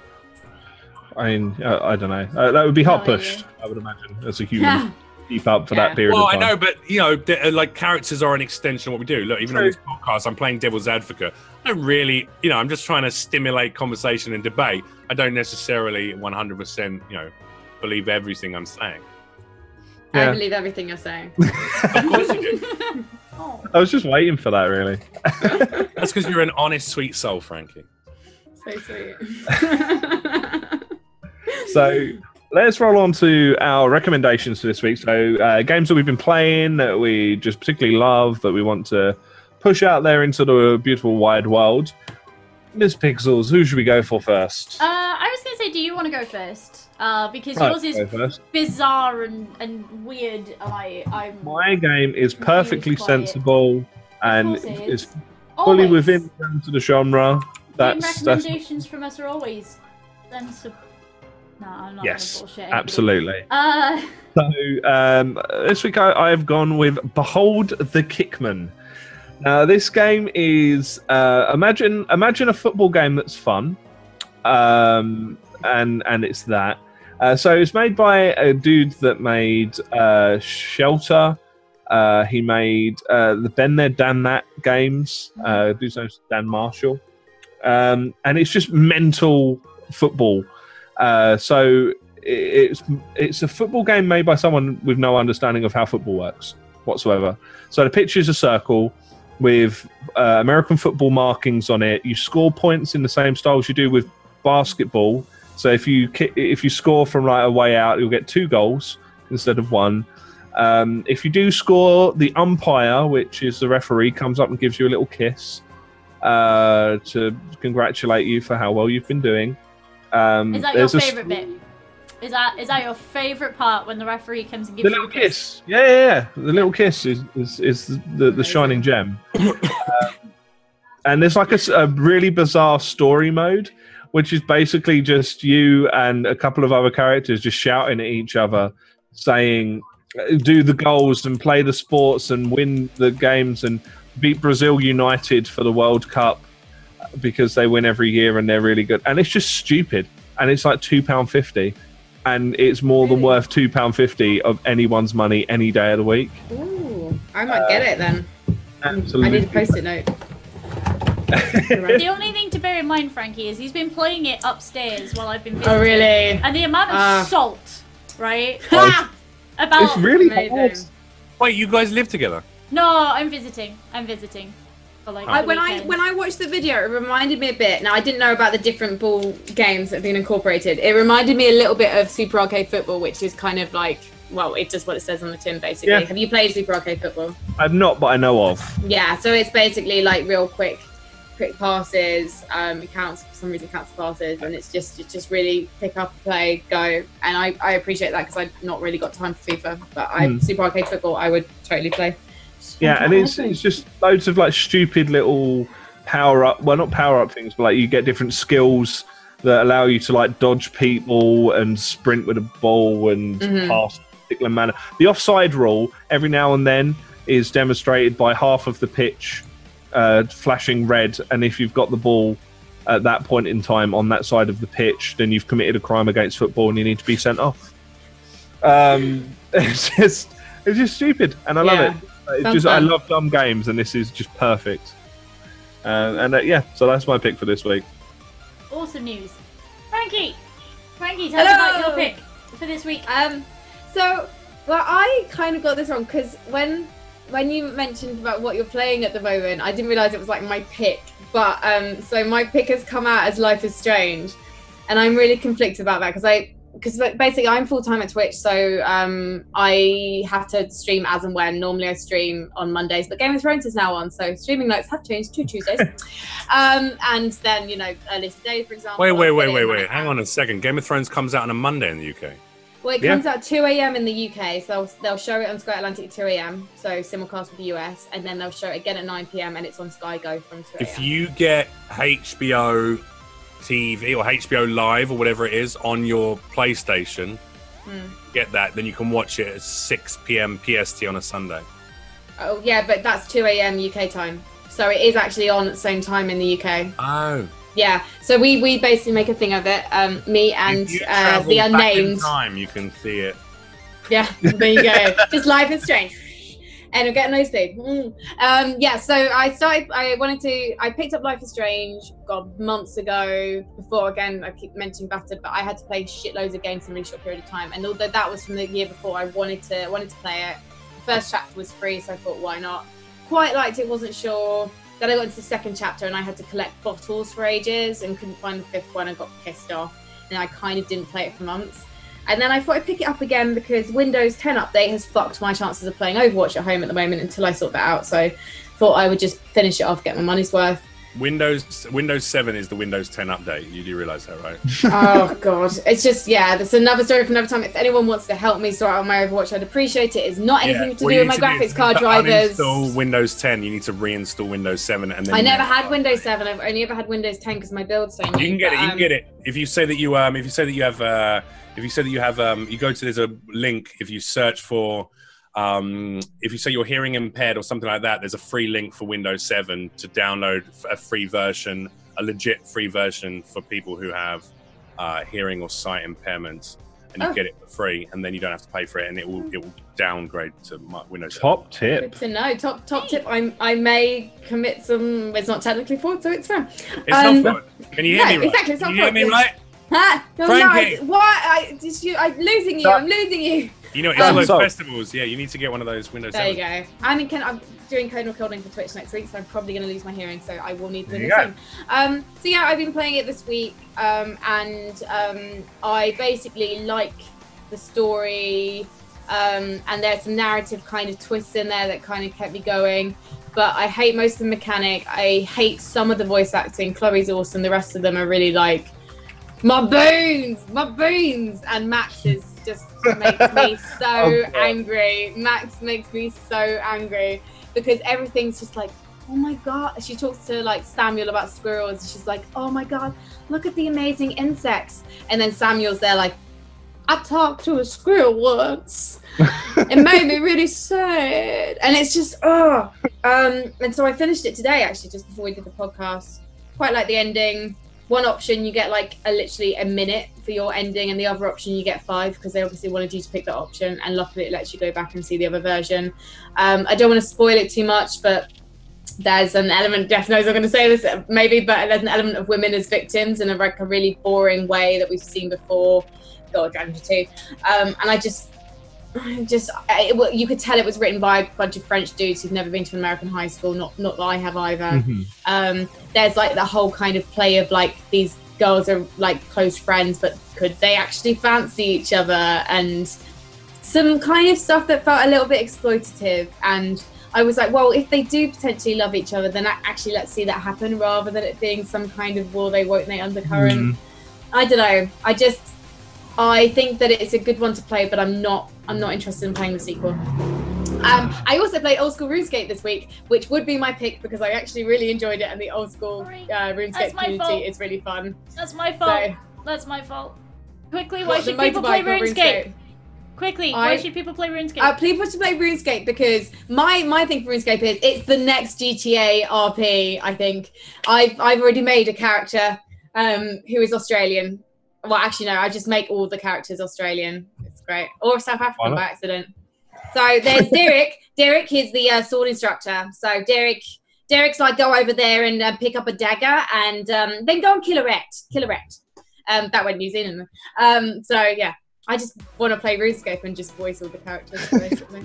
I mean, uh, I don't know. Uh, that would be hot No pushed. I would imagine, as a human. Yeah. Keep up for Yeah. that period Well, of I know, but you know, the- uh, like characters are an extension of what we do. Look, even on this podcast, I'm playing devil's advocate. I don't really, you know, I'm just trying to stimulate conversation and debate. I don't necessarily 100%, you know, believe everything I'm saying. I believe everything you're saying. Of course you do. Oh. I was just waiting for that, really. That's because you're an honest, sweet soul, Frankie. so sweet. So let's roll on to our recommendations for this week. So uh, games that we've been playing that we just particularly love that we want to push out there into the beautiful wide world. Miss Pixels, who should we go for first? Uh, I was gonna say, do you want to go first? Uh, because Right, yours is bizarre and, and weird, and I I'm My game is perfectly sensible and it is is. fully always- within the genre. Game That's that's recommendations from us are always sensible. No, I'm not yes, bullshit. absolutely. Uh, So um, this week I, I have gone with Behold the Kickman. Now this game is uh, imagine imagine a football game that's fun, um, and and it's that. Uh, so it's made by a dude that made uh, Shelter. Uh, he made uh, the Ben There Dan That games. Uh, dude's name's Dan Marshall, um, and it's just mental football. Uh, so it's it's a football game made by someone with no understanding of how football works whatsoever. So the pitch is a circle with uh, American football markings on it. You score points in the same style as you do with basketball. So if you if you score from like a way out, you'll get two goals instead of one. Um, if you do score, the umpire, which is the referee, comes up and gives you a little kiss uh, to congratulate you for how well you've been doing. Um, is that your there's a favorite bit? Is that is that your favorite part when the referee comes and gives the you little a kiss. Yeah, yeah, yeah. The little kiss is is, is the, the Amazing. shining gem. Um, and there's like a really bizarre story mode, which is basically just you and a couple of other characters just shouting at each other, saying, "Do the goals and play the sports and win the games and beat Brazil United for the World Cup." Because they win every year and they're really good, and it's just stupid, and it's like two pound fifty, and it's more than worth two pound fifty of anyone's money any day of the week. Ooh, I might get it then. Absolutely, I need a post-it note. The only thing to bear in mind, Frankie, is he's been playing it upstairs while I've been visiting. oh really? And the amount of Ah. salt, right? Oh, About It's really Amazing. Wait, you guys live together? no, I'm visiting. I'm visiting. For like I, the when I when I watched the video, it reminded me a bit. Now I didn't know about the different ball games that have been incorporated. It reminded me a little bit of Super Arcade Football, which is kind of like well, it's just what it says on the tin, basically. Yeah. Have you played Super Arcade Football? I'm not, but I know of. Yeah, so it's basically like real quick quick passes. Um, it counts for some reason it counts passes, and it's just it's just really pick up, play, go. And I, I appreciate that because I've not really got time for FIFA, but I Hmm. Super Arcade Football I would totally play. Yeah, and it's it's just loads of like stupid little power up. Well, not power up things, but like you get different skills that allow you to like dodge people and sprint with a ball and Mhm. pass in a particular manner. The offside rule every now and then is demonstrated by half of the pitch uh, flashing red, and if you've got the ball at that point in time on that side of the pitch, then you've committed a crime against football and you need to be sent off. Um, it's just it's just stupid, and I love Yeah. it. It's Sounds just I love dumb games, and this is just perfect. Uh, and uh, yeah, so that's my pick for this week. Awesome news. Frankie! Frankie, tell us about your pick for this week. Um, so well, I kind of got this wrong because when when you mentioned about what you're playing at the moment, I didn't realize it was like my pick. But um, so my pick has come out as Life is Strange, and I'm really conflicted about that because I because basically I'm full time at Twitch, so um, I have to stream as and when. Normally I stream on Mondays, but Game of Thrones is now on, so streaming nights have changed to Tuesdays. um, and then you know early today, for example. Wait, wait, wait, wait, wait. Hang on a second. Game of Thrones comes out on a Monday in the UK. Well, it Yeah. comes out 2 a.m. in the UK, so they'll, they'll show it on Sky Atlantic at 2 a.m., so simulcast with the US, and then they'll show it again at 9 p.m. and it's on Sky Go from 2 a.m. If you get HBO TV or HBO Live or whatever it is on your PlayStation, Hmm. get that, then you can watch it at 6 p.m. PST on a Sunday. Oh, yeah, but that's 2 a.m. UK time. So it is actually on at the same time in the UK. Oh, Yeah, so we, we basically make a thing of it. Um, me and uh, the unnamed. time, you can see it. Yeah, there you go. Just life is strange. And I'm getting those two. Mm. Um, yeah, so I started, I wanted to, I picked up Life is Strange, God, months ago. Before, again, I keep mentioning Battered, but I had to play shitloads of games in a really short period of time. And although that was from the year before, I wanted to, wanted to play it. The first chapter was free, so I thought, why not? Quite liked it, wasn't sure. Then I got into the second chapter and I had to collect bottles for ages and couldn't find the fifth one. I got pissed off. And I kind of didn't play it for months. And then I thought I'd pick it up again because Windows 10 update has fucked my chances of playing Overwatch at home at the moment until I sort that out. So thought I would just finish it off, get my money's worth. Windows Windows 7 is the Windows 10 update. You do realize that, right? oh god, it's just yeah. That's another story for another time. If anyone wants to help me sort out my Overwatch, I'd appreciate it. It's not anything to what do with my graphics card drivers. Uninstall Windows 10. You need to reinstall Windows 7, and then I never had Windows 7. I've only ever had Windows 10 because my build's so new. You can get it. but, You can um, get it if you say that you um if you say that you have uh if you say that you have um you go to there's a link if you search for um if you say you're hearing impaired or something like that there's a free link for Windows 7 to download a free version a legit free version for people who have uh, hearing or sight impairments and you Oh. get it for free and then you don't have to pay for it and it will it will downgrade to my Windows 7. Top Good tip. to know. Top top tip. I I may commit some. It's not technically fraud, so it's fine. It's Um, not fun. Can you hear no, me right? exactly, it's not Can not you hear me right? Huh? No, Frankie! no, what? I, did you, I'm losing you. Stop. I'm losing you. You know, it's Um, all those so- festivals. Yeah, you need to get one of those Windows There 7. you go. I'm in. I'm doing code recording for Twitch next week, so I'm probably going to lose my hearing. So I will need Windows 7. Um. So yeah, I've been playing it this week, um, and um, I basically like the story, um, and there's some narrative kind of twists in there that kind of kept me going. But I hate most of the mechanic. I hate some of the voice acting. Chloe's awesome. The rest of them are really like my bones, my bones, and Max is just makes me so Oh, angry. Max makes me so angry because everything's just like, oh my god. She talks to like Samuel about squirrels. And she's like, oh my god, look at the amazing insects. And then Samuel's there like, I talked to a squirrel once. it made me really sad. And it's just, oh. Um, and so I finished it today actually, just before we did the podcast. Quite like the ending. One option you get like a literally a minute for your ending, and the other option you get five because they obviously wanted you to pick that option. And luckily, it lets you go back and see the other version. Um, I don't want to spoil it too much, but there's an element. Jeff knows I'm going to say this maybe, but there's an element of women as victims in a like a really boring way that we've seen before. God, Dragon too. Um, and I just, just, I- it, wa- you could tell it was written by a bunch of French dudes who've never been to an American high school. Not, not that I have either Mhm. um, there's like the whole kind of play of like these girls are like close friends, but could they actually fancy each other? And some kind of stuff that felt a little bit exploitative. And I was like, well, if they do potentially love each other, then actually let's see that happen rather than it being some kind of will they, won't they undercurrent. Mm. I don't know. I just, I think that it's a good one to play, but I'm not, I'm not interested in playing the sequel. Um, I also played Old School RuneScape this week, which would be my pick because I actually really enjoyed it, and the Old School uh, RuneScape community fault. is really fun. That's my fault. So, That's my fault. Quickly, why should people play or RuneScape? Quickly, why should people play RuneScape? Uh, people should play RuneScape because my my thing for RuneScape is it's the next GTA RP. I think I've I've already made a character um, who is Australian. Well, actually, no, I just make all the characters Australian. It's great, or South African by accident. So there's Derek. Derek is the uh, sword instructor. So Derek. Derek's like go over there and uh, pick up a dagger and um, then go and kill a rat. Kill a rat. Um, that went New Zealand. Um, so yeah, I just want to play RuneScape and just voice all the characters, basically.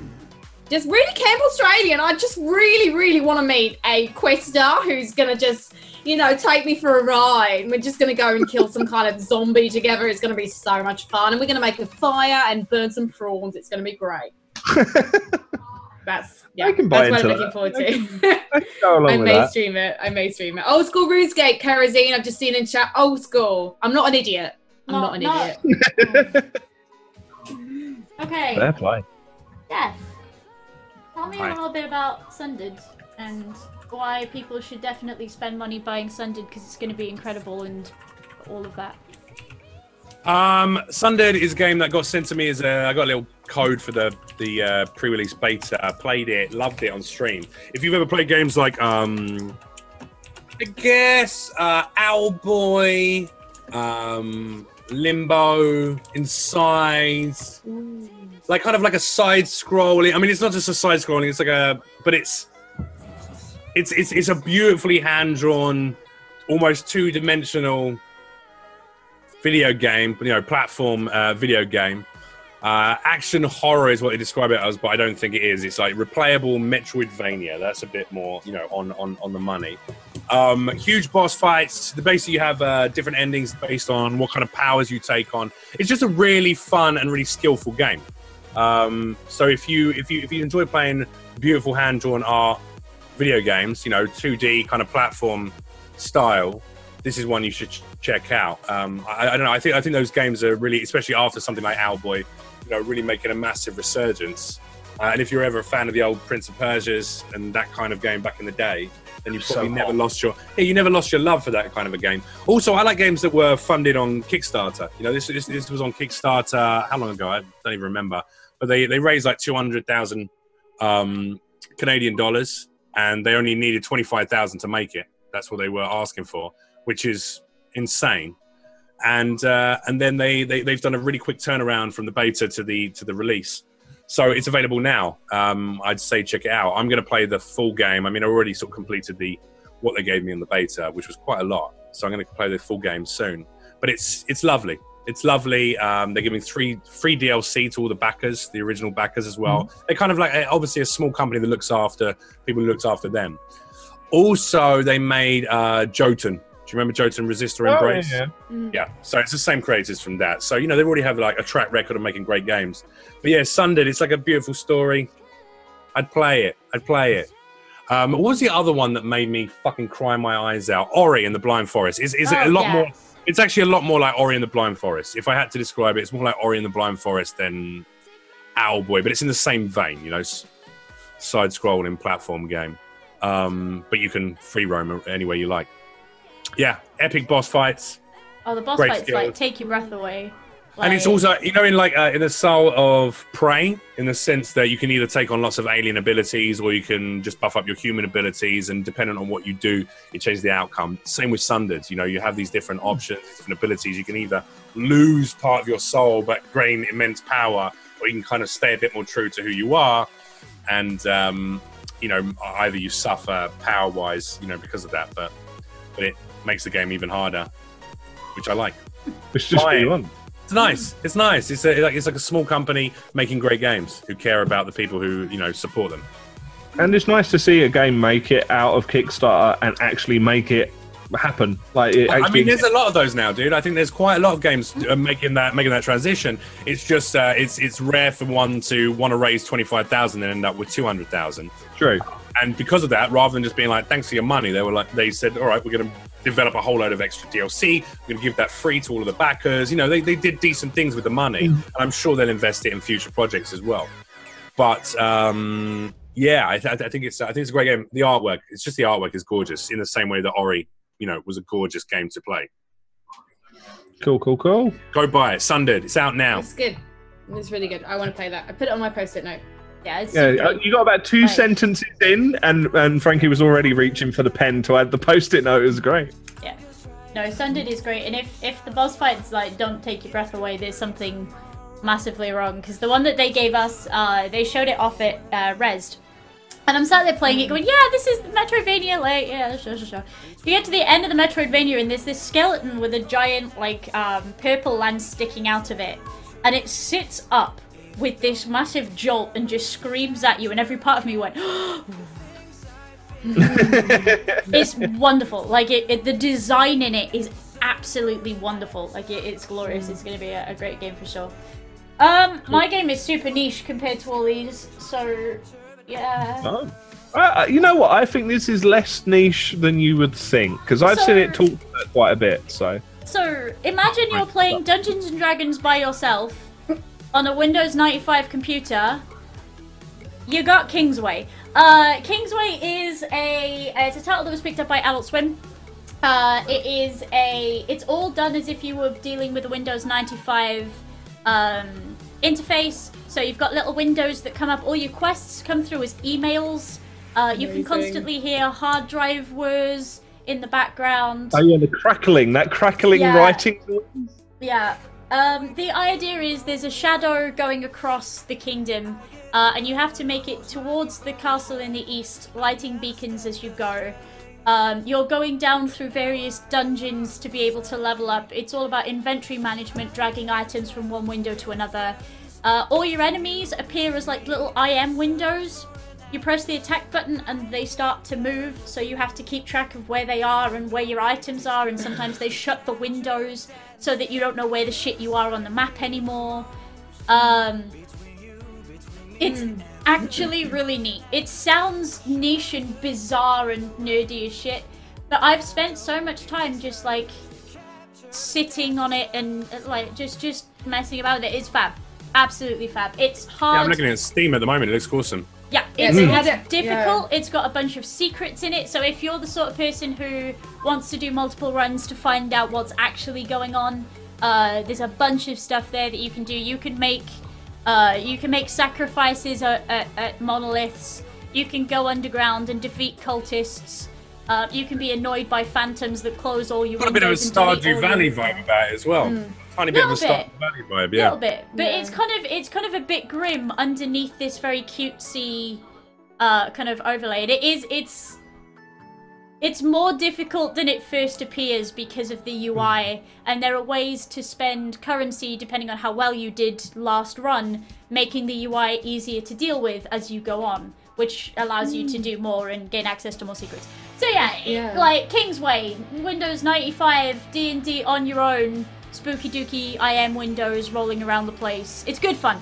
just really Camp Australian. I just really, really want to meet a quester who's gonna just, you know, take me for a ride. We're just gonna go and kill some kind of zombie together. It's gonna be so much fun, and we're gonna make a fire and burn some prawns. It's gonna be great. That's yeah. I can buy that's what I'm into looking forward to. I can go along I may that. stream it. I may stream it. Old school RuneScape, Kerosene. I've just seen in chat. Old school. I'm not an idiot. I'm not, an idiot. okay. Fair play. Yes. Tell me Hi. a little bit about Sundered and why people should definitely spend money buying Sundered because it's going to be incredible and all of that. Um, Sundered is a game that got sent to me as a. I got a little code for the the uh, pre-release beta. I played it, loved it on stream. If you've ever played games like, um, I guess uh, Owlboy, um, Limbo, Inside, like kind of like a side scrolling. I mean, it's not just a side scrolling. It's like a, but it's it's it's it's a beautifully hand drawn, almost two dimensional video game, you know, platform uh, video game. Uh, action horror is what they describe it as, but I don't think it is. It's like replayable Metroidvania. That's a bit more, you know, on on, on the money. Um, huge boss fights. The basically you have uh, different endings based on what kind of powers you take on. It's just a really fun and really skillful game. Um, so if you if you if you enjoy playing beautiful hand drawn art video games, you know, 2D kind of platform style, this is one you should ch- check out. Um, I, I don't know. I think I think those games are really, especially after something like Owlboy, you know, really making a massive resurgence. Uh, and if you're ever a fan of the old Prince of Persia's and that kind of game back in the day, then you So probably never hot. lost your yeah, you never lost your love for that kind of a game. Also, I like games that were funded on Kickstarter. You know, this this, this was on Kickstarter. How long ago? I don't even remember. But they they raised like two hundred thousand um, Canadian dollars, and they only needed twenty five thousand to make it. That's what they were asking for, which is insane. And uh, and then they, they they've done a really quick turnaround from the beta to the to the release. So it's available now. Um, I'd say check it out. I'm going to play the full game. I mean, I already sort of completed the what they gave me in the beta, which was quite a lot. So I'm going to play the full game soon. But it's it's lovely. It's lovely. Um, they're giving three free DLC to all the backers, the original backers as well. They're kind of like obviously a small company that looks after people who looks after them. Also, they made uh, Jotun. Do you remember Jotun Resistor Oh, Embrace? yeah. Yeah, so it's the same creators from that. So you know they already have like a track record of making great games. But yeah, Sundered, it's like a beautiful story. I'd play it. I'd play it. Um, what was the other one that made me fucking cry my eyes out? Ori and the Blind Forest. Is is it Oh, a lot yes. more? It's actually a lot more like Ori and the Blind Forest. If I had to describe it, it's more like Ori and the Blind Forest than Owlboy, but it's in the same vein. You know, side-scrolling platform game. Um, but you can free roam anywhere you like. Yeah, epic boss fights. Oh, the boss Great fights skill. like take your breath away. And it's also you know in like uh, in the soul of prey in the sense that you can either take on lots of alien abilities or you can just buff up your human abilities and depending on what you do it changes the outcome. Same with sundered you know you have these different options different abilities. You can either lose part of your soul but gain immense power or you can kind of stay a bit more true to who you are and um, you know either you suffer power wise you know because of that but but it makes the game even harder which i like. It's just what you want. It's nice. It's nice. It's a, like it's like a small company making great games who care about the people who you know support them. And it's nice to see a game make it out of Kickstarter and actually make it happen. Like, it I mean, there's a lot of those now, dude. I think there's quite a lot of games uh, making that making that transition. It's just uh, it's it's rare for one to want to raise twenty five thousand and end up with two hundred thousand. true. And because of that, rather than just being like, "Thanks for your money," they were like, they said, "All right, we're going to develop a whole load of extra DLC. We're going to give that free to all of the backers." You know, they they did decent things with the money, and I'm sure they'll invest it in future projects as well. But um, yeah, I, th- I think it's I think it's a great game. The artwork, it's just the artwork is gorgeous in the same way that Ori, you know, was a gorgeous game to play. Cool, cool, cool. Go buy it. Sundered. It's out now. It's good. It's really good. I want to play that. I put it on my post-it note. Yeah, it's Yeah, uh, you got about two Right. sentences in, and and Frankie was already reaching for the pen to add the post-it note. It was great. Yeah. No, Sundered is great, and if if the boss fights like don't take your breath away, there's something massively wrong. Because the one that they gave us, uh, they showed it off at uh, Rezzed, and I'm sat there playing it, going, "Yeah, this is Metroidvania." Like, yeah, sure, sure, sure. You get to the end of the Metroidvania, and there's this skeleton with a giant like um, purple lance sticking out of it, and it sits up with this massive jolt and just screams at you, and every part of me went. it's wonderful. Like it, it, the design in it is absolutely wonderful. Like it, it's glorious. It's going to be a, a great game for sure. Um, my game is super niche compared to all these, so yeah. Oh. Uh, you know what? I think this is less niche than you would think because I've seen it So- talked about quite a bit. So So imagine you're playing Dungeons and Dragons by yourself on a Windows 95 computer. You got Kingsway. Uh, Kingsway is a it's a title that was picked up by Adult Swim. Uh, it is a it's all done as if you were dealing with a Windows 95 um, interface. So you've got little windows that come up. All your quests come through as emails. Uh, you can constantly hear hard drive whirs in the background. oh yeah, the crackling, that crackling Yeah. writing. Yeah. Um, the idea is there's a shadow going across the kingdom, uh, and you have to make it towards the castle in the east, lighting beacons as you go. Um, you're going down through various dungeons to be able to level up. It's all about inventory management, dragging items from one window to another. Uh, all your enemies appear as like little IM windows. You press the attack button and they start to move, so you have to keep track of where they are and where your items are, and sometimes they shut the windows so that you don't know where the shit you are on the map anymore. Um, it's actually really neat. It sounds niche and bizarre and nerdy as shit, but I've spent so much time just like sitting on it and uh, like just just messing about with it. It's fab, absolutely fab. It's Yeah, hard. I'm looking at Steam at the moment. It looks awesome. Yeah, Yeah, it's, so it's had it- difficult. It's got a bunch of secrets in it. So if you're the sort of person who wants to do multiple runs to find out what's actually going on, uh, there's a bunch of stuff there that you can do. You can make, uh, you can make sacrifices at, at, at monoliths. You can go underground and defeat cultists. Uh, you can be annoyed by phantoms that close all your Got a bit of a windows and delete all Stardew Valley vibe about it as well. Tiny bit of a Little Stardew bit. Valley vibe, A yeah. little bit, but Yeah. it's kind of it's kind of a bit grim underneath this very cutesy uh, kind of overlay. And it is it's it's more difficult than it first appears because of the UI, and there are ways to spend currency depending on how well you did last run, making the UI easier to deal with as you go on, which allows you to do more and gain access to more secrets. So yeah, it- Yeah. like Kingsway, Windows 95, D&D on your own, spooky dooky IM windows rolling around the place. It's good fun.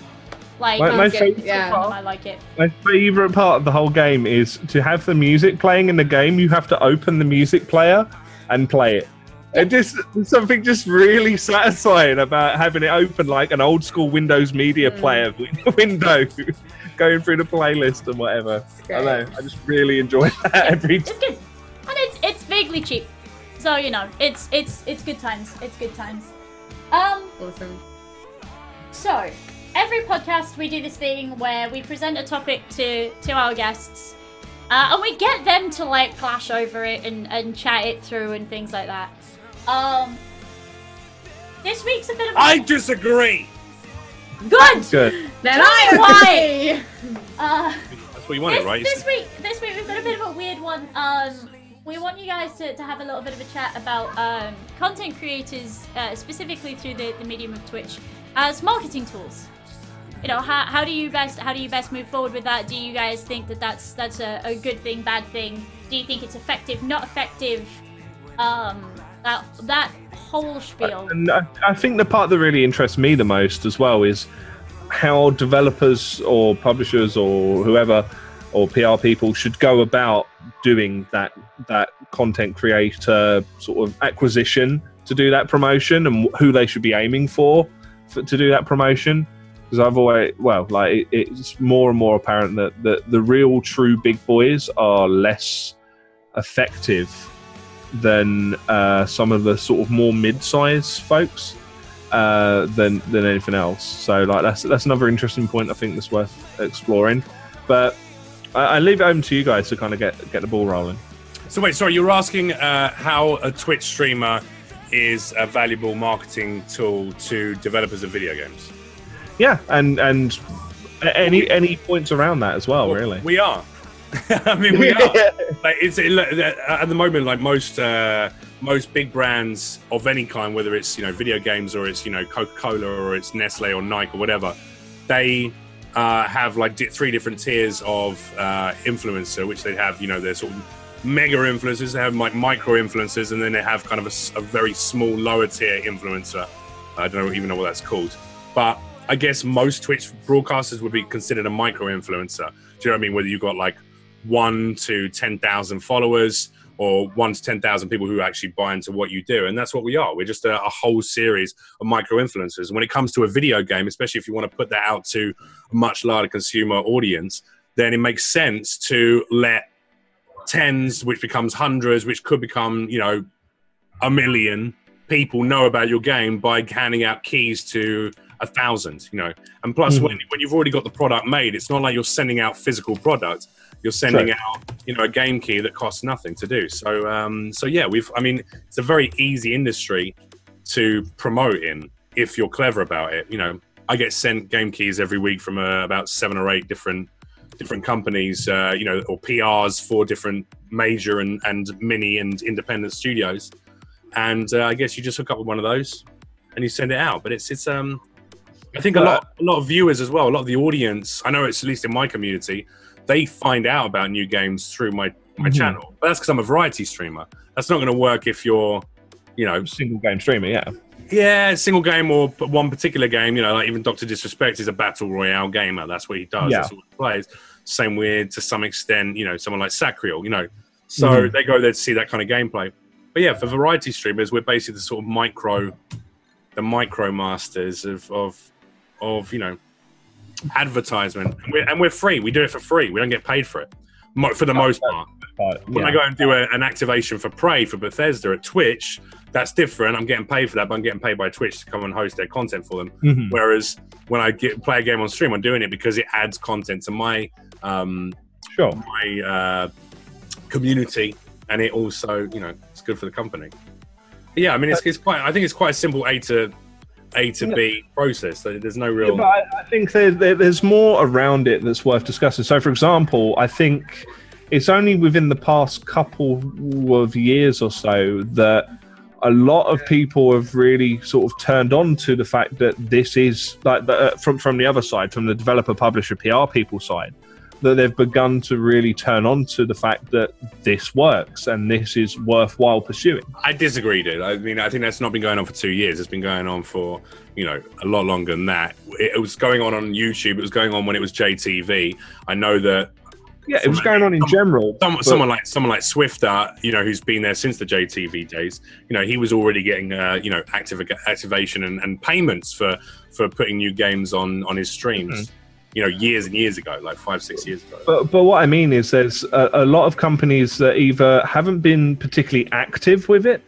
Like, My, my good, favorite yeah. part I like it. My favorite part of the whole game is to have the music playing in the game. You have to open the music player and play it. It just something just really satisfying about having it open like an old school Windows Media Mm. player window, going through the playlist and whatever. I great. know. I just really enjoy that every It's good, and it's it's vaguely cheap, so you know it's it's it's good times. It's good times. Um, Awesome. So, every podcast we do this thing where we present a topic to to our guests, uh, and we get them to like clash over it and and chat it through and things like that. Um, this week's a bit of a I disagree. good. good. Then I I Uh, That's what you wanted, this, right? This week, this week we've got a bit of a weird one. Um, we want you guys to, to have a little bit of a chat about um, content creators, uh, specifically through the, the medium of Twitch, as marketing tools. You know, how, how do you best how do you best move forward with that? Do you guys think that that's that's a, a good thing, bad thing? Do you think it's effective, not effective? um, that that whole spiel. And I, I think the part that really interests me the most as well is how developers or publishers or whoever or PR people should go about doing that that content creator sort of acquisition to do that promotion and who they should be aiming for, for to do that promotion because I've always well like it, it's more and more apparent that, that the real true big boys are less effective than uh, some of the sort of more mid-size folks uh, than than anything else. So like that's that's another interesting point I think that's worth exploring. But I, I leave it open to you guys to kind of get get the ball rolling. So wait, sorry, you're asking uh, how a Twitch streamer is a valuable marketing tool to developers of video games. Yeah, and and any any points around that as well, really. We are. I mean, we are. Like, it's it, at the moment like most uh, most big brands of any kind, whether it's you know video games or it's you know Coca Cola or it's Nestle or Nike or whatever, they uh, have like di- three different tiers of uh, influencer, which they have you know they're sort of mega influencers, they have like micro influencers, and then they have kind of a very small lower tier influencer. I don't even know what that's called, but I guess most Twitch broadcasters would be considered a micro influencer. Do you know what I mean? Whether you've got like one to 10,000 followers or one to 10,000 people who actually buy into what you do. And that's what we are. We're just a, a whole series of micro influencers. And when it comes to a video game, especially if you want to put that out to a much larger consumer audience, then it makes sense to let tens, which becomes hundreds, which could become, you know, a million people know about your game by handing out keys to a thousand, you know. And plus, Mhm. when, when you've already got the product made, it's not like you're sending out physical product. You're sending Sure. out, you know, a game key that costs nothing to do. So, um, so yeah, we've. I mean, it's a very easy industry to promote in if you're clever about it. You know, I get sent game keys every week from uh, about seven or eight different different companies, uh, you know, or PRs for different major and, and mini and independent studios. And uh, I guess you just hook up with one of those and you send it out. But it's it's um, I think a lot a lot of viewers as well, a lot of the audience. I know it's at least in my community, they find out about new games through my my Mhm. channel. But that's because I'm a variety streamer. That's not going to work if you're, you know, Single game streamer, yeah. yeah, single game or one particular game. You know, like even Doctor Disrespect is a battle royale gamer. That's what he does. Yeah. That's what he plays. Same with to some extent, you know, someone like Sacriel. You know, so Mhm. they go there to see that kind of gameplay. But yeah, for variety streamers, we're basically the sort of micro, the micro masters of of of you know advertisement, and we're, and we're free. We do it for free. We don't get paid for it for the most part. But, When I yeah. go and do a, an activation for Prey for Bethesda at Twitch, that's different. I'm getting paid for that, but I'm getting paid by Twitch to come and host their content for them. Mhm. Whereas when I get play a game on stream, I'm doing it because it adds content to my um, Sure. my uh, community, and it also you know it's good for the company. But yeah, I mean it's, it's quite. I think it's quite a simple A to A to B process. There's no Yeah, real. but I, I think there, there, there's more around it that's worth discussing. So, for example, I think it's only within the past couple of years or so that a lot of people have really sort of turned on to the fact that this is like the, uh, from from the other side, from the developer, publisher, PR people side, that they've begun to really turn on to the fact that this works and this is worthwhile pursuing. I disagree, dude. I mean, I think that's not been going on for two years. It's been going on for, you know, a lot longer than that. It, was going on on YouTube. It was going on when it was JTV. I know that Yeah, it was going on in general. some, but- someone like someone like Swifter, you know, who's been there since the JTV days. You know, he was already getting, uh, you know, active activation and, and payments for for putting new games on on his streams. Mm-hmm. You know, years and years ago, like five, six years ago. But, but what I mean is, there's a, a lot of companies that either haven't been particularly active with it,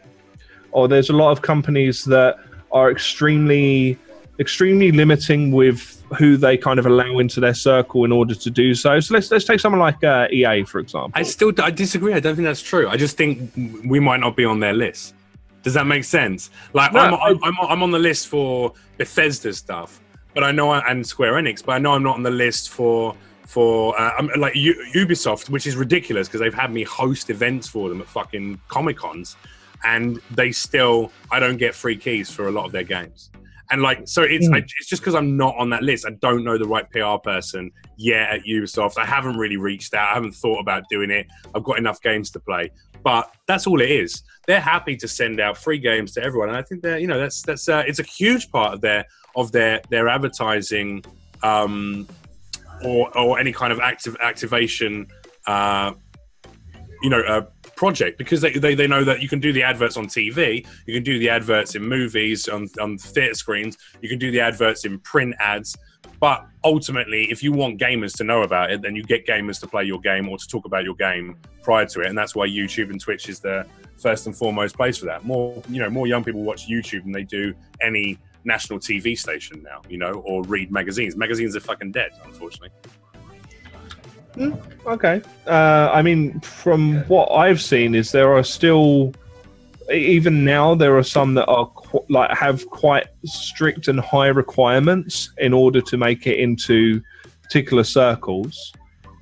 or there's a lot of companies that are extremely, extremely limiting with who they kind of allow into their circle in order to do so. So let's let's take someone like uh, EA for example. I still I disagree. I don't think that's true. I just think we might not be on their list. Does that make sense? Like No, I'm, I- I'm, I'm, I'm on the list for Bethesda stuff, but I know I, and Square Enix, but I know I'm not on the list for for uh, I'm, like U, Ubisoft, which is ridiculous because they've had me host events for them at fucking Comic Cons, and they still I don't get free keys for a lot of their games. And like, so it's Mm. I, it's just because I'm not on that list. I don't know the right PR person yet at Ubisoft. I haven't really reached out. I haven't thought about doing it. I've got enough games to play. but that's all it is. They're happy to send out free games to everyone, and I think they're you know that's that's uh, it's a huge part of their of their their advertising um, or or any kind of active activation. Uh, you know, uh, project because they, they, they know that you can do the adverts on TV, you can do the adverts in movies, on, on theatre screens, you can do the adverts in print ads. But ultimately, if you want gamers to know about it, then you get gamers to play your game or to talk about your game prior to it, and that's why YouTube and Twitch is the first and foremost place for that. More, you know, more young people watch YouTube than they do any national TV station now, you know, or read magazines. Magazines are fucking dead, unfortunately. Okay. Uh, I mean, from what I've seen, is there are still, even now, there are some that are qu- like have quite strict and high requirements in order to make it into particular circles.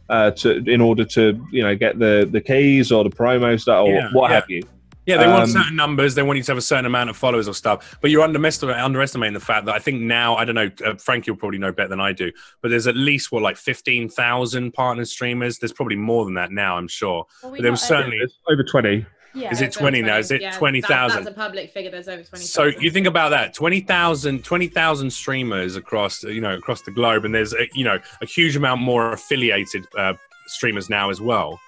Uh, to in order to you know get the the keys or the promo stuff or Yeah, what yeah. have you. Yeah, they want Um, certain numbers. They want you to have a certain amount of followers or stuff. But you're underestimating, underestimating the fact that I think now, I don't know, uh, Frank, you'll probably know better than I do, but there's at least, what, like 15,000 partner streamers? There's probably more than that now, I'm sure. Well, But there was certainly. It's over twenty. Yeah. Is it Over 20 now? Is it yeah, 20,000? That's, that's a public figure. There's over 20. So you think about that 20,000 20,000 streamers across you know across the globe and there's a, you know a huge amount more affiliated uh, streamers now as well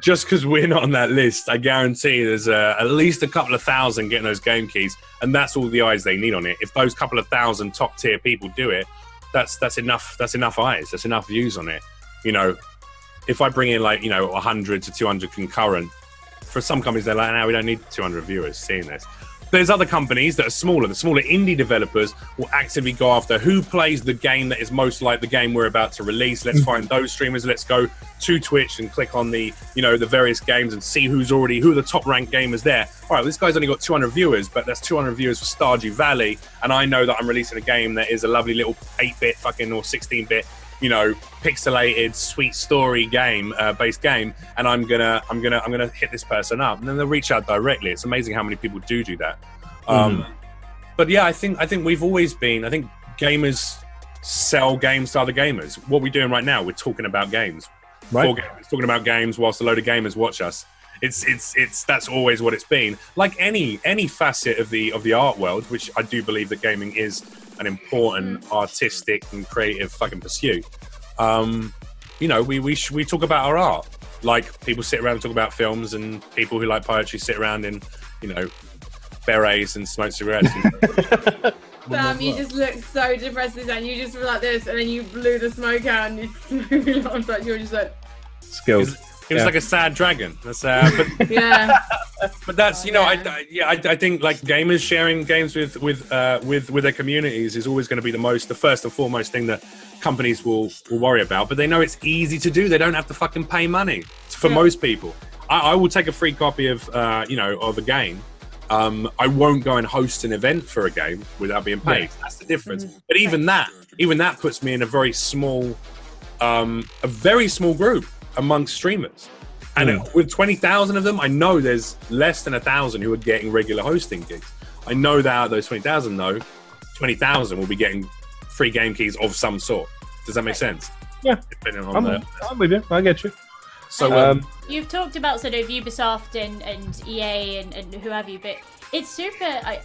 just because we're not on that list I guarantee there's uh, at least a couple of thousand getting those game keys and that's all the eyes they need on it if those couple of thousand top tier people do it that's that's enough that's enough eyes that's enough views on it you know if I bring in like you know 100 to 200 concurrent for some companies they're like, now we don't need 200 viewers seeing this. There's other companies that are smaller. The smaller indie developers will actively go after who plays the game that is most like the game we're about to release. Let's mm. find those streamers. Let's go to Twitch and click on the, you know, the various games and see who's already who are the top ranked gamers there. All right, this guy's only got 200 viewers, but that's 200 viewers for Stardew Valley, and I know that I'm releasing a game that is a lovely little 8-bit fucking or 16-bit you know pixelated sweet story game uh, based game and i'm gonna i'm gonna i'm gonna hit this person up. And then they'll reach out directly. It's amazing how many people do do that. Um, but yeah i think i think we've always been i think gamers sell games to other gamers. What we're doing right now we're talking about games. Right. for gamers, talking about games whilst a load of gamers watch us. It's it's it's that's always what it's been. Like any any facet of the of the art world which i do believe that gaming is an important artistic and creative fucking pursuit. Um you know we we, sh- we talk about our art. Like people sit around and talk about films and people who like poetry sit around in you know berets and smoke cigarettes. And- Sam, you just looked so depressed and you just were like this, and then you blew the smoke out, and you moved on. So you were just like, Skills. Was, it was Yeah. like a sad dragon that's uh but yeah, but that's you know I, Yeah. I yeah I, I think like gamers sharing games with with uh, with with their communities is always going to be the most the first and foremost thing that companies will will worry about but they know it's easy to do they don't have to fucking pay money for Yeah. most people I, I will take a free copy of uh, you know of a game um, I won't go and host an event for a game without being paid. That's the difference. But even that, even that puts me in a very small, um, a very small group amongst streamers. And Mm. with 20,000 of them, I know there's less than a thousand who are getting regular hosting gigs. I know that out of those 20,000, though, 20,000 will be getting free game keys of some sort. Does that make sense? Yeah. Depending on I'm, the, I'm with you. I get you. so, um, Um, You've talked about sort of Ubisoft and, and EA and, and who have you, but it's super. I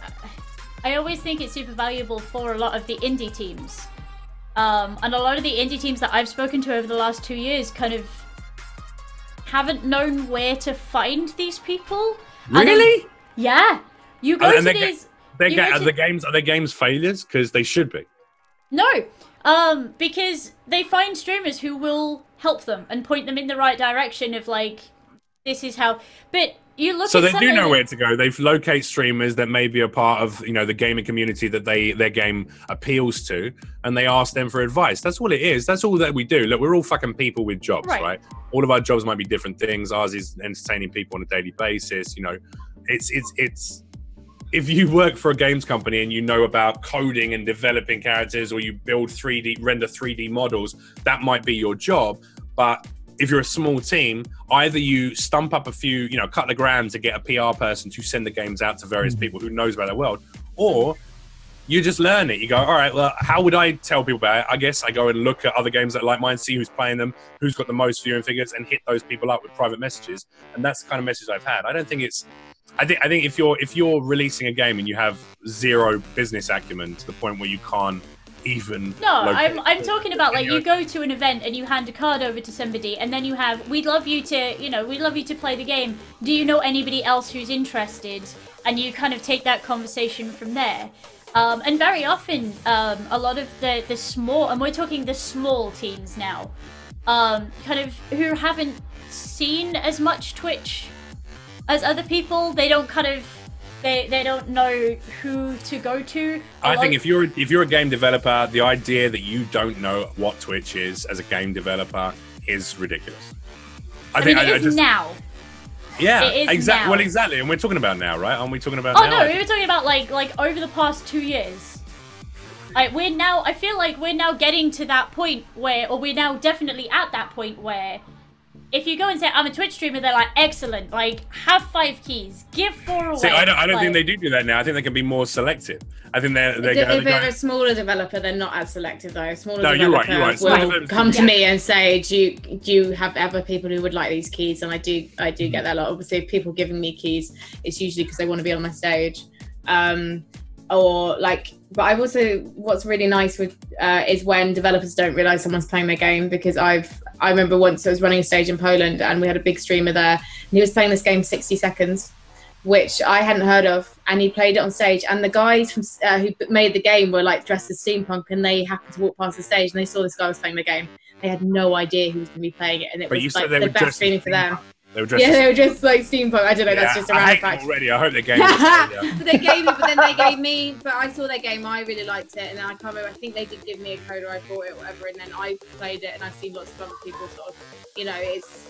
I always think it's super valuable for a lot of the indie teams, um, and a lot of the indie teams that I've spoken to over the last two years kind of haven't known where to find these people. Then- really? yeah. You go And- to and these. Ga- go are to- the games are the games failures because they should be. No, um, because they find streamers who will help them and point them in the right direction of like, this is how. But you look so they do know where to go. They've locate streamers that may be a part of you know the gaming community that they their game appeals to, and they ask them for advice. That's all it is. That's all that we do. Look, we're all fucking people with jobs, Right. right? All of our jobs might be different things. Ours is entertaining people on a daily basis. You know, it's it's it's. If you work for a games company and you know about coding and developing characters, or you build 3D render 3D models, that might be your job. But if you're a small team, either you stump up a few, you know, a couple of grand to get a PR person to send the games out to various mm-hmm. people who knows about their world, or you just learn it. You go, all right, well, how would I tell people about it? I guess I go and look at other games that like mine, see who's playing them, who's got the most viewing figures, and hit those people up with private messages. And that's the kind of message I've had. I don't think it's. I think I think if you're if you're releasing a game and you have zero business acumen to the point where you can't even. No, locate I'm, I'm talking about like you you go to an event and you hand a card over to somebody, and then you have, we'd love you to, you know, we'd love you to play the game. Do you know anybody else who's interested? And you kind of take that conversation from there. Um, and very often, um, a lot of the, the small, and we're talking the small teams now, um, kind of who haven't seen as much Twitch as other people, they don't kind of, they, they don't know who to go to. I think if you're if you're a game developer, the idea that you don't know what Twitch is as a game developer is ridiculous. I think mean, it is now. yeah, exactly. Well, exactly, and we're talking about now, right? Aren't we talking about Oh now? no, we were talking about like like over the past two years. Like we're now, I feel like we're now getting to that point where, or we're now definitely at that point where, if you go and say I'm a Twitch streamer, they're like excellent, like have five keys, give four away. See, I don't, I don't think they do do that now. I think they can be more selective. I think they're they're, If, they're if they're a smaller developer, they're not as selective though. Smaller No, you're right, you're right. developers will come to Yeah. me and say, "Do you do you have other people who would like these keys?" And I do, I do get that a lot. Obviously, if people giving me keys, it's usually because they want to be on my stage, um, or like. But I've also what's really nice with uh, is when developers don't realize someone's playing their game because I've I remember once I was running a stage in Poland and we had a big streamer there and he was playing this game 60 seconds which I hadn't heard of, and he played it on stage. And the guys from uh, who made the game were like dressed as steampunk, and they happened to walk past the stage, and they saw this guy was playing the game. They had no idea who was going to be playing it, and it But was like the best feeling for them. They were dressed Yeah, as- they were just like steampunk. I don't know. That's just a random fact. already. I hope they yeah. but they gave me, but then they gave me. But I saw their game. I really liked it, and then I can't remember. I think they did give me a code, or I bought it, or whatever. And then I played it, and I've seen lots of other people sort of, you know, it's.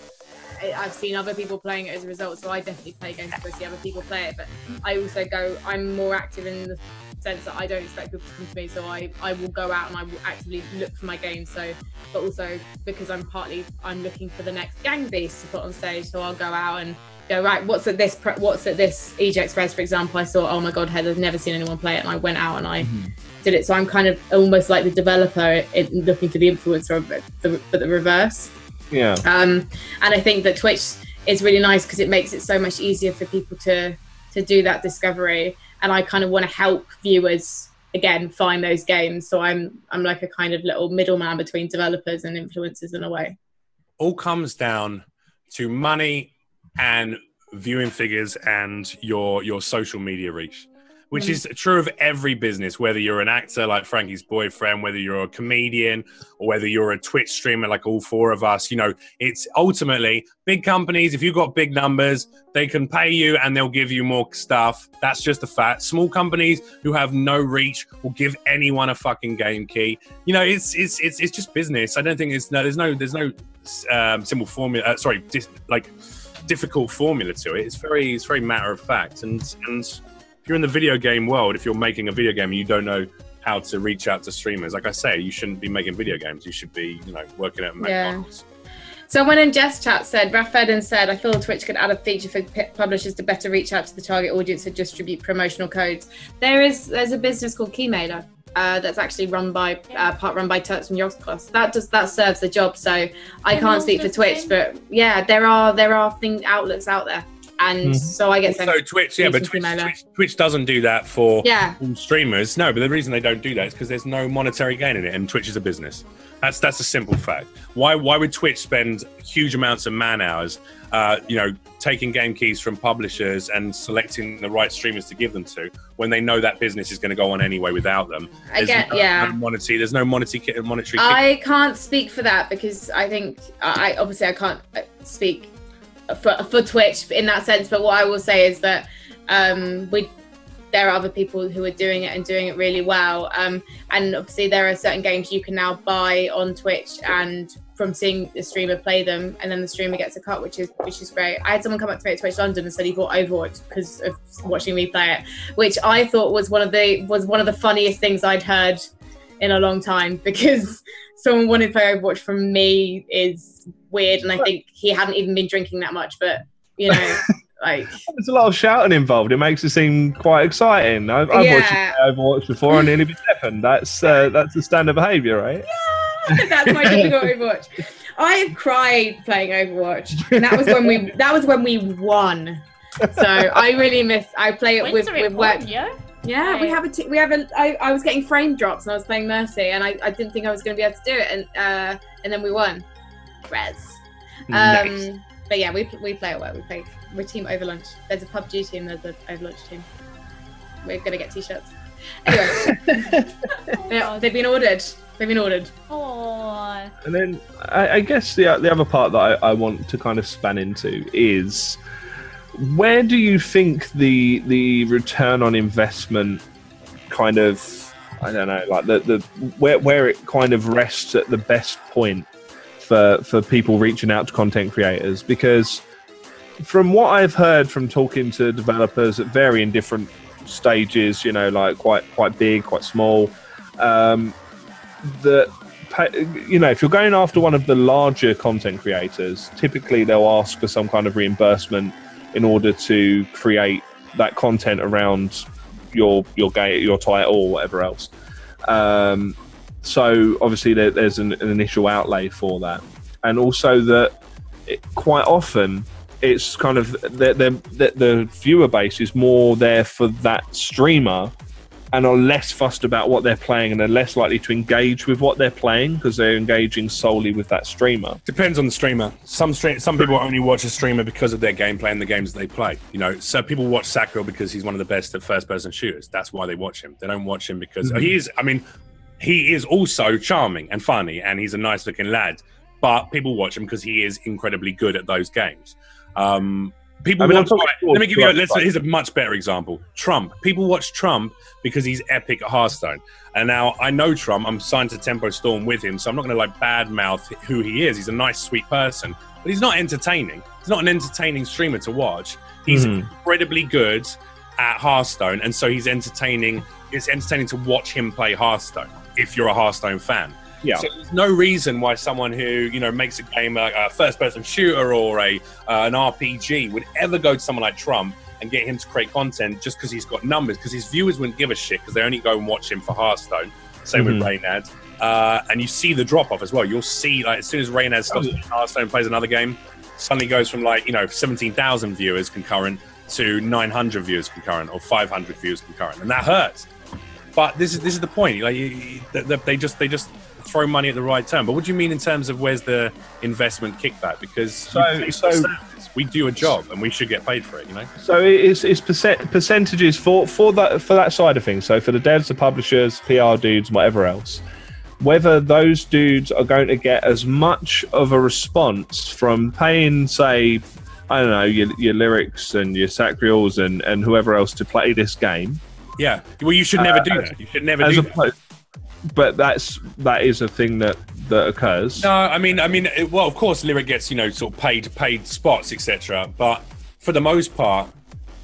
I- I've seen other people playing it as a result, so I definitely play games to see other people play it. But I also go. I'm more active in the sense that I don't expect people to come to me, so I I will go out and I will actively look for my game. So, but also because I'm partly I'm looking for the next gang beast to put on stage, so I'll go out and go right. What's at this? What's at this EGX Rezzed, for example? I saw. Oh my god, Heather's never seen anyone play it, and I went out and I mm-hmm. did it. So I'm kind of almost like the developer in looking for the influencer, of it, the, but the reverse. Yeah. Um, and I think that Twitch is really nice because it makes it so much easier for people to to do that discovery. And I kind of want to help viewers again find those games. So I'm I'm like a kind of little middleman between developers and influencers in a way. all comes down to money and viewing figures and your your social media reach which Mm. is true of every business whether you're an actor like frankie's boyfriend whether you're a comedian or whether you're a twitch streamer like all four of us you know it's ultimately big companies if you've got big numbers they can pay you and they'll give you more stuff that's just a fact small companies who have no reach will give anyone a fucking game key you know it's it's it's, it's just business i don't think it's no there's no there's no um, simple formula. Uh, sorry, dis- like difficult formula to it. It's very it's very matter of fact. And and you're in the video game world, if you're making a video game and you don't know how to reach out to streamers, like I say, you shouldn't be making video games. You should be you know working at Yeah. McDonald's. Someone in Jess chat said, Raf Eden said, I feel Twitch could add a feature for publishers to better reach out to the target audience and distribute promotional codes. There is there's a business called Keymailer. Uh, that's actually run by uh, part run by Turps from Yogscast. That does that serves the job. So I And can't speak for Twitch, same- but yeah, there are there are thing outlets out there, and Mhm. so I get sent. So Twitch, yeah, but Twitch, Twitch, Twitch doesn't do that for Yeah, streamers. No, but the reason they don't do that is because there's no monetary gain in it, and Twitch is a business. That's that's a simple fact. Why why would Twitch spend huge amounts of man hours, uh, you know, taking game keys from publishers and selecting the right streamers to give them to when they know that business is going to go on anyway without them? I There's get no, yeah. no monetary. There's no monetary ki- monetary. kick- I can't speak for that because I think I obviously I can't uh, speak for for Twitch in that sense. But what I will say is that um, we there are other people who are doing it and doing it really well. Um, and obviously there are certain games you can now buy on Twitch and from seeing the streamer play them and then the streamer gets a cut which is which is great i had someone come up to me at twitch london and said he bought overwatch because of watching me play it which i thought was one of the was one of the funniest things i'd heard in a long time because someone wanted to play Overwatch from me is weird, and I think he hadn't even been drinking that much. But you know, Like, There's a lot of shouting involved. It makes it seem quite exciting. I've, I've Yeah. watched Overwatch before and nearly been deafened. That's uh, that's the standard behaviour, right? Yeah, that's my typical Overwatch. I have cried playing Overwatch, and that was when we that was when we won. So I really miss. I play it with Wins with work. important, yeah. Yeah, we have a t- we have a. I, I was getting frame drops and I was playing Mercy, and I, I didn't think I was going to be able to do it, and uh, and then we won. Res. Um, Nice. But yeah, we we play at work. We play. We're team over lunch. There's a PUBG team. There's an over lunch team. We're gonna get t-shirts. Anyway, yeah, they've been ordered. They've been ordered. Oh, And then I, I guess the the other part that I, I want to kind of span into is where do you think the the return on investment kind of I don't know like the, the where where it kind of rests at the best point for for people reaching out to content creators because from what I've heard from talking to developers at varying different stages, you know, like quite quite big, quite small, um, that you know, if you're going after one of the larger content creators, typically they'll ask for some kind of reimbursement in order to create that content around your your game, your title, or whatever else. Um, so obviously there, there's an, an initial outlay for that, and also that it, quite often it's kind of the, the, the, viewer base is more there for that streamer and are less fussed about what they're playing and are less likely to engage with what they're playing because they're engaging solely with that streamer. Depends on the streamer. Some stream, some people only watch a streamer because of their gameplay and the games they play. You know, so people watch Sacriel because he's one of the best at first-person shooters. That's why they watch him. They don't watch him because mm-hmm. he is. I mean, he is also charming and funny, and he's a nice-looking lad. But people watch him because he is incredibly good at those games. Um, people I mean, watch. right, let me give you. A, let's, here's a much better example. Trump. People watch Trump because he's epic at Hearthstone. And now I know Trump. I'm signed to Tempo Storm with him, so I'm not going to like badmouth who he is. He's a nice, sweet person, but he's not entertaining. He's not an entertaining streamer to watch. He's Mhm. incredibly good at Hearthstone, and so he's entertaining. It's entertaining to watch him play Hearthstone. If you're a Hearthstone fan, Yeah. So there's no reason why someone who you know makes a game a, a first-person shooter or a uh, an RPG would ever go to someone like Trump and get him to create content just because he's got numbers. Because his viewers wouldn't give a shit because they only go and watch him for Hearthstone. Same with Mhm. Reynad. Uh, and you see the drop off as well. You'll see like as soon as Reynad stops Oh, yeah. Hearthstone and plays another game, suddenly goes from like you know 17,000 viewers concurrent to 900 viewers concurrent or 500 viewers concurrent, and that hurts. But this is this is the point. Like you, they, they just they just throw money at the right time. But what do you mean in terms of where's the investment kickback? Because So- you pay for so- we do a job and we should get paid for it. You know. So it's, it's percent, percentages for, for that for that side of things. So for the devs, the publishers, PR dudes, whatever else, whether those dudes are going to get as much of a response from paying, say, I don't know, your, your Liriks and your Sacriels and, and whoever else to play this game, Yeah. Well, you should never do Uh, that. You should never as do that. But that's that is a thing that that occurs. No, I mean, I mean, it, well, of course, Lirik gets you know sort of paid paid spots, etc. But for the most part,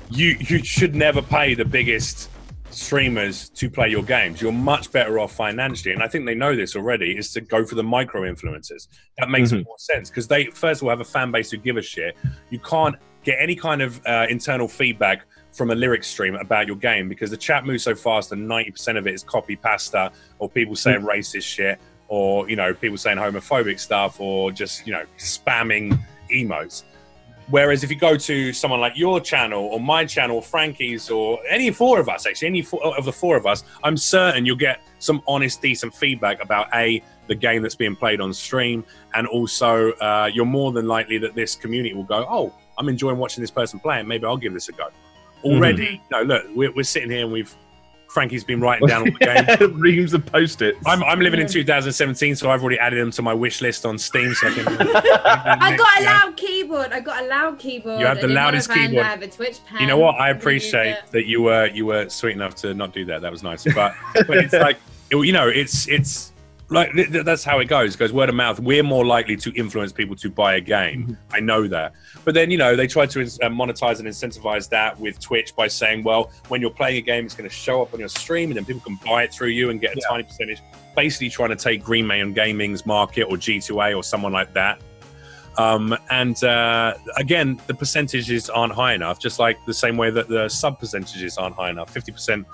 you you should never pay the biggest streamers to play your games. You're much better off financially, and I think they know this already. Is to go for the micro influencers. That makes Mhm. more sense because they first of all have a fan base who give a shit. You can't get any kind of uh, internal feedback from a Lirik stream about your game because the chat moves so fast and 90% of it is copy pasta or people saying racist shit or you know people saying homophobic stuff or just you know spamming emotes. Whereas if you go to someone like your channel or my channel frankie's or any four of us actually any four of the four of us i'm certain you'll get some honest decent feedback about a the game that's being played on stream and also uh, you're more than likely that this community will go oh i'm enjoying watching this person play and maybe i'll give this a go already mm-hmm. no look we're, we're sitting here and we've frankie's been writing down all the games Reams of post-its. I'm, I'm living in 2017, so I've already added them to my wish list on Steam. So I can. I got a loud keyboard. I got a loud keyboard. You have the and in one loudest keyboard. I have a Twitch pen. You know what? I appreciate that you were you were sweet enough to not do that. That was nice. But but it's like you know it's it's like th- th- that's how it goes. It goes word of mouth. We're more likely to influence people to buy a game. I know that. But then you know they try to uh, monetize and incentivize that with Twitch by saying, well, when you're playing a game, it's going to show up on your stream, and then people can buy it through you and get a Yeah. tiny percentage. Basically, trying to take Green Man Gaming's market or G2A or someone like that. Um, and uh, again, the percentages aren't high enough. Just like the same way that the sub percentages aren't high enough. Fifty percent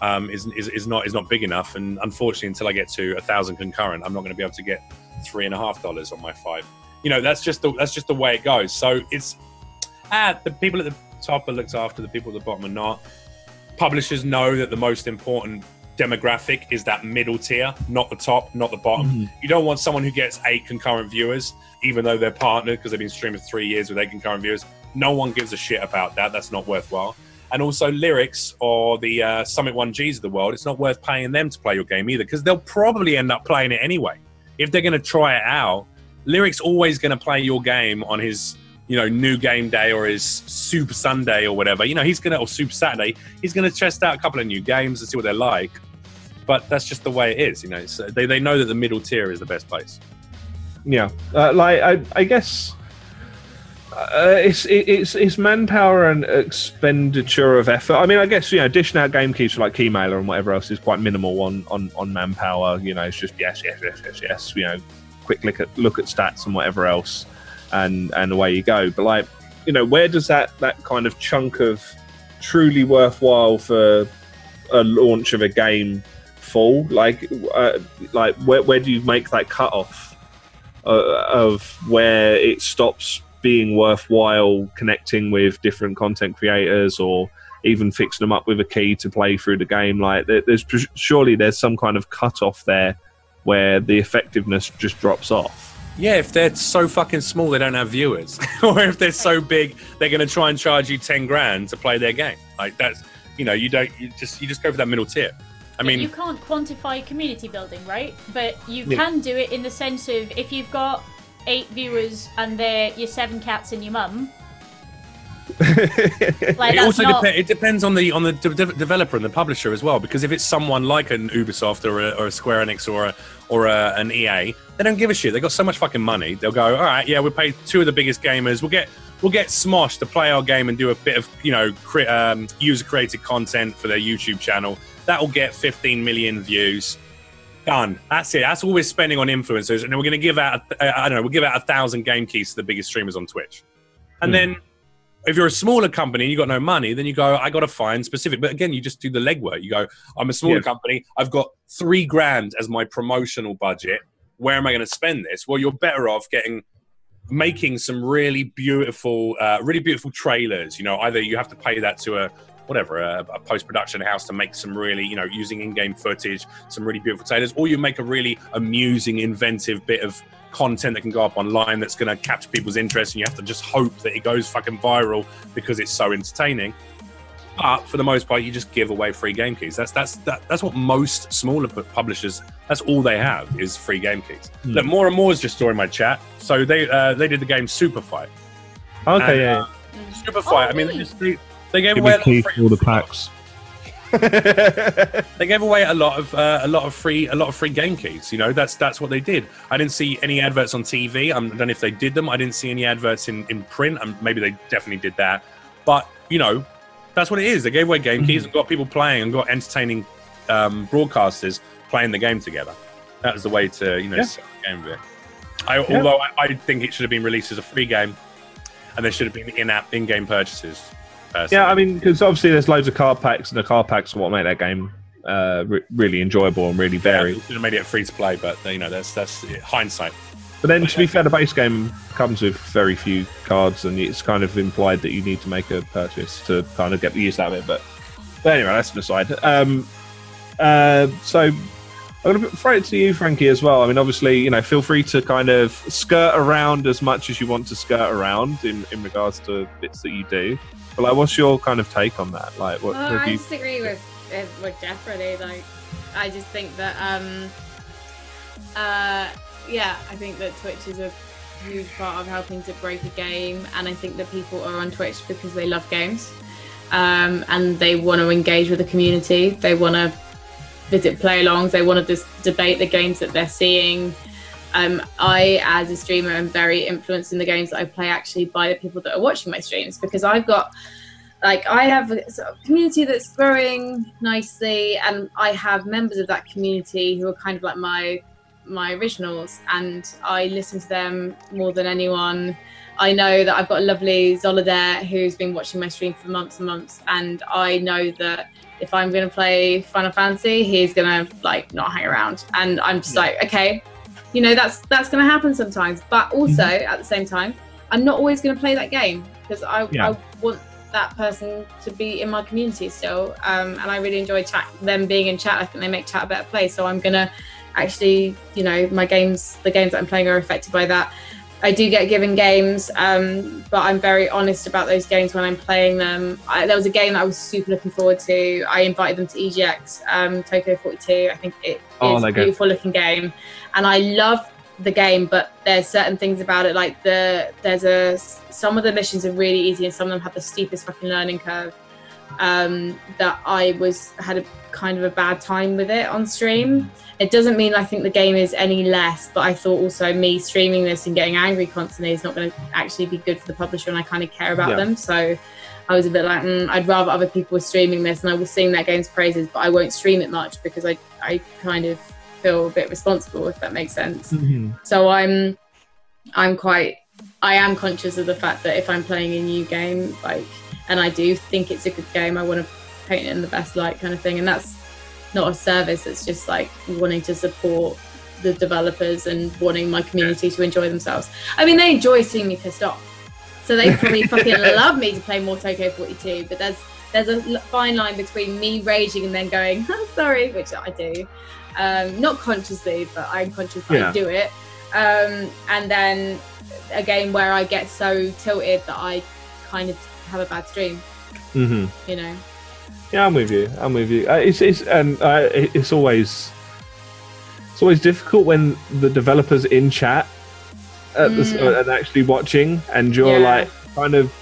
um, is, is is not is not big enough. And unfortunately, until I get to a thousand concurrent, I'm not going to be able to get three and a half dollars on my five. You know, that's just the that's just the way it goes. So it's ah, the people at the top are looked after, the people at the bottom are not. Publishers know that the most important demographic is that middle tier, not the top, not the bottom. Mm-hmm. You don't want someone who gets eight concurrent viewers, even though they're partnered because they've been streaming for three years with eight concurrent viewers. No one gives a shit about that. That's not worthwhile. And also, Liriks or the uh, Summit 1Gs of the world, it's not worth paying them to play your game either because they'll probably end up playing it anyway. If they're going to try it out, Lirik's always going to play your game on his you know, new game day or his Super Sunday or whatever. You know, he's gonna or Super Saturday. He's gonna test out a couple of new games and see what they're like. But that's just the way it is. You know, they they know that the middle tier is the best place. Yeah, uh, like I, I guess uh, it's it's it's manpower and expenditure of effort. I mean, I guess you know, dishing out game keys for like Keymailer and whatever else is quite minimal on on on manpower. You know, it's just yes, yes, yes, yes, yes. You know, quick look at look at stats and whatever else, and and away you go. But like, you know, where does that that kind of chunk of truly worthwhile for a launch of a game fall? Like, uh, like where where do you make that cut off? uh, of where it stops being worthwhile connecting with different content creators or even fixing them up with a key to play through the game like there's surely there's some kind of cut off there where the effectiveness just drops off Yeah, if they're so fucking small they don't have viewers, or if they're so big they're going to try and charge you ten grand to play their game. Like that's you know you don't you just you just go for that middle tier. I mean, you can't quantify community building, right? But you Yeah. can do it in the sense of if you've got eight viewers and they're your seven cats and your mum. like it also not. dep- it depends on the on the de- de- developer and the publisher as well. Because if it's someone like an Ubisoft or a, or a Square Enix or a, or a, an EA, they don't give a shit. They got so much fucking money. They'll go, all right, yeah, we'll pay two of the biggest gamers. We'll get we'll get Smosh to play our game and do a bit of you know cre- um, user created content for their YouTube channel. That will get 15 million views. Done. That's it. That's all we're spending on influencers, and then we're going to give out. uh, I don't know. We'll give out a thousand game keys to the biggest streamers on Twitch, and Hmm. then if you're a smaller company and you got no money, then you go, I got to find specific. But again, you just do the legwork. You go, I'm a smaller Yeah. company. I've got three grand as my promotional budget. Where am I going to spend this? Well, you're better off getting making some really beautiful, uh, really beautiful trailers. You know, either you have to pay that to a whatever a, a post production house to make some really, you know, using in game footage, some really beautiful trailers, or you make a really amusing, inventive bit of content that can go up online that's going to capture people's interest, and you have to just hope that it goes fucking viral because it's so entertaining. But for the most part, you just give away free game keys. That's that's that, that's what most smaller publishers. That's all they have is free game keys. Hmm. Look, more and more is just joined my chat. So they uh, they did the game Superfight. okay And, yeah uh, Superfight. I mean, they, just, they, they gave Give away me a lot of free, all the packs. they gave away a lot of uh, a lot of free a lot of free game keys. You know, that's that's what they did. I didn't see any adverts on TV. I don't know if they did them. I didn't see any adverts in in print. Um, maybe they definitely did that. But you know, that's what it is. They gave away game keys and got people playing and got entertaining um, broadcasters playing the game together. That was the way to you know Yeah. sell the game a bit. I, Although I, I think it should have been released as a free game, and there should have been in-app in-game purchases. Personally. yeah i mean because obviously there's loads of card packs and the card packs are what make that game uh, re- really enjoyable and really varied we should have made it free to play, but you know that's that's hindsight. But then, to be fair, the base game comes with very few cards, and it's kind of implied that you need to make a purchase to kind of get the use out of it. But, but anyway, that's an aside. Um, uh, so I'm going to throw it to you, Frankie, as well. I mean, obviously, you know, feel free to kind of skirt around as much as you want to skirt around in, in regards to bits that you do. But like, what's your kind of take on that? Like, what Well, have I you? disagree with with- with Jeff really. Like, I just think that um, uh, yeah, I think that Twitch is a huge part of helping to break a game, and I think that people are on Twitch because they love games, um, and they want to engage with the community. They want to visit play-alongs. They want to just debate the games that they're seeing. Um, I, as a streamer, am very influenced in the games that I play actually by the people that are watching my streams because I've got like I have a sort of community that's growing nicely, and I have members of that community who are kind of like my my originals, and I listen to them more than anyone. I know that I've got a lovely Zola there who's been watching my stream for months and months, and I know that if I'm going to play Final Fantasy, he's going to like not hang around, and I'm just yeah. like, okay, you know that's that's going to happen sometimes. But also mm-hmm. at the same time, I'm not always going to play that game because I, yeah. I want that person to be in my community still. Um, and I really enjoy chat them being in chat. I think they make chat a better place. So I'm gonna actually, you know, my games, the games that I'm playing are affected by that. I do get given games, um, but I'm very honest about those games when I'm playing them. I, there was a game that I was super looking forward to. I invited them to EGX, um, Tokyo 42. I think it oh, is a beautiful looking game, and I love the game, but there's certain things about it like the there's a some of the missions are really easy and some of them have the steepest fucking learning curve. Um, that I was had a kind of a bad time with it on stream. It doesn't mean I think the game is any less, but I thought also me streaming this and getting angry constantly is not going to actually be good for the publisher, and I kind of care about yeah. them. So I was a bit like, mm, I'd rather other people were streaming this, and I was sing that game's praises, but I won't stream it much because I I kind of feel a bit responsible if that makes sense mm-hmm. so i'm i'm quite i am conscious of the fact that if i'm playing a new game like and i do think it's a good game i want to paint it in the best light kind of thing and that's not a service it's just like wanting to support the developers and wanting my community to enjoy themselves i mean they enjoy seeing me pissed off so they probably fucking love me to play more tokyo 42 but there's there's a fine line between me raging and then going sorry which i do um, not consciously, but I'm conscious that yeah. I do it. Um, and then a game where I get so tilted that I kind of have a bad stream. Mm-hmm. You know. Yeah, I'm with you. I'm with you. Uh, it's it's and uh, it's always it's always difficult when the developers in chat mm. the, and actually watching, and you're yeah. like kind of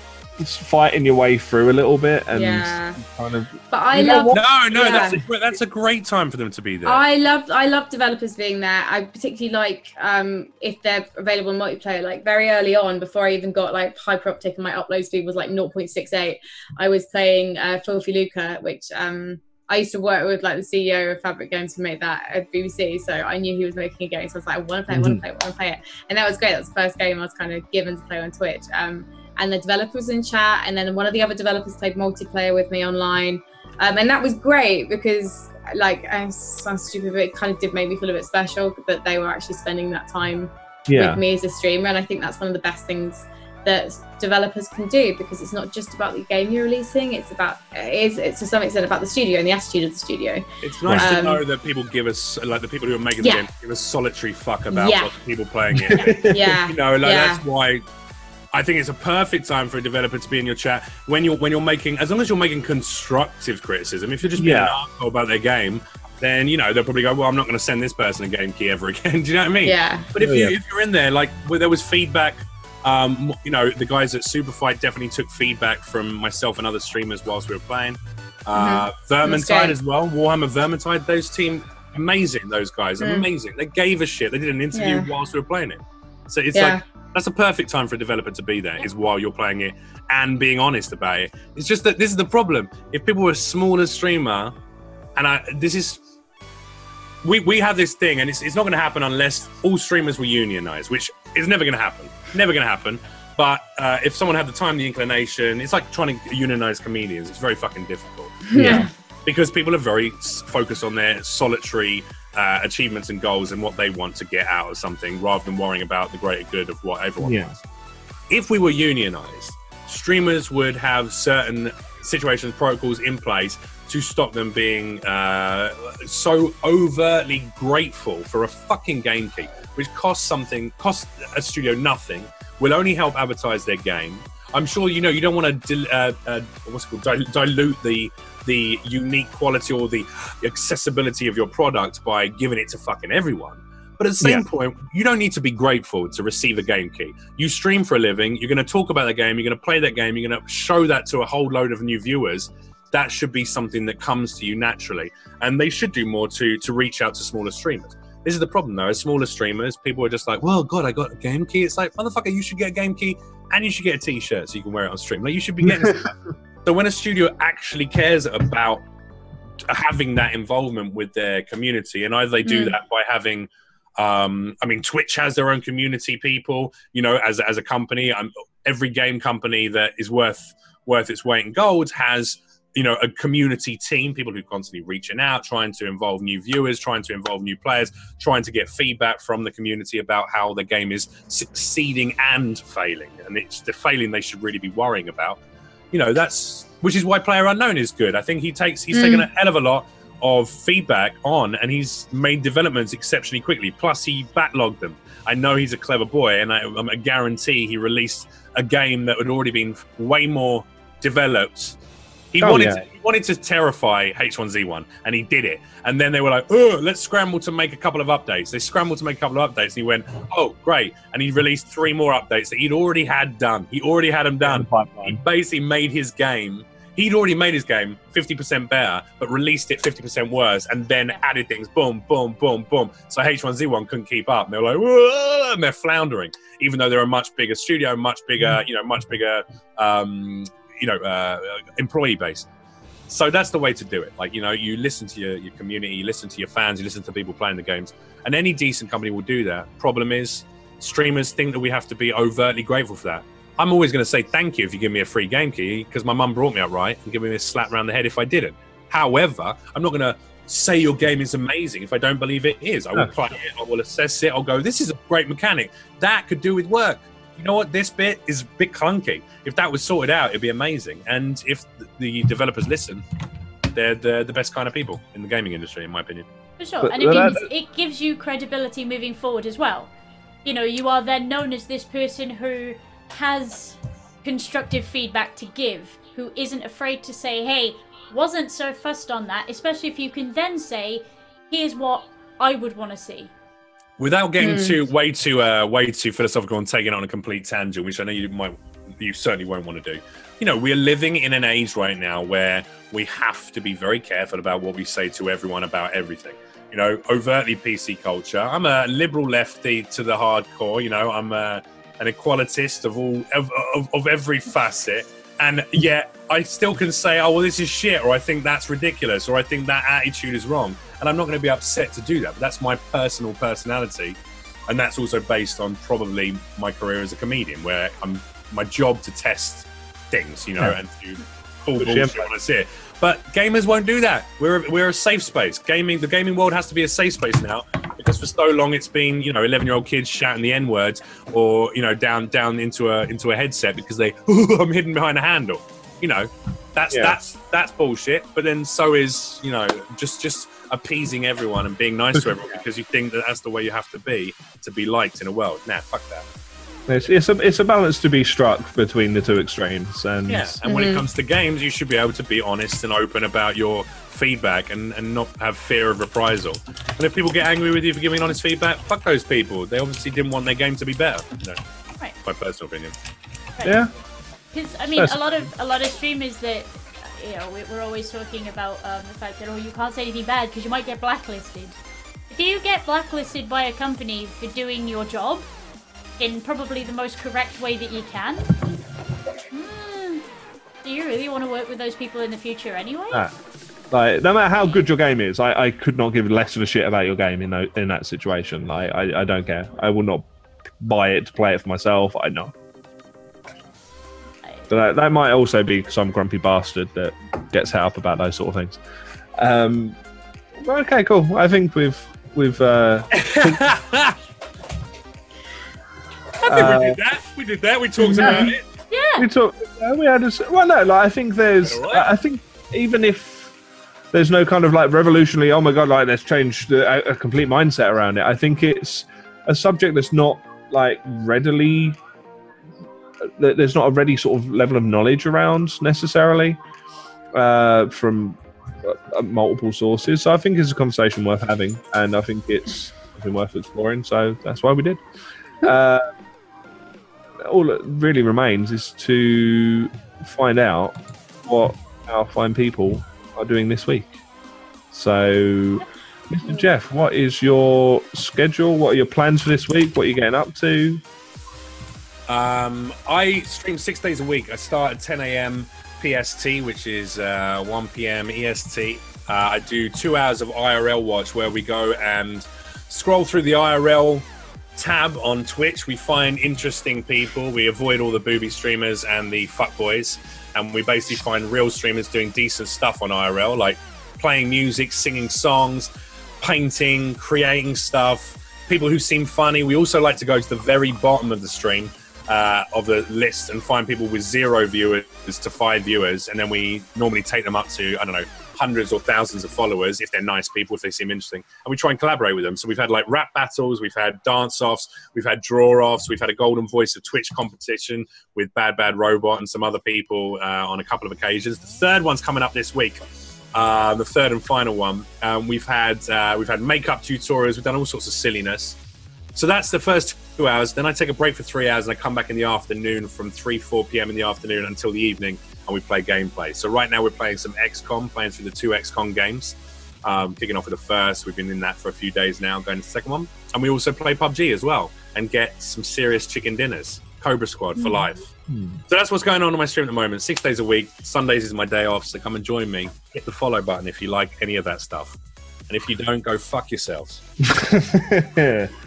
fighting your way through a little bit and yeah. kind of. But I love. No, no, yeah. that's a, that's a great time for them to be there. I love I love developers being there. I particularly like um, if they're available in multiplayer. Like very early on, before I even got like Hyperoptic and my upload speed was like 0.68, I was playing uh, Filthy Lucre, which um, I used to work with like the CEO of Fabrik Games to make that at BBC, so I knew he was making a game. So I was like, I want to play, I want to mm-hmm. play, I want to play it, and that was great. That was the first game I was kind of given to play on Twitch. Um, and the developers in chat, and then one of the other developers played multiplayer with me online, um, and that was great because like I sound stupid, but it kind of did make me feel a bit special that they were actually spending that time yeah. with me as a streamer, and I think that's one of the best things that developers can do because it's not just about the game you're releasing it's about it's, it's to some extent about the studio and the attitude of the studio it's nice um, to know that people give us like the people who are making yeah. the game give a solitary fuck about yeah. what the people playing it yeah you know like yeah. that's why I think it's a perfect time for a developer to be in your chat when you're when you're making as long as you're making constructive criticism. If you're just being yeah. an asshole about their game, then you know they'll probably go, "Well, I'm not going to send this person a game key ever again." Do you know what I mean? Yeah. But if, you, if you're in there, like where there was feedback, um, you know, the guys at Superfight definitely took feedback from myself and other streamers whilst we were playing. Uh, mm-hmm. Vermintide as well, Warhammer Vermintide. Those team amazing. Those guys mm. amazing. They gave a shit. They did an interview yeah. whilst we were playing it. So it's yeah. like that's a perfect time for a developer to be there is while you're playing it and being honest about it. It's just that this is the problem. If people were a smaller streamer and i this is we, we have this thing and it's, it's not going to happen unless all streamers were unionized which is never going to happen. Never going to happen. But uh, if someone had the time the inclination it's like trying to unionize comedians. It's very fucking difficult. Yeah. Because people are very focused on their solitary uh, achievements and goals and what they want to get out of something rather than worrying about the greater good of what everyone yeah. wants. If we were unionized, streamers would have certain situations, protocols in place to stop them being uh, so overtly grateful for a fucking game key, which costs something, costs a studio nothing, will only help advertise their game. I'm sure you know you don't want to dil- uh, uh, what's called dilute the the unique quality or the accessibility of your product by giving it to fucking everyone. But at the same yeah. point, you don't need to be grateful to receive a game key. You stream for a living, you're going to talk about the game, you're going to play that game, you're going to show that to a whole load of new viewers. That should be something that comes to you naturally. And they should do more to, to reach out to smaller streamers. This is the problem though, as smaller streamers, people are just like, well, God, I got a game key. It's like, motherfucker, you should get a game key and you should get a t shirt so you can wear it on stream. Like, you should be getting So when a studio actually cares about having that involvement with their community, and either they do mm. that by having Um, I mean, Twitch has their own community people. You know, as as a company, um, every game company that is worth worth its weight in gold has you know a community team people who are constantly reaching out trying to involve new viewers trying to involve new players trying to get feedback from the community about how the game is succeeding and failing and it's the failing they should really be worrying about you know that's which is why PlayerUnknown is good. I think he takes he's mm. taken a hell of a lot of feedback on and he's made developments exceptionally quickly. Plus he backlogged them. I know he's a clever boy and I, i'm a guarantee he released a game that had already been way more developed he oh, wanted yeah. to, he wanted to terrify H1Z1, and he did it. And then they were like, "Oh, let's scramble to make a couple of updates." They scrambled to make a couple of updates, and he went, "Oh, great!" And he released three more updates that he'd already had done. He already had them done. He basically made his game. He'd already made his game 50% better, but released it 50% worse, and then added things. Boom, boom, boom, boom. So H1Z1 couldn't keep up. And they were like, Whoa! and they're floundering, even though they're a much bigger studio, much bigger, mm. you know, much bigger. Um, you know uh, employee base. So that's the way to do it. Like you know you listen to your, your community you listen to your fans you listen to people playing the games. And any decent company will do that. Problem is streamers think that we have to be overtly grateful for that. I'm always going to say thank you if you give me a free game key because my mum brought me up right and give me a slap around the head if i didn't. However i'm not going to say your game is amazing if i don't believe it is. I will play it i will assess it i'll go this is a great mechanic. That could do with work you know what, this bit is a bit clunky. If that was sorted out, it'd be amazing. And if the developers listen, they're the, the best kind of people in the gaming industry, in my opinion. For sure. But, and it, gives, it gives you credibility moving forward as well. You know, you are then known as this person who has constructive feedback to give, who isn't afraid to say, hey, wasn't so fussed on that, especially if you can then say, here's what I would want to see. Without getting mm. too way too uh, way too philosophical and taking on a complete tangent, which I know you might you certainly won't want to do. You know, we're living in an age right now where we have to be very careful about what we say to everyone about everything. You know, overtly PC culture. I'm a liberal lefty to the hardcore. You know, I'm a, uh, an equalitist of all of, of, of every facet and yet I still can say, oh, well, this is shit, or I think that's ridiculous, or I think that attitude is wrong. And I'm not going to be upset to do that. But that's my personal personality. And that's also based on probably my career as a comedian, where I'm my job to test things, you know, yeah. and to pull bullshit when I see it. But gamers won't do that. We're we're a safe space. Gaming the gaming world has to be a safe space now because for so long it's been you know 11 year old kids shouting the n words or you know down down into a into a headset because they oh, I'm hidden behind a handle. You know, that's yeah. that's that's bullshit. But then so is you know just just appeasing everyone and being nice to everyone because you think that that's the way you have to be to be liked in a world. Nah, fuck that. It's, it's, a it's a balance to be struck between the two extremes, and yeah. And when mm-hmm. it comes to games, you should be able to be honest and open about your feedback and, and not have fear of reprisal. And if people get angry with you for giving honest feedback, fuck those people. They obviously didn't want their game to be better. You know, right. My personal opinion. Right. Yeah. Because I mean, That's... a lot of a lot of streamers that you know we're always talking about um, the fact that oh you can't say anything bad because you might get blacklisted. If you get blacklisted by a company for doing your job, in probably the most correct way that you can. Mm, do you really want to work with those people in the future anyway? Ah, like, no matter how good your game is, I, I could not give less of a shit about your game in that, in that situation. Like, I, I don't care. I will not buy it to play it for myself. I know. But that, that might also be some grumpy bastard that gets hit up about those sort of things. Um, okay, cool. I think we've we've uh, I think uh, we did that. We did that. We talked yeah. about it. Yeah. We talked. Uh, we had a, well, no. Like I think there's. Right. I think even if there's no kind of like revolutionary. Oh my god! Like let's change the, a, a complete mindset around it. I think it's a subject that's not like readily. There's not a ready sort of level of knowledge around necessarily uh, from uh, multiple sources. So I think it's a conversation worth having, and I think it's been worth exploring. So that's why we did. Uh, all that really remains is to find out what our fine people are doing this week. So, Mr. Jeff, what is your schedule? What are your plans for this week? What are you getting up to? Um, I stream six days a week. I start at 10 a.m. PST, which is uh, 1 p.m. EST. Uh, I do two hours of IRL watch where we go and scroll through the IRL tab on Twitch. We find interesting people. We avoid all the booby streamers and the fuckboys, and we basically find real streamers doing decent stuff on IRL, like playing music, singing songs, painting, creating stuff. People who seem funny. We also like to go to the very bottom of the stream uh, of the list and find people with zero viewers to five viewers, and then we normally take them up to I don't know hundreds or thousands of followers if they're nice people, if they seem interesting, and we try and collaborate with them. So we've had like rap battles, we've had dance offs, we've had draw offs, we've had a Golden Voice of Twitch competition with Bad Bad Robot and some other people uh, on a couple of occasions. The third one's coming up this week. Uh, the third and final one. Um, we've had uh, we've had makeup tutorials. We've done all sorts of silliness. So that's the first two hours. Then I take a break for three hours and I come back in the afternoon from 3, 4 p.m. in the afternoon until the evening and we play gameplay. So right now we're playing some XCOM, playing through the two XCOM games. Um, kicking off with the first. We've been in that for a few days now, going to the second one. And we also play PUBG as well and get some serious chicken dinners. Cobra Squad for life. So that's what's going on on my stream at the moment. Six days a week. Sundays is my day off, so come and join me. Hit the follow button if you like any of that stuff. And if you don't, go fuck yourselves.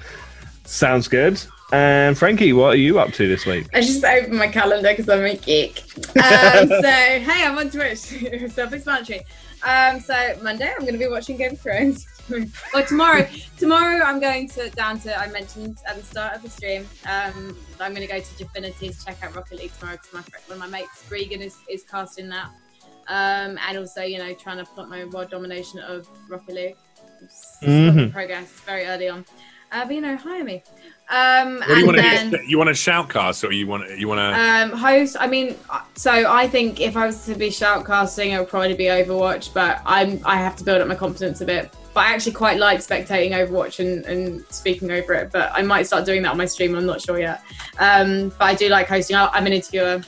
Sounds good. And Frankie, what are you up to this week? I just opened my calendar because I'm a geek. Um, so, hey, I'm on Twitch. Self-explanatory. Um, so Monday, I'm going to be watching Game of Thrones. or tomorrow, tomorrow I'm going to down to. I mentioned at the start of the stream. Um, I'm going to go to Gfinity to check out Rocket League tomorrow because my friend, one of my mates, Regan, is is casting that. Um, and also, you know, trying to plot my world domination of Rocket League. It's, it's Mhm. progress very early on. Uh, but you know, hire me. Um, What do you and want to then- get? You want a shoutcast or you want you want to? um, host. I mean, so I think if I was to be shoutcasting, it would probably be Overwatch. But I'm I have to build up my confidence a bit. But I actually quite like spectating Overwatch and, and speaking over it. But I might start doing that on my stream. I'm not sure yet. Um, but I do like hosting. I- I'm an interviewer.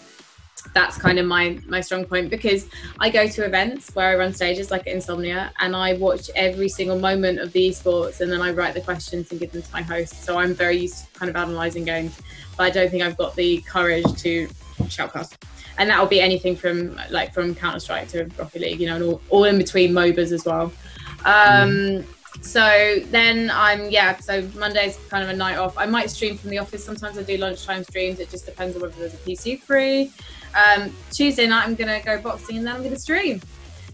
That's kind of my my strong point because I go to events where I run stages like Insomnia and I watch every single moment of the esports and then I write the questions and give them to my host. So I'm very used to kind of analysing games but I don't think I've got the courage to shoutcast. And that will be anything from like from Counter Strike to Rocket League, you know, and all, all in between MOBAs as well. Um, So then I'm yeah. So Monday's kind of a night off. I might stream from the office. Sometimes I do lunchtime streams. It just depends on whether there's a PC free. Um, Tuesday night I'm gonna go boxing and then I'm gonna stream.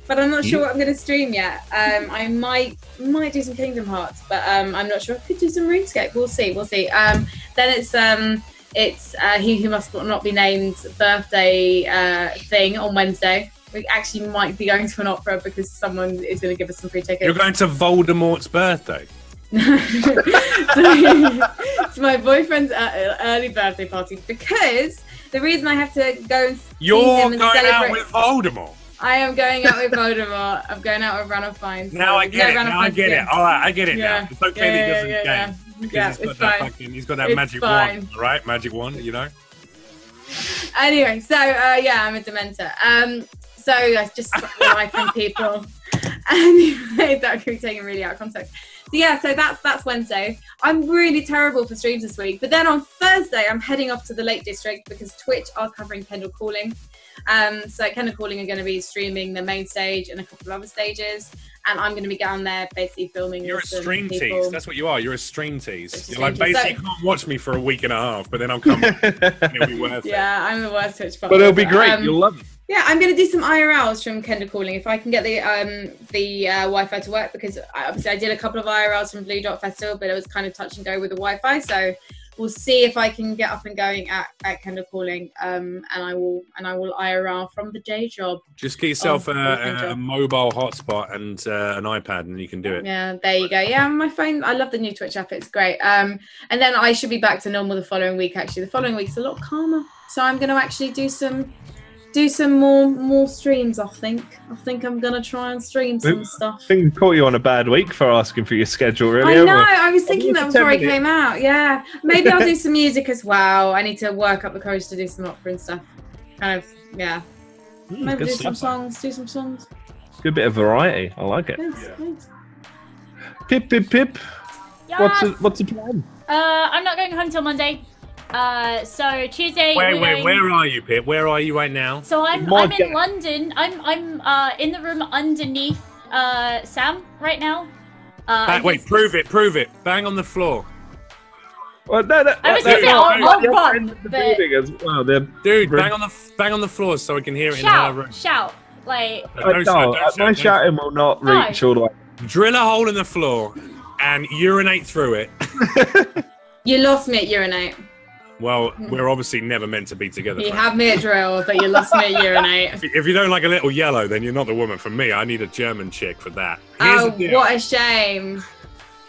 But I'm not sure what I'm gonna stream yet. Um, I might might do some Kingdom Hearts, but um, I'm not sure. I could do some RuneScape. We'll see. We'll see. Um, then it's um, it's uh, he who must not be named birthday uh, thing on Wednesday. We actually might be going to an opera because someone is going to give us some free tickets. You're going to Voldemort's birthday. it's my boyfriend's uh, early birthday party because the reason I have to go and see You're him going celebrate. out with Voldemort. I am going out with Voldemort. I'm going out with Ralph Fiennes. Now I get it. Now I get it. All right, I get it Yeah. now. It's okay Yeah, that he doesn't yeah, game. yeah. Because Yeah, he's got it's that fine. fucking, he's got that It's magic fine. wand, right? Magic wand, you know. Anyway, so uh, yeah, I'm a dementor. Um, so I just life from people. Anyway, that could be taken really out of context. So yeah, so that's that's Wednesday. I'm really terrible for streams this week, but then on Thursday I'm heading off to the Lake District because Twitch are covering Kendal Calling. Um, so Kendal Calling are going to be streaming the main stage and a couple of other stages, and I'm going to be down there basically filming. You're a stream people. tease. That's what you are. You're a stream tease. It's a You're like basically you can't watch me for a week and a half, but then I'll come and it'll be worth it. Yeah, I'm the worst Twitch. But it'll be great. Um, You'll love it. Yeah, I'm going to do some IRLs from Kendal Calling if I can get the um the uh, Wi-Fi to work because I, obviously I did a couple of IRLs from Blue Dot Festival, but it was kind of touch and go with the Wi-Fi. So we'll see if I can get up and going at, at Kendal Calling, um, and I will and I will IRL from the day job. Just get yourself Oh, a, a, a mobile hotspot and uh, an iPad, and you can do it. Yeah, there you go. Yeah, my phone. I love the new Twitch app. It's great. Um, and then I should be back to normal the following week. Actually, the following week's a lot calmer, so I'm going to actually do some do some more more streams. I think. I think I'm going to try and stream some Oop. stuff. I think we caught you on a bad week for asking for your schedule, really. I know. we? I was thinking that before I came out. Yeah, maybe I'll do some music as well. I need to work up the courage to do some opera and stuff. Kind of, yeah. Mm, Maybe good do some songs. Do some songs. Good bit of variety. I like it. Thanks. thanks. Pip, pip, pip. Yes. What's the, what's the plan? Uh, I'm not going home till Monday. Uh, so Tuesday. Wait, wait, going- where are you, Pip? Where are you right now? So I'm My I'm in London. I'm I'm uh in the room underneath uh Sam right now. Uh, Bang, wait, he's- prove it, prove it. Bang on the floor. Well, no, no, I was no, gonna say, no, I'll- no, I'll you're run, in the but- building as well. They're- Dude, Bring- bang on the bang on the floor so I can hear it in her shout, room. shout, like Uh, don't no, shout, don't uh, shout, my don't shouting will not No. reach all the way. Drill a hole in the floor and urinate through it. You lost me at urinate. Well, we're obviously never meant to be together. You friend. have me at drill, but you lost me at urinate. If you- If you don't like a little yellow, then you're not the woman for me. I need a German chick for that. Here's Oh, the deal. what a shame.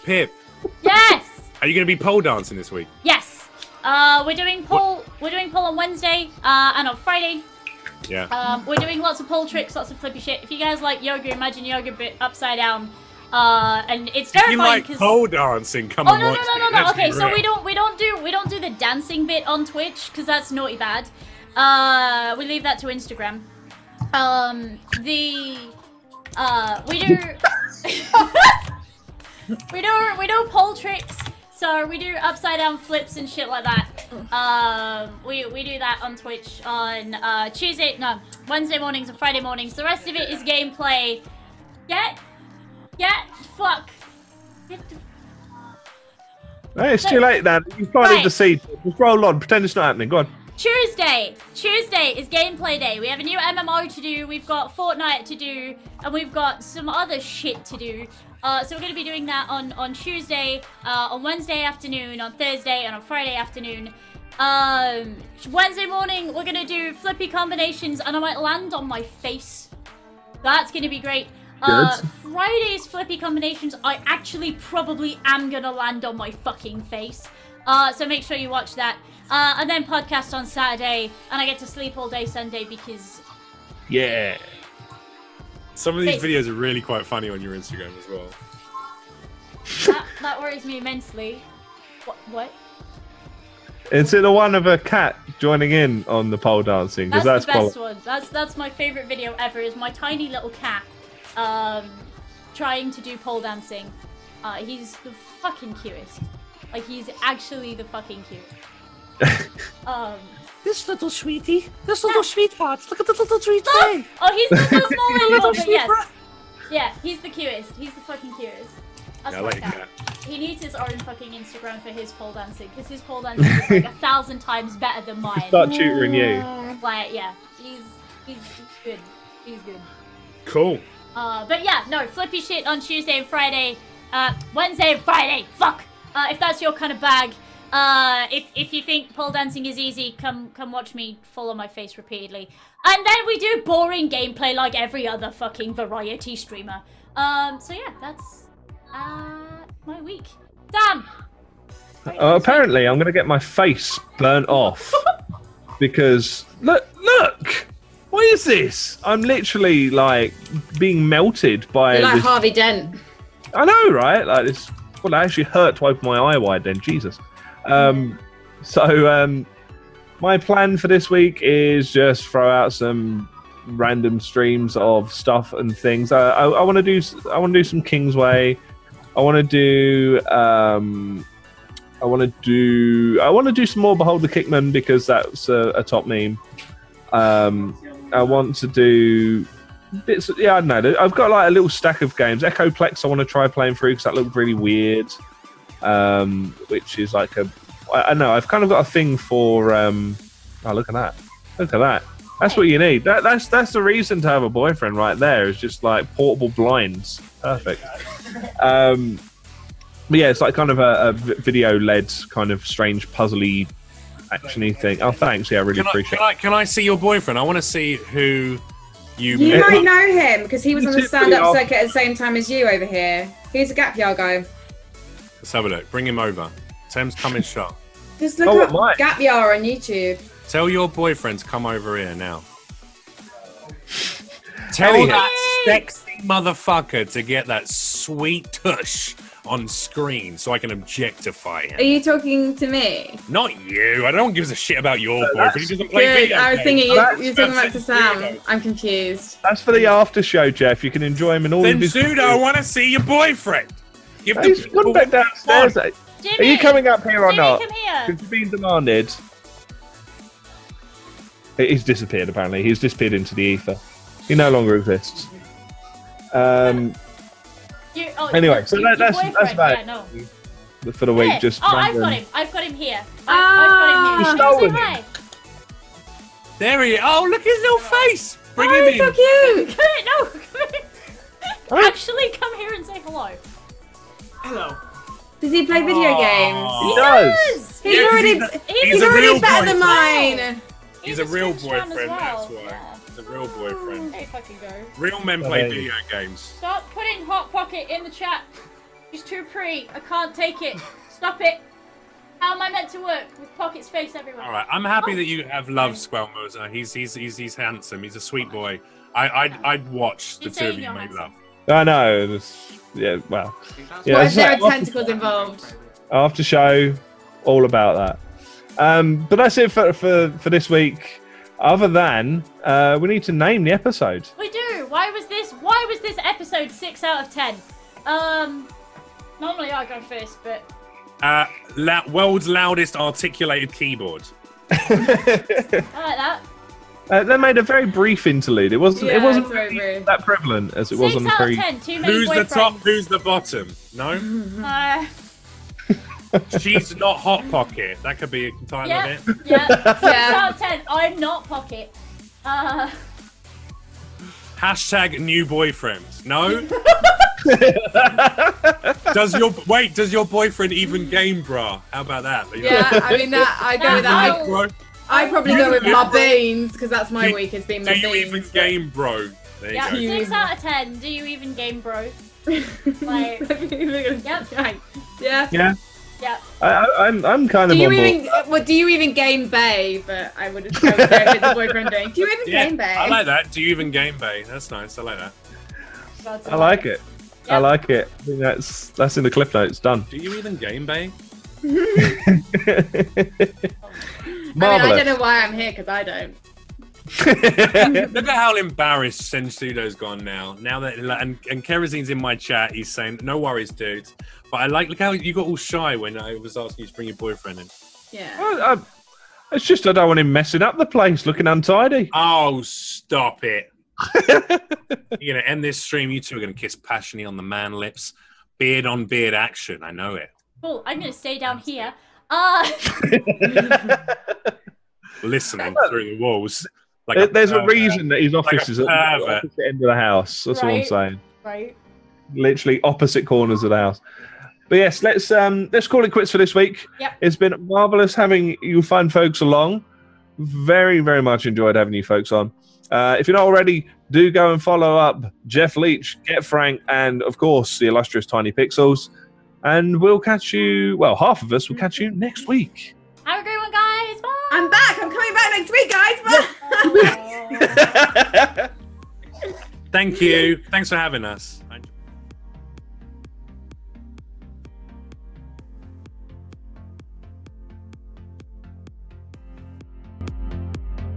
Pip, yes, are you going to be pole dancing this week? yes. Uh, we're doing poll. We're doing poll on Wednesday uh, and on Friday. Yeah. Um, we're doing lots of pole tricks, lots of flippy shit. If you guys like yoga, imagine yoga bit upside down. Uh, and it's If you terrifying like pole dancing, come Oh and no no no no no! Okay, so we don't we don't do we don't do the dancing bit on Twitch because that's naughty bad. Uh, we leave that to Instagram. Um, the uh, we do we do we do pole tricks. So we do upside down flips and shit like that. Um, we we do that on Twitch on uh, Tuesday, no Wednesday mornings and Friday mornings. The rest of it is gameplay. Get get fuck. Get the Hey, it's too late, Dan. You've planted Right. the seed. Just roll on. Pretend it's not happening. Go on. Tuesday. Tuesday is gameplay day. We have a new MMO to do. We've got Fortnite to do, and we've got some other shit to do. Uh, so we're going to be doing that on on Tuesday, uh, on Wednesday afternoon, on Thursday, and on Friday afternoon. Um, Wednesday morning we're going to do flippy combinations, and I might land on my face. That's going to be great. Uh, Friday's flippy combinations, I actually probably am gonna land on my fucking face. Uh, so make sure you watch that. Uh, and then podcast on Saturday, and I get to sleep all day Sunday because Yeah. Some of these Face- videos are really quite funny on your Instagram as well. that, that worries me immensely. What? What? Is it the one of a cat joining in on the pole dancing? That's, Because that's, the best quali- one. That's that's my favorite video ever. Is my tiny little cat, um, trying to do pole dancing. Uh, he's the fucking cutest. Like he's actually the fucking cute. um. This little sweetie, this little sweetheart. Look at the little sweet face. Oh, he's not so small anymore, Little but sweet yes. rat. Yeah, he's the cutest. He's the fucking cutest. That's Yeah, I like cat. that. He needs his own fucking Instagram for his pole dancing because his pole dancing is like a thousand times better than mine. Start tutoring you. Like, yeah, he's he's, he's good. He's good. Cool. Uh, but yeah, no, flippy shit on Tuesday and Friday. Uh, Wednesday and Friday. Fuck. Uh, if that's your kind of bag. Uh, if if you think pole dancing is easy, come come watch me fall on my face repeatedly. And then we do boring gameplay like every other fucking variety streamer. Um, so yeah, that's uh my week. Damn. Uh, apparently, I'm to get my face burnt off because look, look. What is this? I'm literally like being melted by You're like this. Harvey Dent. I know, right? Like this. Well, it actually hurt to open my eye wide. Then Jesus. Um, so um, my plan for this week is just throw out some random streams of stuff and things. Uh, I, I want to do. I want to do some Kingsway. I want to do. Um, I want to do. I want to do some more Behold the Kickman because that's a, a top meme. Um, I want to do bits. Yeah, I don't know. I've got like a little stack of games. Echoplex. I want to try playing through because that looked really weird. Um, which is like a. I, I know. I've kind of got a thing for. Um, oh, look at that! Look at that! That's what you need. That, that's that's the reason to have a boyfriend right there. Is just like portable blinds. Perfect. Um, but yeah, it's like kind of a, a video led kind of strange puzzly actiony thing. Oh, thanks. Yeah, I really Can I, appreciate. can I can I see your boyfriend? I want to see who you. You Yeah. might know him because he was on the stand up pretty circuit at the same time as you over here. He's a gap year guy. Let's have a look. Bring him over. Tim's coming shot. Just look Oh, up mine. gap year on YouTube. Tell your boyfriend to come over here now. Tell Anyhow. that sexy motherfucker to get that sweet tush on screen so I can objectify him. Are you talking to me? Not you. I don't give a shit about your boyfriend. He doesn't play Good. video I was thinking you, you're talking about to that's Sam. weirdo. I'm confused. That's for the after show, Jeff. You can enjoy him in all Then of his. Zuda, I want to see your boyfriend. Give the He's gone back downstairs. Jimmy, Are you coming up here or Jimmy, not? come here. Because you've been demanded. He's disappeared. Apparently, he's disappeared into the ether. He no longer exists. Um, You, Oh, Anyway, so your that, that's boyfriend. that's about Yeah, no. it for the week. Yeah. Just oh, I've got him. I've got him here. I, Ah. I've got him here. You Say stole him. hi. There he is. Oh, look at his little face. Bring Oh, him he's in. so cute. Come here, no, come here. Actually, come here and say hello. Hello. Does he play video Aw. games? He does. He's Yeah, 'cause already, he's a- he's, he's a already real better than boyfriend. mine. He's a real Switch fan as boyfriend, well. that's why. Yeah. He's a real boyfriend. There you fucking go. Real men play Hey. video games. Stop putting Hot Pocket in the chat. She's too pretty. I can't take it. Stop it. How am I meant to work with Pocket's face everywhere? All right, I'm happy that you have loved Squelmoser. He's he's he's he's handsome. He's a sweet boy. I I'd, I'd watch the You're two of saying you you're make handsome. love. I know. it's- yeah. Well. Yeah, What it's if there are like- tentacles involved? after show, all about that. Um, but that's it for, for, for this week. Other than uh, we need to name the episode. We do. Why was this? Why was this episode six out of ten? Um, normally I go first, but Uh, la- world's loudest articulated keyboard. I like that. Uh, they made a very brief interlude. It wasn't. Yeah, it wasn't very really brief. that prevalent as it was on the out of pre. ten. Too many Who's the top? Who's the bottom? No, Uh, she's not hot pocket. That could be a title yeah, of it. yeah. Six Yeah. out of ten. I'm not Pocket. Uh, Hashtag new boyfriend. No. does your wait? Does your boyfriend even game bra? How about that? Yeah, I mean that. I go with that. I, Bro, I probably go with my beans because that's my Do- week. Has been do my you beans. even game bro? There you yeah, go. You- six out of ten. Do you even game, bro? Like, yep. Yep. Yeah. Yeah, yeah. I, I, I'm. I'm kind Do of you on board. even uh, what? Do you even game Bay? But I would have go with the boyfriend doing. Do you even Yeah, game Bay? I like that. Do you even game bay? That's nice. I like that. God's I like it. I like it. I think that's that's in the clip notes. Done. Do you even game bay? I mean, I don't know why I'm here because I don't. Look at how embarrassed Sensudo's gone now. Now that and and Kerosene's in my chat, he's saying, "No worries, dude." But I like look how you got all shy when I was asking you to bring your boyfriend in. Yeah. Well, I- it's just I don't want him messing up the place, looking untidy. Oh, stop it! You're gonna end this stream. You two are gonna kiss passionately on the man lips, beard on beard action. I know it. Well, I'm gonna stay down here. Uh, Listening through the walls. Like There- There's a reason that his office a is at the opposite end of the house. That's all I'm saying. right. Literally opposite corners of the house. But yes, let's um let's call it quits for this week. Yep. It's been marvelous having you fun folks along. Very, very much enjoyed having you folks on. Uh, if you're not already, do go and follow up Jeff Leach, Get Frank, and of course the illustrious Tiny Pixels. And we'll catch you. Well, half of us will catch you next week. Have a great one, guys. Bye. I'm back. I'm coming back next week, guys. Bye. Thank you. Thanks for having us. I enjoyed